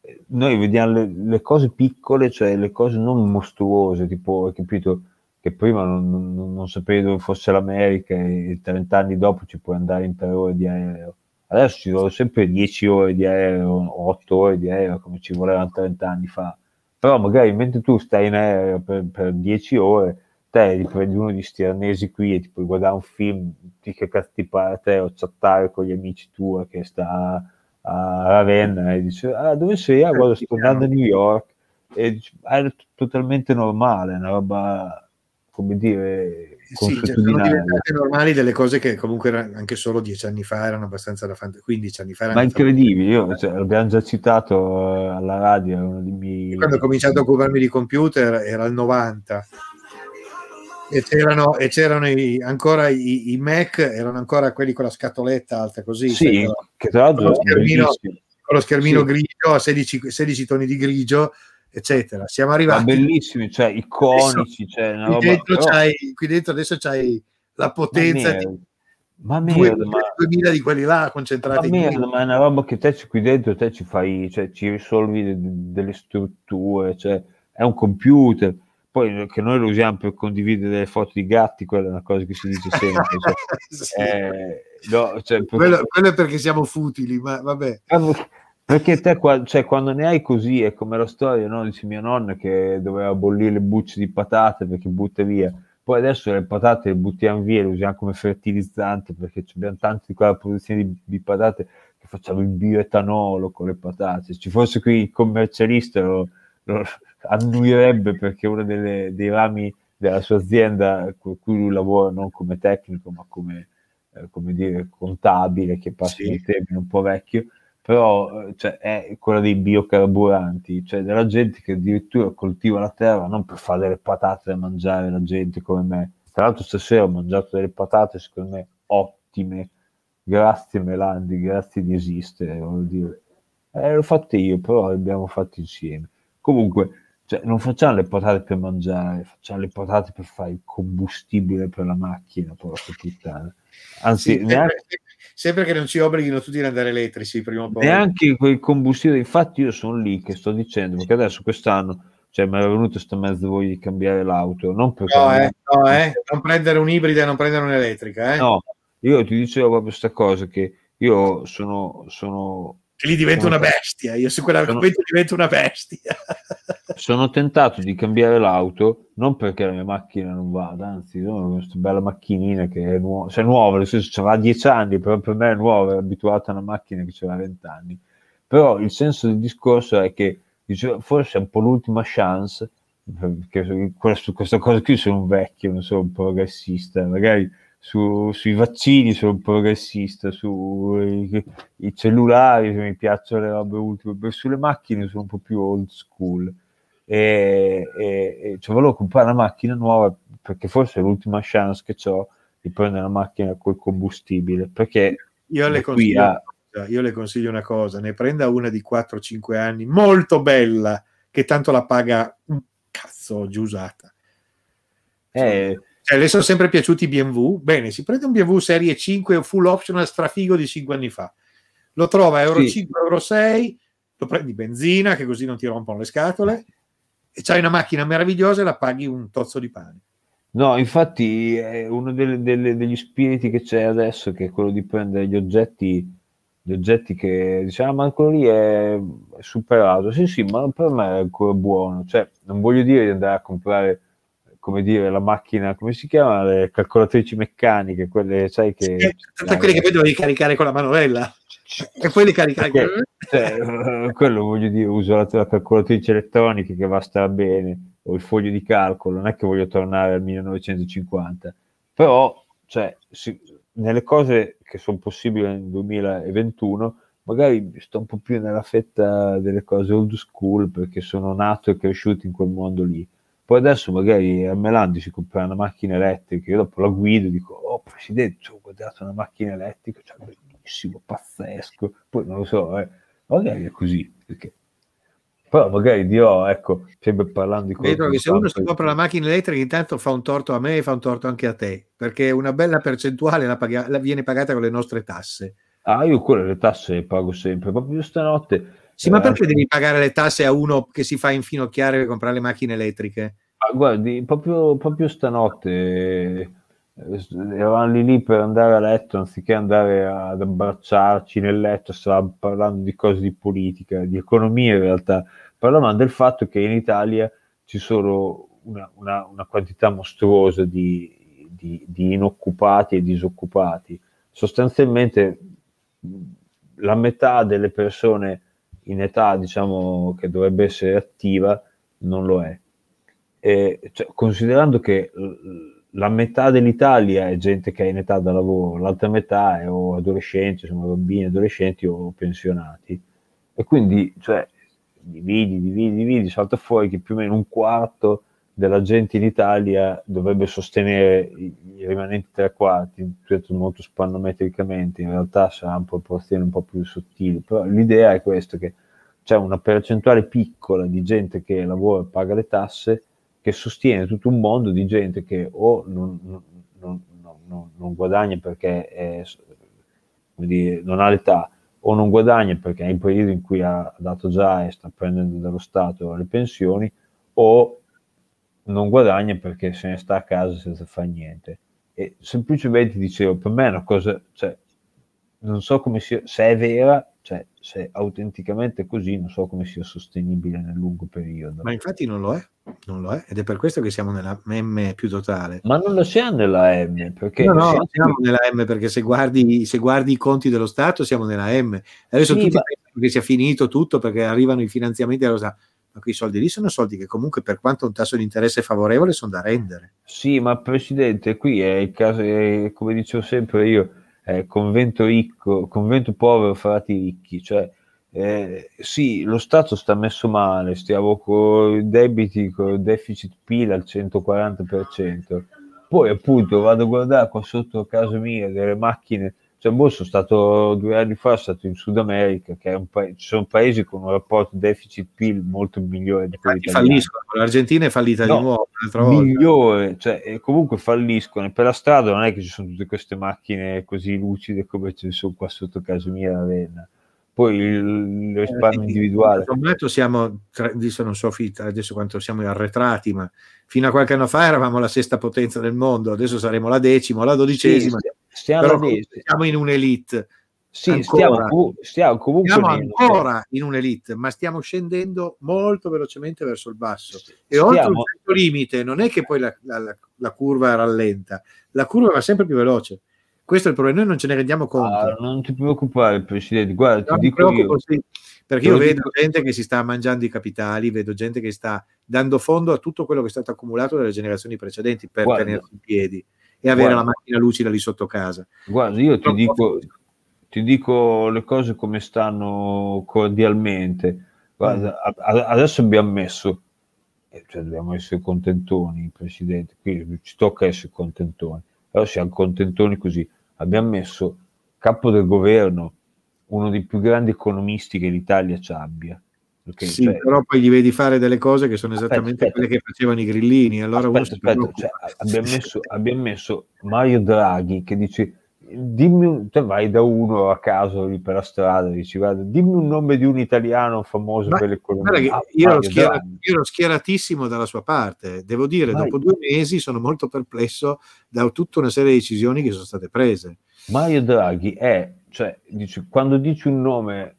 eh, noi vediamo le, le cose piccole, cioè le cose non mostruose, tipo, hai capito, che prima non, non- non sapevi dove fosse l'America e 30 anni dopo ci puoi andare in 3 ore di aereo. Adesso ci vogliono sempre 10 ore di aereo, o 8 ore di aereo, come ci volevano 30 anni fa. Però magari mentre tu stai in aereo per, per 10 ore, te riprendi uno di sti arnesi qui e ti puoi guardare un film, ti che cazzo ti pare a te o chattare con gli amici tuoi che sta a Ravenna e dice ah, dove sei? Ah, guarda, sto andando a New York e ah, è totalmente normale, una roba come dire Sì, cioè, sono diventate normali delle cose che comunque anche solo dieci anni fa erano abbastanza da fantasia, 15 anni fa Ma incredibile, io cioè, l'abbiamo già citato eh, alla radio, miei... Quando ho cominciato a occuparmi di computer era il 90 e c'erano, e c'erano i- ancora i, i Mac, erano ancora quelli con la scatoletta alta così, Sì, che tra l'altro con lo schermino, con lo schermino Sì. grigio a 16, 16 toni di grigio, eccetera. Siamo Ma arrivati bellissimi, cioè iconici, cioè una qui, dentro però- c'hai, qui dentro adesso c'hai la ma potenza di ma merda, ma... 2000 di quelli là Ma concentrati in merda, ma è una roba che te ci- qui dentro te ci fai, cioè ci risolvi de- de- delle strutture, cioè è un computer. Poi che noi lo usiamo per condividere delle foto di gatti, quella è una cosa che si dice sempre. cioè, Sì. eh, no, cioè, per- quello, quello è perché siamo futili, ma vabbè. Perché te qua- cioè, quando ne hai così è come la storia, no? Dice mia nonna che doveva bollire le bucce di patate perché butta via. Poi adesso le patate le buttiamo via, le usiamo come fertilizzante perché abbiamo tanto di quella produzione di, di patate che facciamo il bioetanolo con le patate. Se ci fosse qui il commercialista lo, lo annuirebbe perché uno delle- dei rami della sua azienda con cui lui lavora non come tecnico ma come, eh, come dire, contabile che passa Sì. il termine un po' vecchio però eh, cioè, è quella dei biocarburanti, cioè della gente che addirittura coltiva la terra non per fare delle patate da mangiare la gente come me. Tra l'altro stasera ho mangiato delle patate secondo me ottime, grazie Melandi, grazie di esistere, voglio dire. Eh, l'ho fatte io, però le abbiamo fatte insieme. Comunque, cioè, non facciamo le patate per mangiare, facciamo le patate per fare il combustibile per la macchina, porca puttana. Anzi, Sì, neanche, sempre, che non ci obblighino tutti ad andare elettrici prima o poi. neanche quel combustibile. Infatti, io sono lì che sto dicendo perché adesso quest'anno cioè, mi era venuto sta mezza voglia di cambiare l'auto. Non perché No, eh, no, eh, non prendere un'ibrida e non prendere un'elettrica, eh. No, io ti dicevo proprio questa cosa che io sono, sono, Che lì diventa Sono- una bestia. Io su quell'argomento divento una bestia. sono tentato di cambiare l'auto non perché la mia macchina non vada, anzi, sono questa bella macchinina che è nuova, cioè nuova, nel senso aveva 10 anni, però per me è nuova, ero abituata a una macchina che aveva 20 anni. Però il senso del discorso è che dicevo, forse è un po' l'ultima chance, perché questo, questa cosa qui sono un vecchio, non sono un progressista, magari su- sui vaccini sono un progressista, sui i cellulari mi piacciono le robe ultime, sulle macchine sono un po' più old school e, e- e cioè volevo comprare una macchina nuova perché forse è l'ultima chance che ho di prendere una macchina col combustibile perché Io le, consiglio, a- io le consiglio una cosa: ne prenda una di 4-5 anni, molto bella, che tanto la paga un cazzo oggi usata. eh, Cioè, le sono sempre piaciuti i BMW. Bene, si prende un BMW Serie 5 full optional strafigo di 5 anni fa. Lo trova a Euro Sì. 5, Euro 6, lo prendi benzina, che così non ti rompono le scatole, e c'hai una macchina meravigliosa e la paghi un tozzo di pane. No, infatti è uno delle- delle- degli spiriti che c'è adesso che è quello di prendere gli oggetti, gli oggetti che diciamo, ma quello lì è, è superato. Sì, sì, ma per me è ancora buono. Cioè, non voglio dire di andare a comprare come dire, la macchina, come si chiama? Le calcolatrici meccaniche, quelle, sai che... Eh, tutte quelle che poi dovevi caricare con la manovella e poi li caricavi. Perché, cioè, eh, quello voglio dire, uso la, la calcolatrice elettronica che va a stare bene, o il foglio di calcolo, non è che voglio tornare al 1950, però, cioè, si- nelle cose che sono possibili nel 2021, magari sto un po' più nella fetta delle cose old school perché sono nato e cresciuto in quel mondo lì. Poi adesso magari a Melandi si compra una macchina elettrica, io dopo la guido e dico, oh presidente, ho guardato una macchina elettrica, cioè bellissimo, pazzesco. Poi non lo so, eh, magari è così, perché... Però magari dirò, ecco, sempre parlando di cose... Vedo che se uno si compra la macchina elettrica intanto fa un torto a me e fa un torto anche a te, perché una bella percentuale la, paga- la viene pagata con le nostre tasse. Ah, io quelle le tasse le pago sempre, proprio stanotte. Sì, ma eh, perché devi pagare le tasse a uno che si fa infinocchiare per comprare le macchine elettriche? Ah, guardi, proprio, proprio stanotte eh, eravamo lì, lì per andare a letto, anziché andare ad abbracciarci nel letto, stavamo parlando di cose di politica, di economia in realtà, parlavamo del fatto che in Italia ci sono una, una- una quantità mostruosa di, di- di inoccupati e disoccupati. Sostanzialmente la metà delle persone in età, diciamo, che dovrebbe essere attiva, non lo è. E, cioè, considerando che la metà dell'Italia è gente che è in età da lavoro, l'altra metà è o adolescenti, sono bambini, adolescenti o pensionati. E quindi, cioè, dividi, dividi, dividi, salta fuori che più o meno un quarto della gente in Italia dovrebbe sostenere i, rimanenti tre quarti, detto molto spannometricamente, in realtà sarà una proporzione un po' più sottile, però l'idea è questa, che c'è una percentuale piccola di gente che lavora e paga le tasse che sostiene tutto un mondo di gente che o non, non- non- non- guadagna perché è, dire, non ha l'età o non guadagna perché è in periodo in cui ha dato già e sta prendendo dallo Stato le pensioni o non guadagna perché se ne sta a casa senza fare niente. E semplicemente dicevo, per me è una cosa, cioè, non so come sia, se è vera, cioè, se è autenticamente così, non so come sia sostenibile nel lungo periodo. Ma infatti non lo è, non lo è, ed è per questo che siamo nella M più totale. Ma non lo siamo nella M, perché No, no, siamo- siamo nella M perché se guardi, se guardi i conti dello Stato siamo nella M. Adesso Sì, tutti ma- pensano che sia finito tutto perché arrivano i finanziamenti dello Stato. Ma quei soldi lì sono soldi che comunque per quanto un tasso di interesse favorevole sono da rendere. Sì, ma Presidente, qui è il caso, è, come dicevo sempre io, è convento ricco, convento povero, frati ricchi, cioè eh, sì, lo Stato sta messo male, stiamo con i debiti, con il deficit PIL al 140%, poi appunto vado a guardare qua sotto casa mia delle macchine, cioè boh, sono stato due anni fa, sono stato in Sud America, che è un pa- ci sono paesi con un rapporto deficit PIL molto migliore di quello Infatti italiano falliscono. L'Argentina è fallita No, di nuovo migliore, cioè comunque falliscono e per la strada non è che ci sono tutte queste macchine così lucide come ce ne sono qua sotto casa mia a Ravenna. Poi il, il risparmio Eh, individuale. sommato siamo, adesso non so adesso quanto siamo arretrati, ma fino a qualche anno fa eravamo la sesta potenza del mondo, adesso saremo la decima la Sì, dodicesima, sti- stiamo, siamo in un'elite. Sì, ancora. stiamo, stiamo comunque Siamo ancora in un'elite, ma stiamo scendendo molto velocemente verso il basso. E Stiamo- oltre un certo limite, non è che poi la, la- la- la curva rallenta, la curva va sempre più veloce. Questo è il problema, noi non ce ne rendiamo conto. Ah, non ti preoccupare, Presidente, guarda, ti No, mi dico preoccupo, io. sì, perché io vedo dico- gente che si sta mangiando i capitali, vedo gente che sta dando fondo a tutto quello che è stato accumulato dalle generazioni precedenti per Guarda. tenersi in piedi e avere Guarda. la macchina lucida lì sotto casa. Guarda, io ti dico, ti dico le cose come stanno cordialmente. Guarda, a- adesso abbiamo messo, eh, cioè dobbiamo essere contentoni, Presidente, qui ci tocca essere contentoni. Però siamo contentoni così. Abbiamo messo capo del governo uno dei più grandi economisti che l'Italia ci abbia. Ok, Sì, cioè- però poi gli vedi fare delle cose che sono esattamente aspetta. quelle che facevano i grillini. Allora aspetta, aspetta, cioè, abbiamo, messo, abbiamo messo Mario Draghi che dice dimmi te vai da uno a caso lì per la strada dici guarda dimmi un nome di un italiano famoso Ma- per l'economia Ah, io, ero io ero schieratissimo dalla sua parte. Devo dire, Vai. dopo due mesi sono molto perplesso da tutta una serie di decisioni che sono state prese. Mario Draghi è cioè dici, quando dici un nome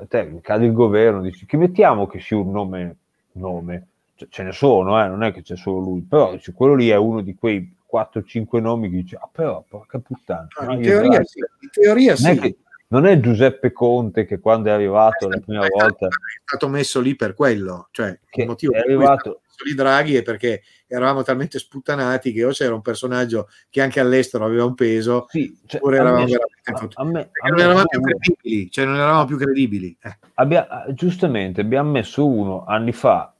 a te cade il governo dici che mettiamo che sia un nome nome cioè, ce ne sono, eh, non è che c'è solo lui, però dice, quello lì è uno di quei 4-5 nomi che dice, ah però, porca puttana. No, no, in teoria sì, in teoria non, è sì. che- non è Giuseppe Conte che quando è arrivato la prima È volta, stato messo lì per quello, cioè che il motivo è per cui è arrivato, lì Draghi è perché eravamo talmente sputtanati che o c'era un personaggio che anche all'estero aveva un peso, sì, cioè, oppure eravamo veramente a- me- a non eravamo più credibili, cioè non eravamo più credibili. Eh. abbia- giustamente abbiamo messo uno anni fa,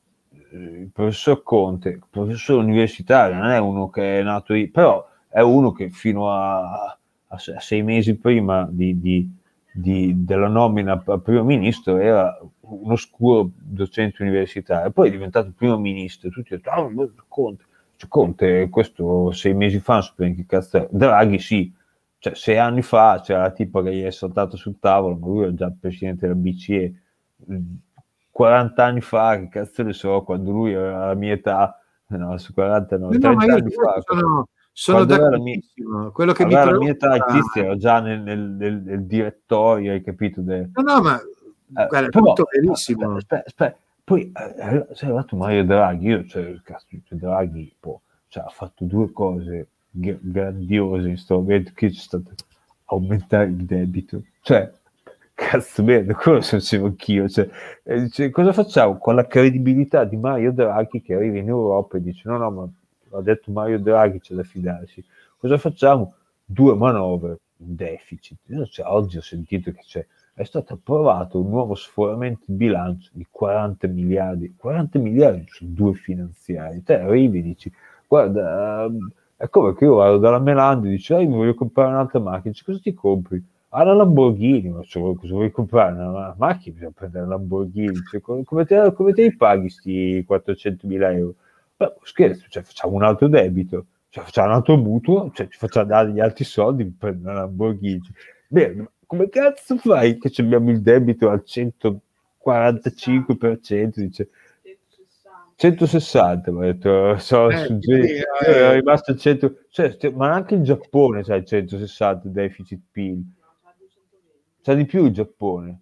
il professor Conte, professore universitario, non è uno che è nato lì, però è uno che fino a, a se- a sei mesi prima di, di- di- della nomina a primo ministro era un oscuro docente universitario, poi è diventato primo ministro, tutti hanno detto, ah, Conte, Cioè, Conte, questo sei mesi fa, non sapevo che cazzo è. Draghi sì, cioè sei anni fa c'era la tipa che gli è saltato sul tavolo, ma lui era già presidente della BCE. 40 anni fa, che cazzo ne so, quando lui era la mia età, no, su 40 no, No, 30 ma io anni fa. sono, sono la mia- d'accordissimo. Quello che mi Allora, la mia età preoccupa- tizio era già nel, nel- nel- nel direttorio, hai capito? de- No, no, ma eh, guarda, è però- tutto verissimo. Aspetta, aspetta, aspetta. Poi eh, è è arrivato Mario Draghi, io, cioè, cazzo, cioè, Draghi boh, cioè, ha fatto due cose grandiose in questo momento che c'è stato aumentare il debito. Cioè, cazzo bene, quello lo facevo anch'io. Cioè, dice, cosa facciamo con la credibilità di Mario Draghi che arriva in Europa e dice no, no, ma ha detto Mario Draghi, c'è da fidarsi. Cosa facciamo? Due manovre, un deficit. Io, cioè, oggi ho sentito che c'è è stato approvato un nuovo sforamento di bilancio di 40 miliardi. 40 miliardi su due finanziari. Te arrivi e dici, guarda, è come che io vado dalla Melandi e dici, ah, io voglio comprare un'altra macchina. Cosa ti compri? Ah, la Lamborghini, ma cioè, cosa vuoi comprare? Una macchina, bisogna prendere la Lamborghini. Cioè, come, te, come te li paghi sti 400 mila euro? Beh, scherzo, cioè, facciamo un altro debito, cioè, facciamo un altro mutuo, cioè, ci facciamo dare gli altri soldi per prendere la Lamborghini. Bene, ma come cazzo fai che ci abbiamo il debito al 145%? Dice 160, mi ha detto, so, Eh, su- sì, io eh. ero rimasto al 100, cioè, ma anche il Giappone c'ha il 160 deficit PIL, c'ha di più il Giappone,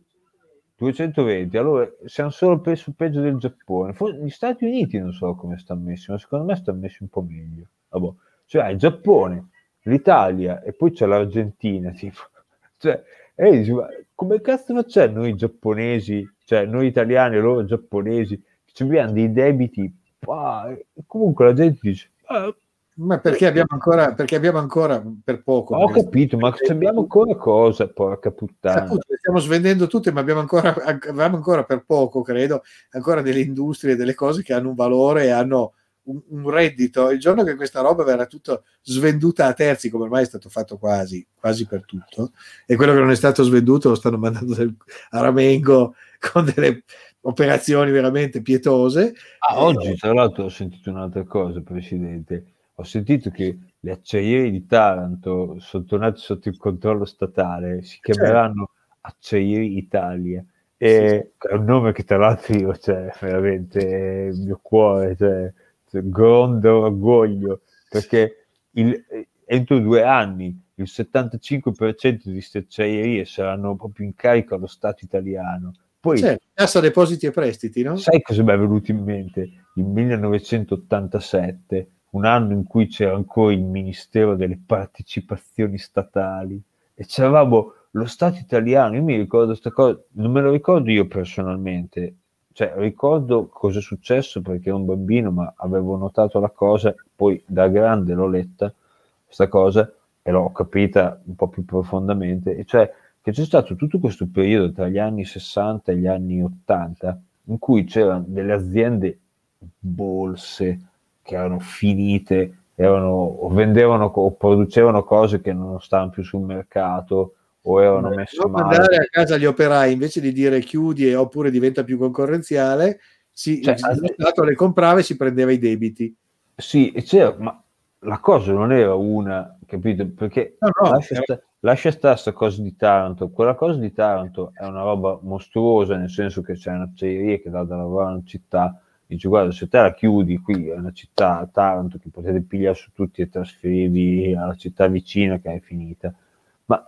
220, allora siamo solo pe- sul peggio del Giappone, For- gli Stati Uniti non so come stanno messi, ma secondo me stanno messi un po' meglio, Vabbè. cioè il Giappone, l'Italia e poi c'è l'Argentina, tipo, cioè, e dici, ma come cazzo facciamo noi giapponesi, cioè noi italiani loro giapponesi, ci abbiamo dei debiti, e comunque la gente dice, "Ah, Ma perché abbiamo ancora, perché abbiamo ancora per poco. ho capito, ma abbiamo ancora cosa, porca puttana. Le stiamo svendendo tutte, ma abbiamo ancora, avevamo ancora per poco, credo, ancora delle industrie, delle cose che hanno un valore e hanno un, un reddito. Il giorno che questa roba verrà tutto svenduta a terzi, come ormai è stato fatto quasi, quasi per tutto, e quello che non è stato svenduto lo stanno mandando a Ramengo con delle operazioni veramente pietose. Ah, Eh, oggi, tra l'altro, ho sentito un'altra cosa, Presidente. Ho sentito che le acciaierie di Taranto sono tornate sotto il controllo statale, si chiameranno Acciaierie Italia. E è un nome che tra l'altro io, cioè, veramente il mio cuore, cioè, cioè, grondo orgoglio, perché il- entro due anni il 75% di queste acciaierie saranno proprio in carico allo Stato italiano. Poi Certo, Cassa depositi e prestiti, no? Sai cosa mi è venuto in mente? Il 1987, un anno in cui c'era ancora il Ministero delle Partecipazioni Statali e c'eravamo lo Stato italiano. Io mi ricordo questa cosa, non me lo ricordo io personalmente, cioè ricordo cosa è successo perché ero un bambino, ma avevo notato la cosa, poi da grande l'ho letta, questa cosa, e l'ho capita un po' più profondamente, e cioè che c'è stato tutto questo periodo tra gli anni 60 e gli anni 80 in cui c'erano delle aziende borse che erano finite, erano, o vendevano o producevano cose che non stavano più sul mercato o erano messe non male. mandare a casa gli operai invece di dire chiudi oppure diventa più concorrenziale, si, Cioè, lo Stato le comprava e si prendeva i debiti. Sì, c'era, ma la cosa non era una, capito? Perché No, no, lascia, sta- lascia stare questa cosa di Taranto. Quella cosa di Taranto è una roba mostruosa, nel senso che c'è un'acciaieria che dà da lavorare in una città. Dici, guarda, se te la chiudi qui, è una città, Taranto, che potete pigliare su tutti e trasferirvi alla città vicina che è finita. Ma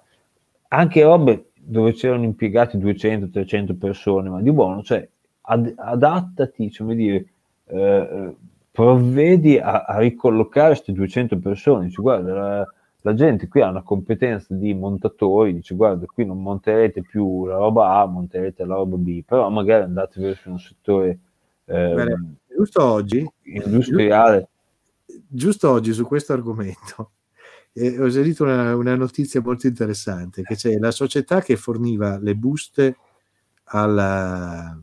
anche robe dove c'erano impiegati 200-300 persone, ma di buono, cioè ad- adattati, cioè, dire, eh, provvedi a, a ricollocare queste 200 persone, dice guarda la, la gente qui ha una competenza di montatori, dice guarda qui non monterete più la roba A, monterete la roba B, però magari andate verso un settore eh, Bene, giusto oggi, industriale. giusto oggi su questo argomento eh, ho sentito una, una notizia molto interessante che c'è la società che forniva le buste alla-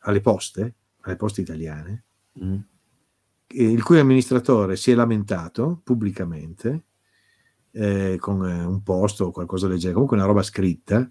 alle poste, alle poste italiane, Mm. il cui amministratore si è lamentato pubblicamente eh, con eh, un posto o qualcosa del genere, comunque una roba scritta,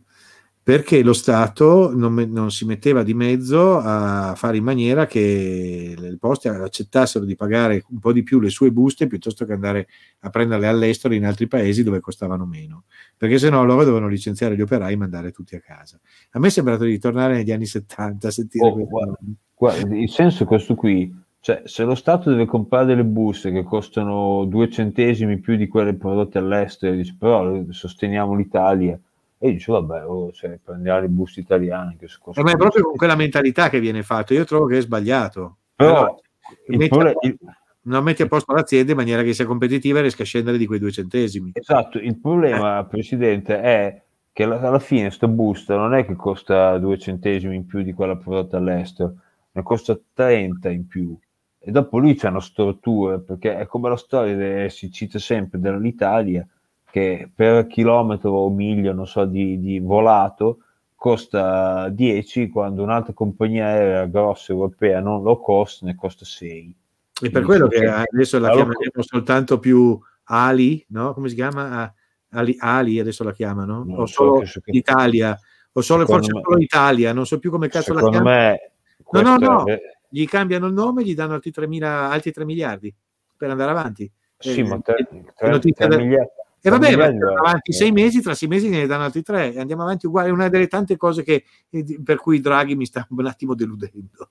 perché lo Stato non, non si metteva di mezzo a fare in maniera che le poste accettassero di pagare un po' di più le sue buste piuttosto che andare a prenderle all'estero in altri paesi dove costavano meno, perché sennò loro dovevano licenziare gli operai e mandare tutti a casa. A me è sembrato di tornare negli anni 70 a sentire Oh, guarda. Guarda, il senso è questo qui, cioè se lo Stato deve comprare delle buste che costano due centesimi più di quelle prodotte all'estero, dice però sosteniamo l'Italia, e dice vabbè, oh, cioè, prendiamo le buste italiane che Eh, ma è proprio con quella mentalità che viene fatto. Io trovo che è sbagliato. Però il metti a prole- posto- il- non metti a posto l'azienda in maniera che sia competitiva e riesca a scendere di quei due centesimi. Esatto, il problema, Presidente, è che alla, alla fine sta busta non è che costa due centesimi in più di quella prodotta all'estero, ne costa 30 in più. E dopo lì c'è una stortura, perché è come la storia, de- si cita sempre dell'Italia, che per chilometro o miglio, non so, di, di volato costa 10, quando un'altra compagnia aerea grossa europea non low cost ne costa 6. E per quello che adesso la chiameremo soltanto più Ali, no? Come si chiama? Ah, Ali, Ali adesso la chiamano? O so solo su che- Italia? O solo, Secondo forse me- solo Italia? Non so più come cazzo la chiamano. me No, no, no. è- Gli cambiano il nome e gli danno altri 3, altri 3 miliardi per andare avanti. Sì, Eh, ma tre, eh, tre- notizia tre da- miliardi- E vabbè, andiamo va- avanti sei mesi, tra sei mesi ne danno altri tre e andiamo avanti uguali. È una delle tante cose che, eh, per cui Draghi mi sta un attimo deludendo.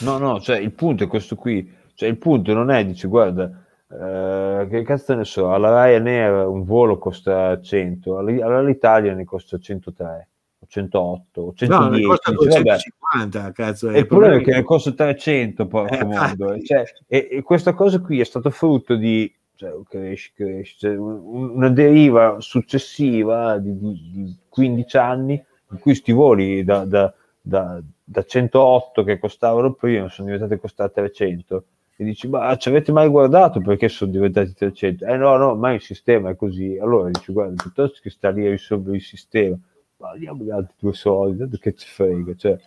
No, no, cioè il punto è questo qui. Cioè il punto non è, dice, guarda, eh, che cazzo ne so, alla Ryanair un volo costa 100, alla- all'Italia ne costa 103, o 108, o No, 110. ne costa dice, vabbè. 250, cazzo. E il problema è che ne costa 300, porco Eh, mondo. cioè, e- e questa cosa qui è stato frutto di cioè, cresci, cresci, cioè, un- una deriva successiva di, di- di 15 anni in cui sti voli da, da- da- da 108 che costavano prima sono diventati costare 300 e dici ma ci avete mai guardato? Perché sono diventati 300 eh no no ma il sistema è così. Allora dici guarda piuttosto che stare lì a risolvere il sistema ma diamo gli altri due soldi tanto che ci frega. Cioè.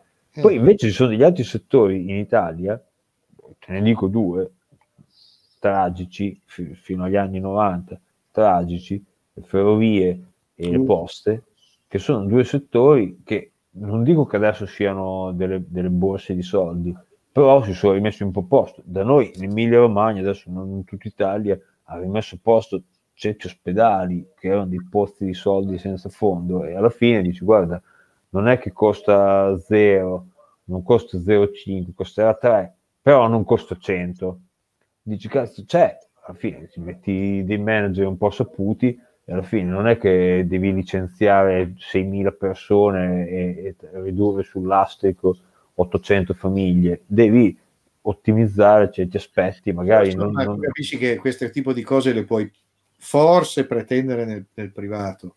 poi invece ci sono degli altri settori in Italia te ne dico due tragici fi- fino agli anni 90 tragici le ferrovie e le Mm. poste che sono due settori che non dico che adesso siano delle, delle borse di soldi però si sono rimessi un po' a posto da noi in Emilia Romagna adesso non in tutta Italia ha rimesso a posto certi ospedali che erano dei pozzi di soldi senza fondo e alla fine dici guarda non è che costa 0 non costa 0,5 costerà 3 però non costa 100 dici cazzo c'è alla fine ti metti dei manager un po' saputi e alla fine non è che devi licenziare 6.000 persone e, e ridurre sull'astrico 800 famiglie devi ottimizzare certi aspetti magari non, Insomma, non- tu capisci che questo tipo di cose le puoi forse pretendere nel, nel privato,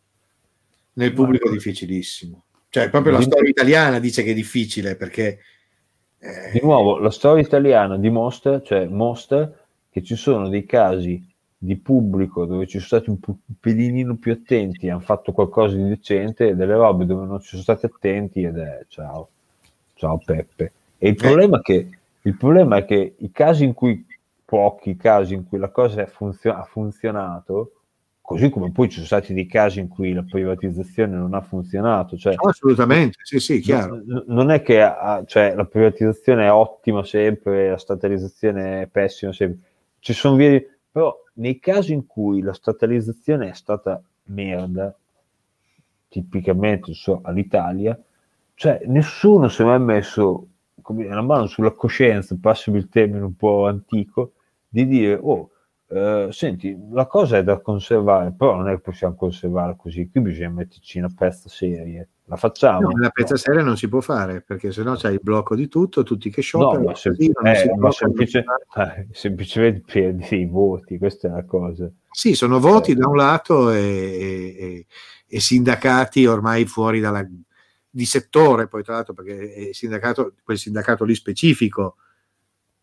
nel pubblico è difficilissimo. Cioè, proprio la storia italiana dice che è difficile perché eh, Di nuovo, la storia italiana dimostra, cioè mostra che ci sono dei casi di pubblico dove ci sono stati un, pu- un pelino più attenti hanno fatto qualcosa di decente e delle robe dove non ci sono stati attenti ed è ciao, ciao Peppe. E il problema, è che, il problema è che i casi in cui, pochi casi in cui la cosa funzio- ha funzionato, così come poi ci sono stati dei casi in cui la privatizzazione non ha funzionato, cioè assolutamente, sì, sì, chiaro. non, è che cioè, la privatizzazione è ottima sempre, la statalizzazione è pessima sempre. Ci sono vie, però nei casi in cui la statalizzazione è stata merda, tipicamente so, all'Italia, cioè nessuno si è mai messo come una mano sulla coscienza, passami il termine un po' antico, di dire, oh, eh, senti, la cosa è da conservare, però non è che possiamo conservare così, qui bisogna metterci una pezza serie. La facciamo? No, la pezza seria non si può fare perché sennò c'è il blocco di tutto, tutti che scioperano. No, ma, sem- eh, ma semplice- eh, semplicemente perdi i voti, questa è la cosa. Sì, sono voti Eh. da un lato e, e- e sindacati ormai fuori dalla, di settore, poi tra l'altro perché è sindacato, quel sindacato lì specifico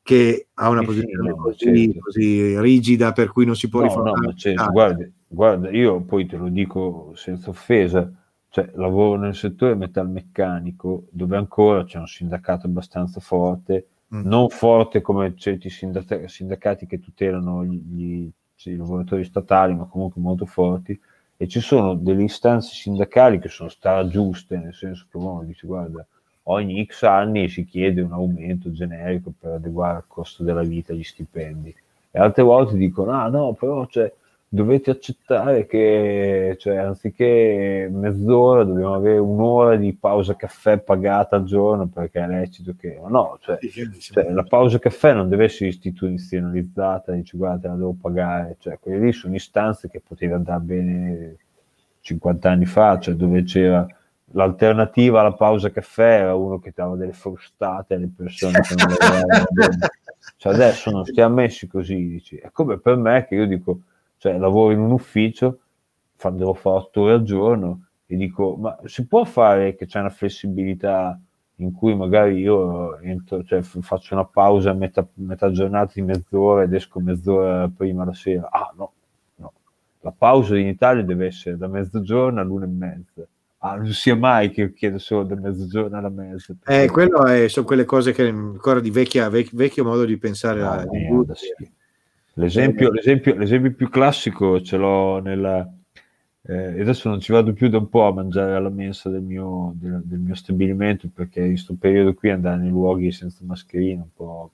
che ha una posizione no, così, certo. così rigida per cui non si può No, riformare. no, ma certo, guarda, guarda, io poi te lo dico senza offesa, cioè lavoro nel settore metalmeccanico dove ancora c'è un sindacato abbastanza forte, Mm. non forte come certi sindaca- sindacati che tutelano gli, gli- sì, i lavoratori statali, ma comunque molto forti, e ci sono delle istanze sindacali che sono stragiuste, nel senso che uno dice guarda, ogni X anni si chiede un aumento generico per adeguare al costo della vita gli stipendi. E altre volte dicono ah no però cioè, dovete accettare che cioè, anziché mezz'ora dobbiamo avere un'ora di pausa caffè pagata al giorno perché è lecito che no cioè, cioè, la pausa caffè non deve essere istituzionalizzata dici guarda la devo pagare. Cioè quelle lì sono istanze che poteva andare bene 50 anni fa cioè dove c'era l'alternativa alla pausa caffè era uno che dava delle frustate alle persone che non lavoravano. Cioè, adesso non stiamo messi così dici. è come per me che io dico cioè lavoro in un ufficio devo fare 8 ore al giorno e dico ma si può fare che c'è una flessibilità in cui magari io entro, cioè, faccio una pausa a metà, metà giornata di mezz'ora ed esco mezz'ora prima la sera ah no no la pausa in Italia deve essere da mezzogiorno all'una e mezza ah, non sia mai che chiedo solo da mezzogiorno alla mezza Eh, quello è- sono quelle cose che ancora di vecchia, vec- vecchio modo di pensare No, alla merda, sì. L'esempio, l'esempio- l'esempio più classico ce l'ho nella... eh, adesso non ci vado più da un po' a mangiare alla mensa del mio, del, del mio stabilimento perché in questo periodo qui andare nei luoghi senza mascherina un po'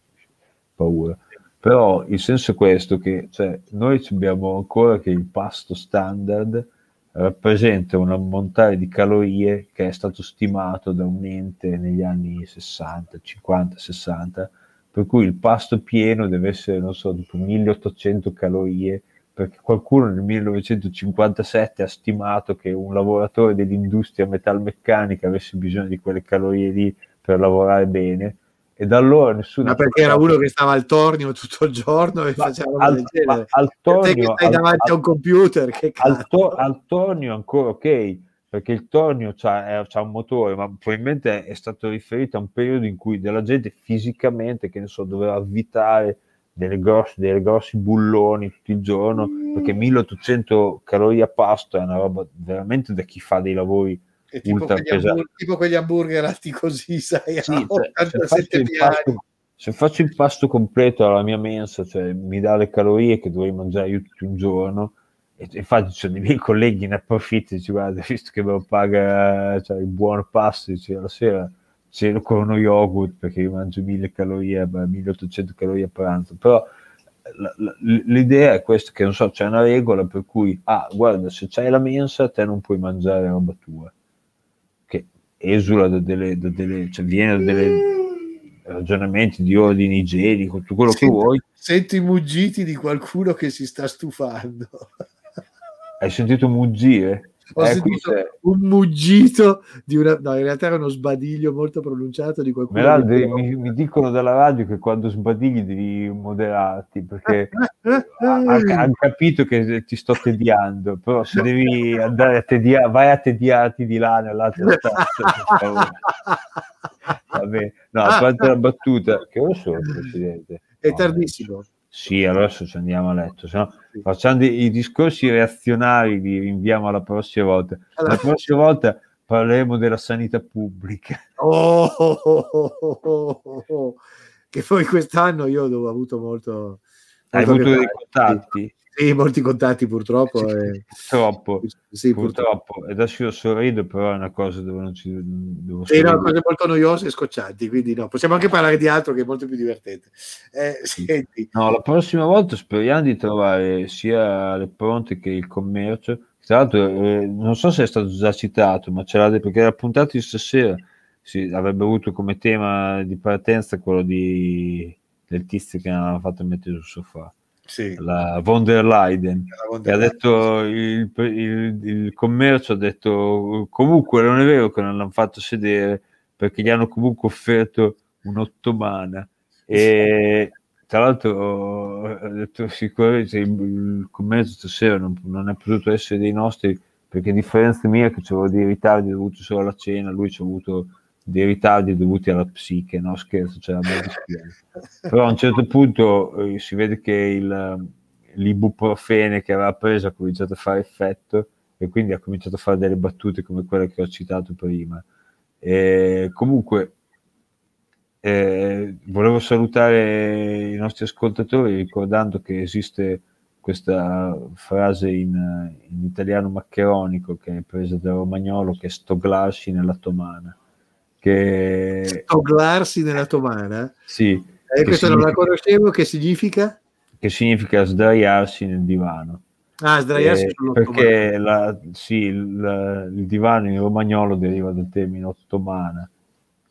paura. Però il senso è questo, che cioè, noi abbiamo ancora che il pasto standard rappresenta un ammontare di calorie che è stato stimato da un ente negli anni 60, 50, 60, per cui il pasto pieno deve essere, non so, tipo 1800 calorie, perché qualcuno nel 1957 ha stimato che un lavoratore dell'industria metalmeccanica avesse bisogno di quelle calorie lì per lavorare bene, e da allora nessuno... Ma perché era uno che stava al tornio tutto il giorno e Ma faceva al, ma al Per te che tornio, stai al- davanti a al- un computer, che al, to- al tornio ancora ok, perché il tornio c'ha, eh, c'ha un motore, ma probabilmente è stato riferito a un periodo in cui della gente fisicamente, che ne so, doveva avvitare dei grossi bulloni tutto il giorno, perché 1800 calorie a pasto è una roba veramente da chi fa dei lavori È tipo, quegli hamburger, tipo quegli hamburger alti così, sai, Sì, a cioè, se, 87 faccio il piani. pasto, se faccio il pasto completo alla mia mensa, cioè mi dà le calorie che dovrei mangiare io tutto un giorno, e infatti ci sono dei miei colleghi ne approfittano, dice guarda, visto che me lo paga cioè, il buon pasto, dice la sera ceno con uno yogurt perché io mangio 1000 calorie, beh, 1800 calorie a pranzo, però l'idea è questa che non so, c'è una regola per cui, ah, guarda, se c'hai la mensa te non puoi mangiare roba tua, esula da delle, da delle cioè viene da delle ragionamenti di ordine igienico, tutto quello che Sento- vuoi. Sento i muggiti di qualcuno che si sta stufando. Hai sentito muggire? Ho Eh, sentito un muggito di una... No, in realtà era uno sbadiglio molto pronunciato di qualcuno. Meraldo, che- mi, mi dicono dalla radio che quando sbadigli devi moderarti perché hanno capito che ti sto tediando, però se devi andare a tediare, vai a tediarti di là nell'altra stanza. per favore. Va bene. No, a parte la battuta, che ora sono, Presidente? È No, tardissimo. Sì, allora adesso ci andiamo a letto, se no facciamo i discorsi reazionari li rinviamo alla prossima volta. La prossima volta parleremo della sanità pubblica. Oh, oh, oh. Che poi quest'anno io ho avuto molto... Hai molto a avuto dei contatti? Sì, molti contatti purtroppo. Sì, e- Purtroppo, Sì, purtroppo. purtroppo. Adesso io sorrido, però è una cosa dove non ci devo Sì, no, cose molto noiose e scoccianti, quindi no, possiamo anche parlare di altro che è molto più divertente. Eh, senti, No, la prossima volta speriamo di trovare sia le pronte che il commercio. Tra l'altro, eh, non so se è stato già citato, ma c'era de- perché la puntata di stasera si, avrebbe avuto come tema di partenza quello di, del tizio che aveva fatto mettere sul sofà. Sì. la von der Leyen, von e der ha Leyen. detto il, il- il commercio ha detto comunque non è vero che non l'hanno fatto sedere perché gli hanno comunque offerto un'ottomana e tra l'altro ha detto sicuramente il, il commercio stasera non, non è potuto essere dei nostri perché a differenza mia che c'avevo dei ritardi dovuti solo alla cena lui ci ha avuto dei ritardi dovuti alla psiche no? Scherzo dispiace però a un certo punto eh, si vede che il, l'ibuprofene che aveva preso ha cominciato a fare effetto e quindi ha cominciato a fare delle battute come quelle che ho citato prima. E comunque eh, volevo salutare i nostri ascoltatori ricordando che esiste questa frase in, in italiano maccheronico che è presa da Romagnolo che è stoglarsi nella tomana che Stoglarsi nella tomana? sì, Eh, questa non la conoscevo, che significa? che significa sdraiarsi nel divano. Ah, sdraiarsi Eh, perché la- sì, il, il divano in romagnolo deriva dal termine ottomana,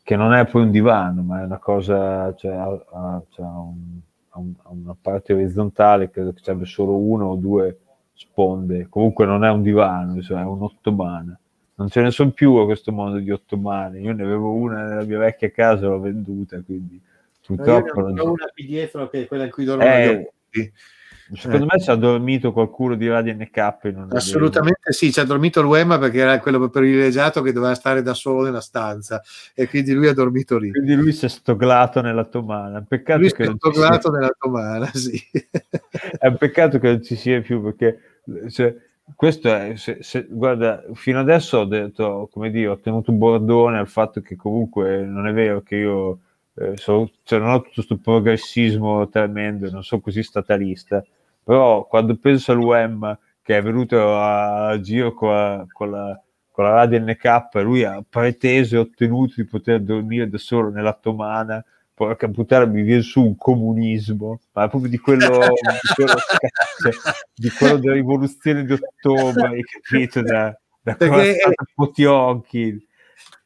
che non è poi un divano, ma è una cosa, cioè, ha, ha- cioè, un- ha un- ha una parte orizzontale, credo che ci abbia solo uno o due sponde. Comunque non è un divano, cioè è un'ottomana. Non ce ne sono più a questo mondo di ottomane. Io ne avevo una nella mia vecchia casa, l'ho venduta, quindi No, io purtroppo ne non ho una qui dietro che è quella in cui dormono gli Eh, occhi. Secondo Eh. me ci ha dormito qualcuno di Radio NK Assolutamente sì, ci ha dormito l'Uema perché era quello privilegiato che doveva stare da solo nella stanza e quindi lui ha dormito lì. Quindi lui si è stoglato nella tomana. Peccato Lui si che è non ci sia, stoglato nella tomana, sì. è un peccato che non ci sia più perché cioè, questo è se- se- guarda, fino adesso ho detto, come dire, ho tenuto bordone al fatto che comunque non è vero che io eh, so- cioè, non ho tutto questo progressismo tremendo, non sono così statalista, però quando penso all'UEM che è venuto a, a giro con la, con la- con la radio NK, lui ha preteso e ottenuto di poter dormire da solo nella tomana, porca puttana mi viene su un comunismo, ma proprio di quello, di quello, cioè, di quello della rivoluzione di ottobre, capito, da, da Perché- Potiochi.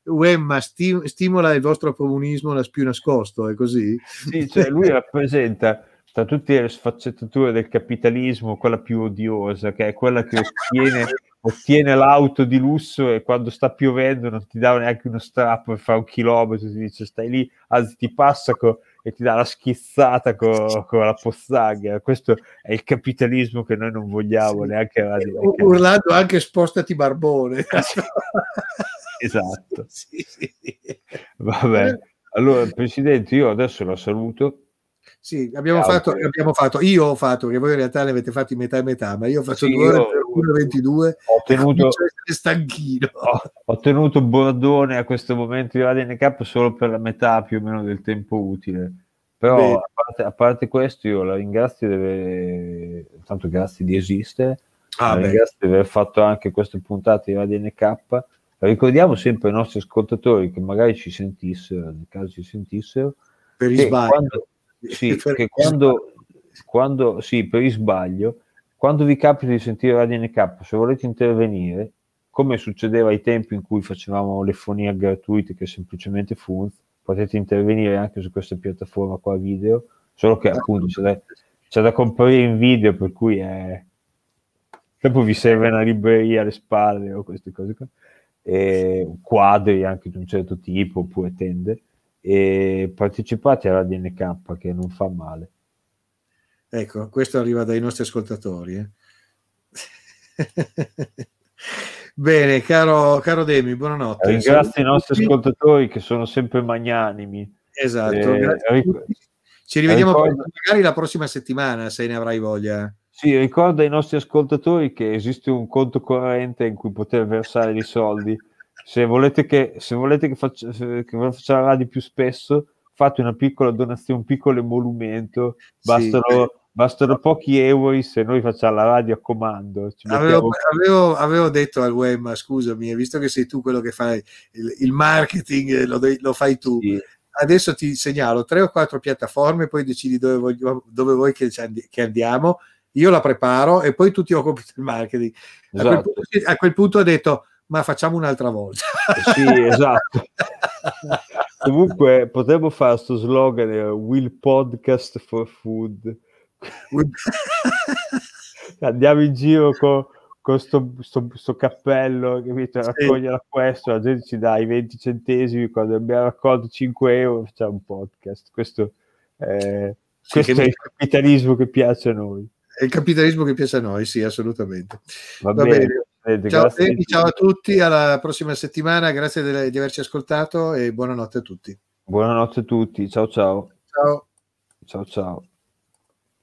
Uemma sti- stimola il vostro comunismo nas- più nascosto, è così? Sì, cioè lui rappresenta tra tutte le sfaccettature del capitalismo quella più odiosa, che è quella che ottiene, ottiene l'auto di lusso e quando sta piovendo non ti dà neanche uno strappo per fare un chilometro, ti dice stai lì, anzi ti passa co- e ti dà la schizzata co- con la pozzaglia. Questo è il capitalismo che noi non vogliamo Sì. neanche U- Urlando anche spostati barbone. Esatto. Sì, sì. Vabbè, allora Presidente, io adesso la saluto. Sì, abbiamo Ciao. fatto, abbiamo fatto, io ho fatto, che voi in realtà ne avete fatti metà e metà, ma io faccio Sì, due ore per 1,22 Ho tenuto, stanchino. ho, ho tenuto bordone a questo momento di Radio NK solo per la metà più o meno del tempo utile. Però a parte, a parte questo io la ringrazio di aver, tanto grazie di esistere, Ah, la beh, ringrazio di aver fatto anche queste puntate di Radio NK. Ricordiamo sempre ai nostri ascoltatori che magari ci sentissero, nel caso ci sentissero, per che isbaglio. quando, sì, Per che quando, quando, sì, per isbaglio, quando vi capita di sentire Radio NK, se volete intervenire, come succedeva ai tempi in cui facevamo le fonie gratuite che semplicemente Funz, potete intervenire anche su questa piattaforma qua video, solo che appunto c'è da, c'è da comprare in video, per cui è... dopo vi serve una libreria alle spalle o queste cose qua, e quadri anche di un certo tipo, oppure tende, e partecipate alla DNK che non fa male. Ecco, questo arriva dai nostri ascoltatori. eh. Bene, caro, caro Demi, buonanotte. Ringrazio i nostri ascoltatori che sono sempre magnanimi. Esatto, Eh. Ci rivediamo ricordo- magari la prossima settimana, se ne avrai voglia. Sì, ricorda ai nostri ascoltatori che esiste un conto corrente in cui poter versare dei soldi. Se volete che, se volete che, faccia, che faccia la radio più spesso, fate una piccola donazione, un piccolo emolumento. Sì. Bastano, bastano pochi euro se noi facciamo la radio a comando. Avevo, avevo- avevo detto al web, scusami, visto che sei tu quello che fai il, il marketing, eh, lo, lo fai tu. sì, Adesso ti segnalo tre o quattro piattaforme, poi decidi dove, voglio- dove vuoi che, che andiamo. Io la preparo e poi tu ti occupi del marketing. A, quel esatto. punto, a quel punto ho detto, ma facciamo un'altra volta. Sì, esatto. Comunque potremmo fare sto slogan eh, Will Podcast for Food Andiamo in giro con, con sto, sto, sto cappello, capito? Raccogliere questo, la gente ci dà i 20 centesimi, quando abbiamo raccolto 5 euro facciamo un podcast. Questo, eh, Sì, questo che è mi- il capitalismo che piace a noi. È il capitalismo che piace a noi, sì, assolutamente. Va, Va bene. bene. Ciao, Freddy, ciao a tutti, alla prossima settimana, grazie di averci ascoltato e buonanotte a tutti. Buonanotte a tutti, ciao ciao. Ciao. Ciao ciao.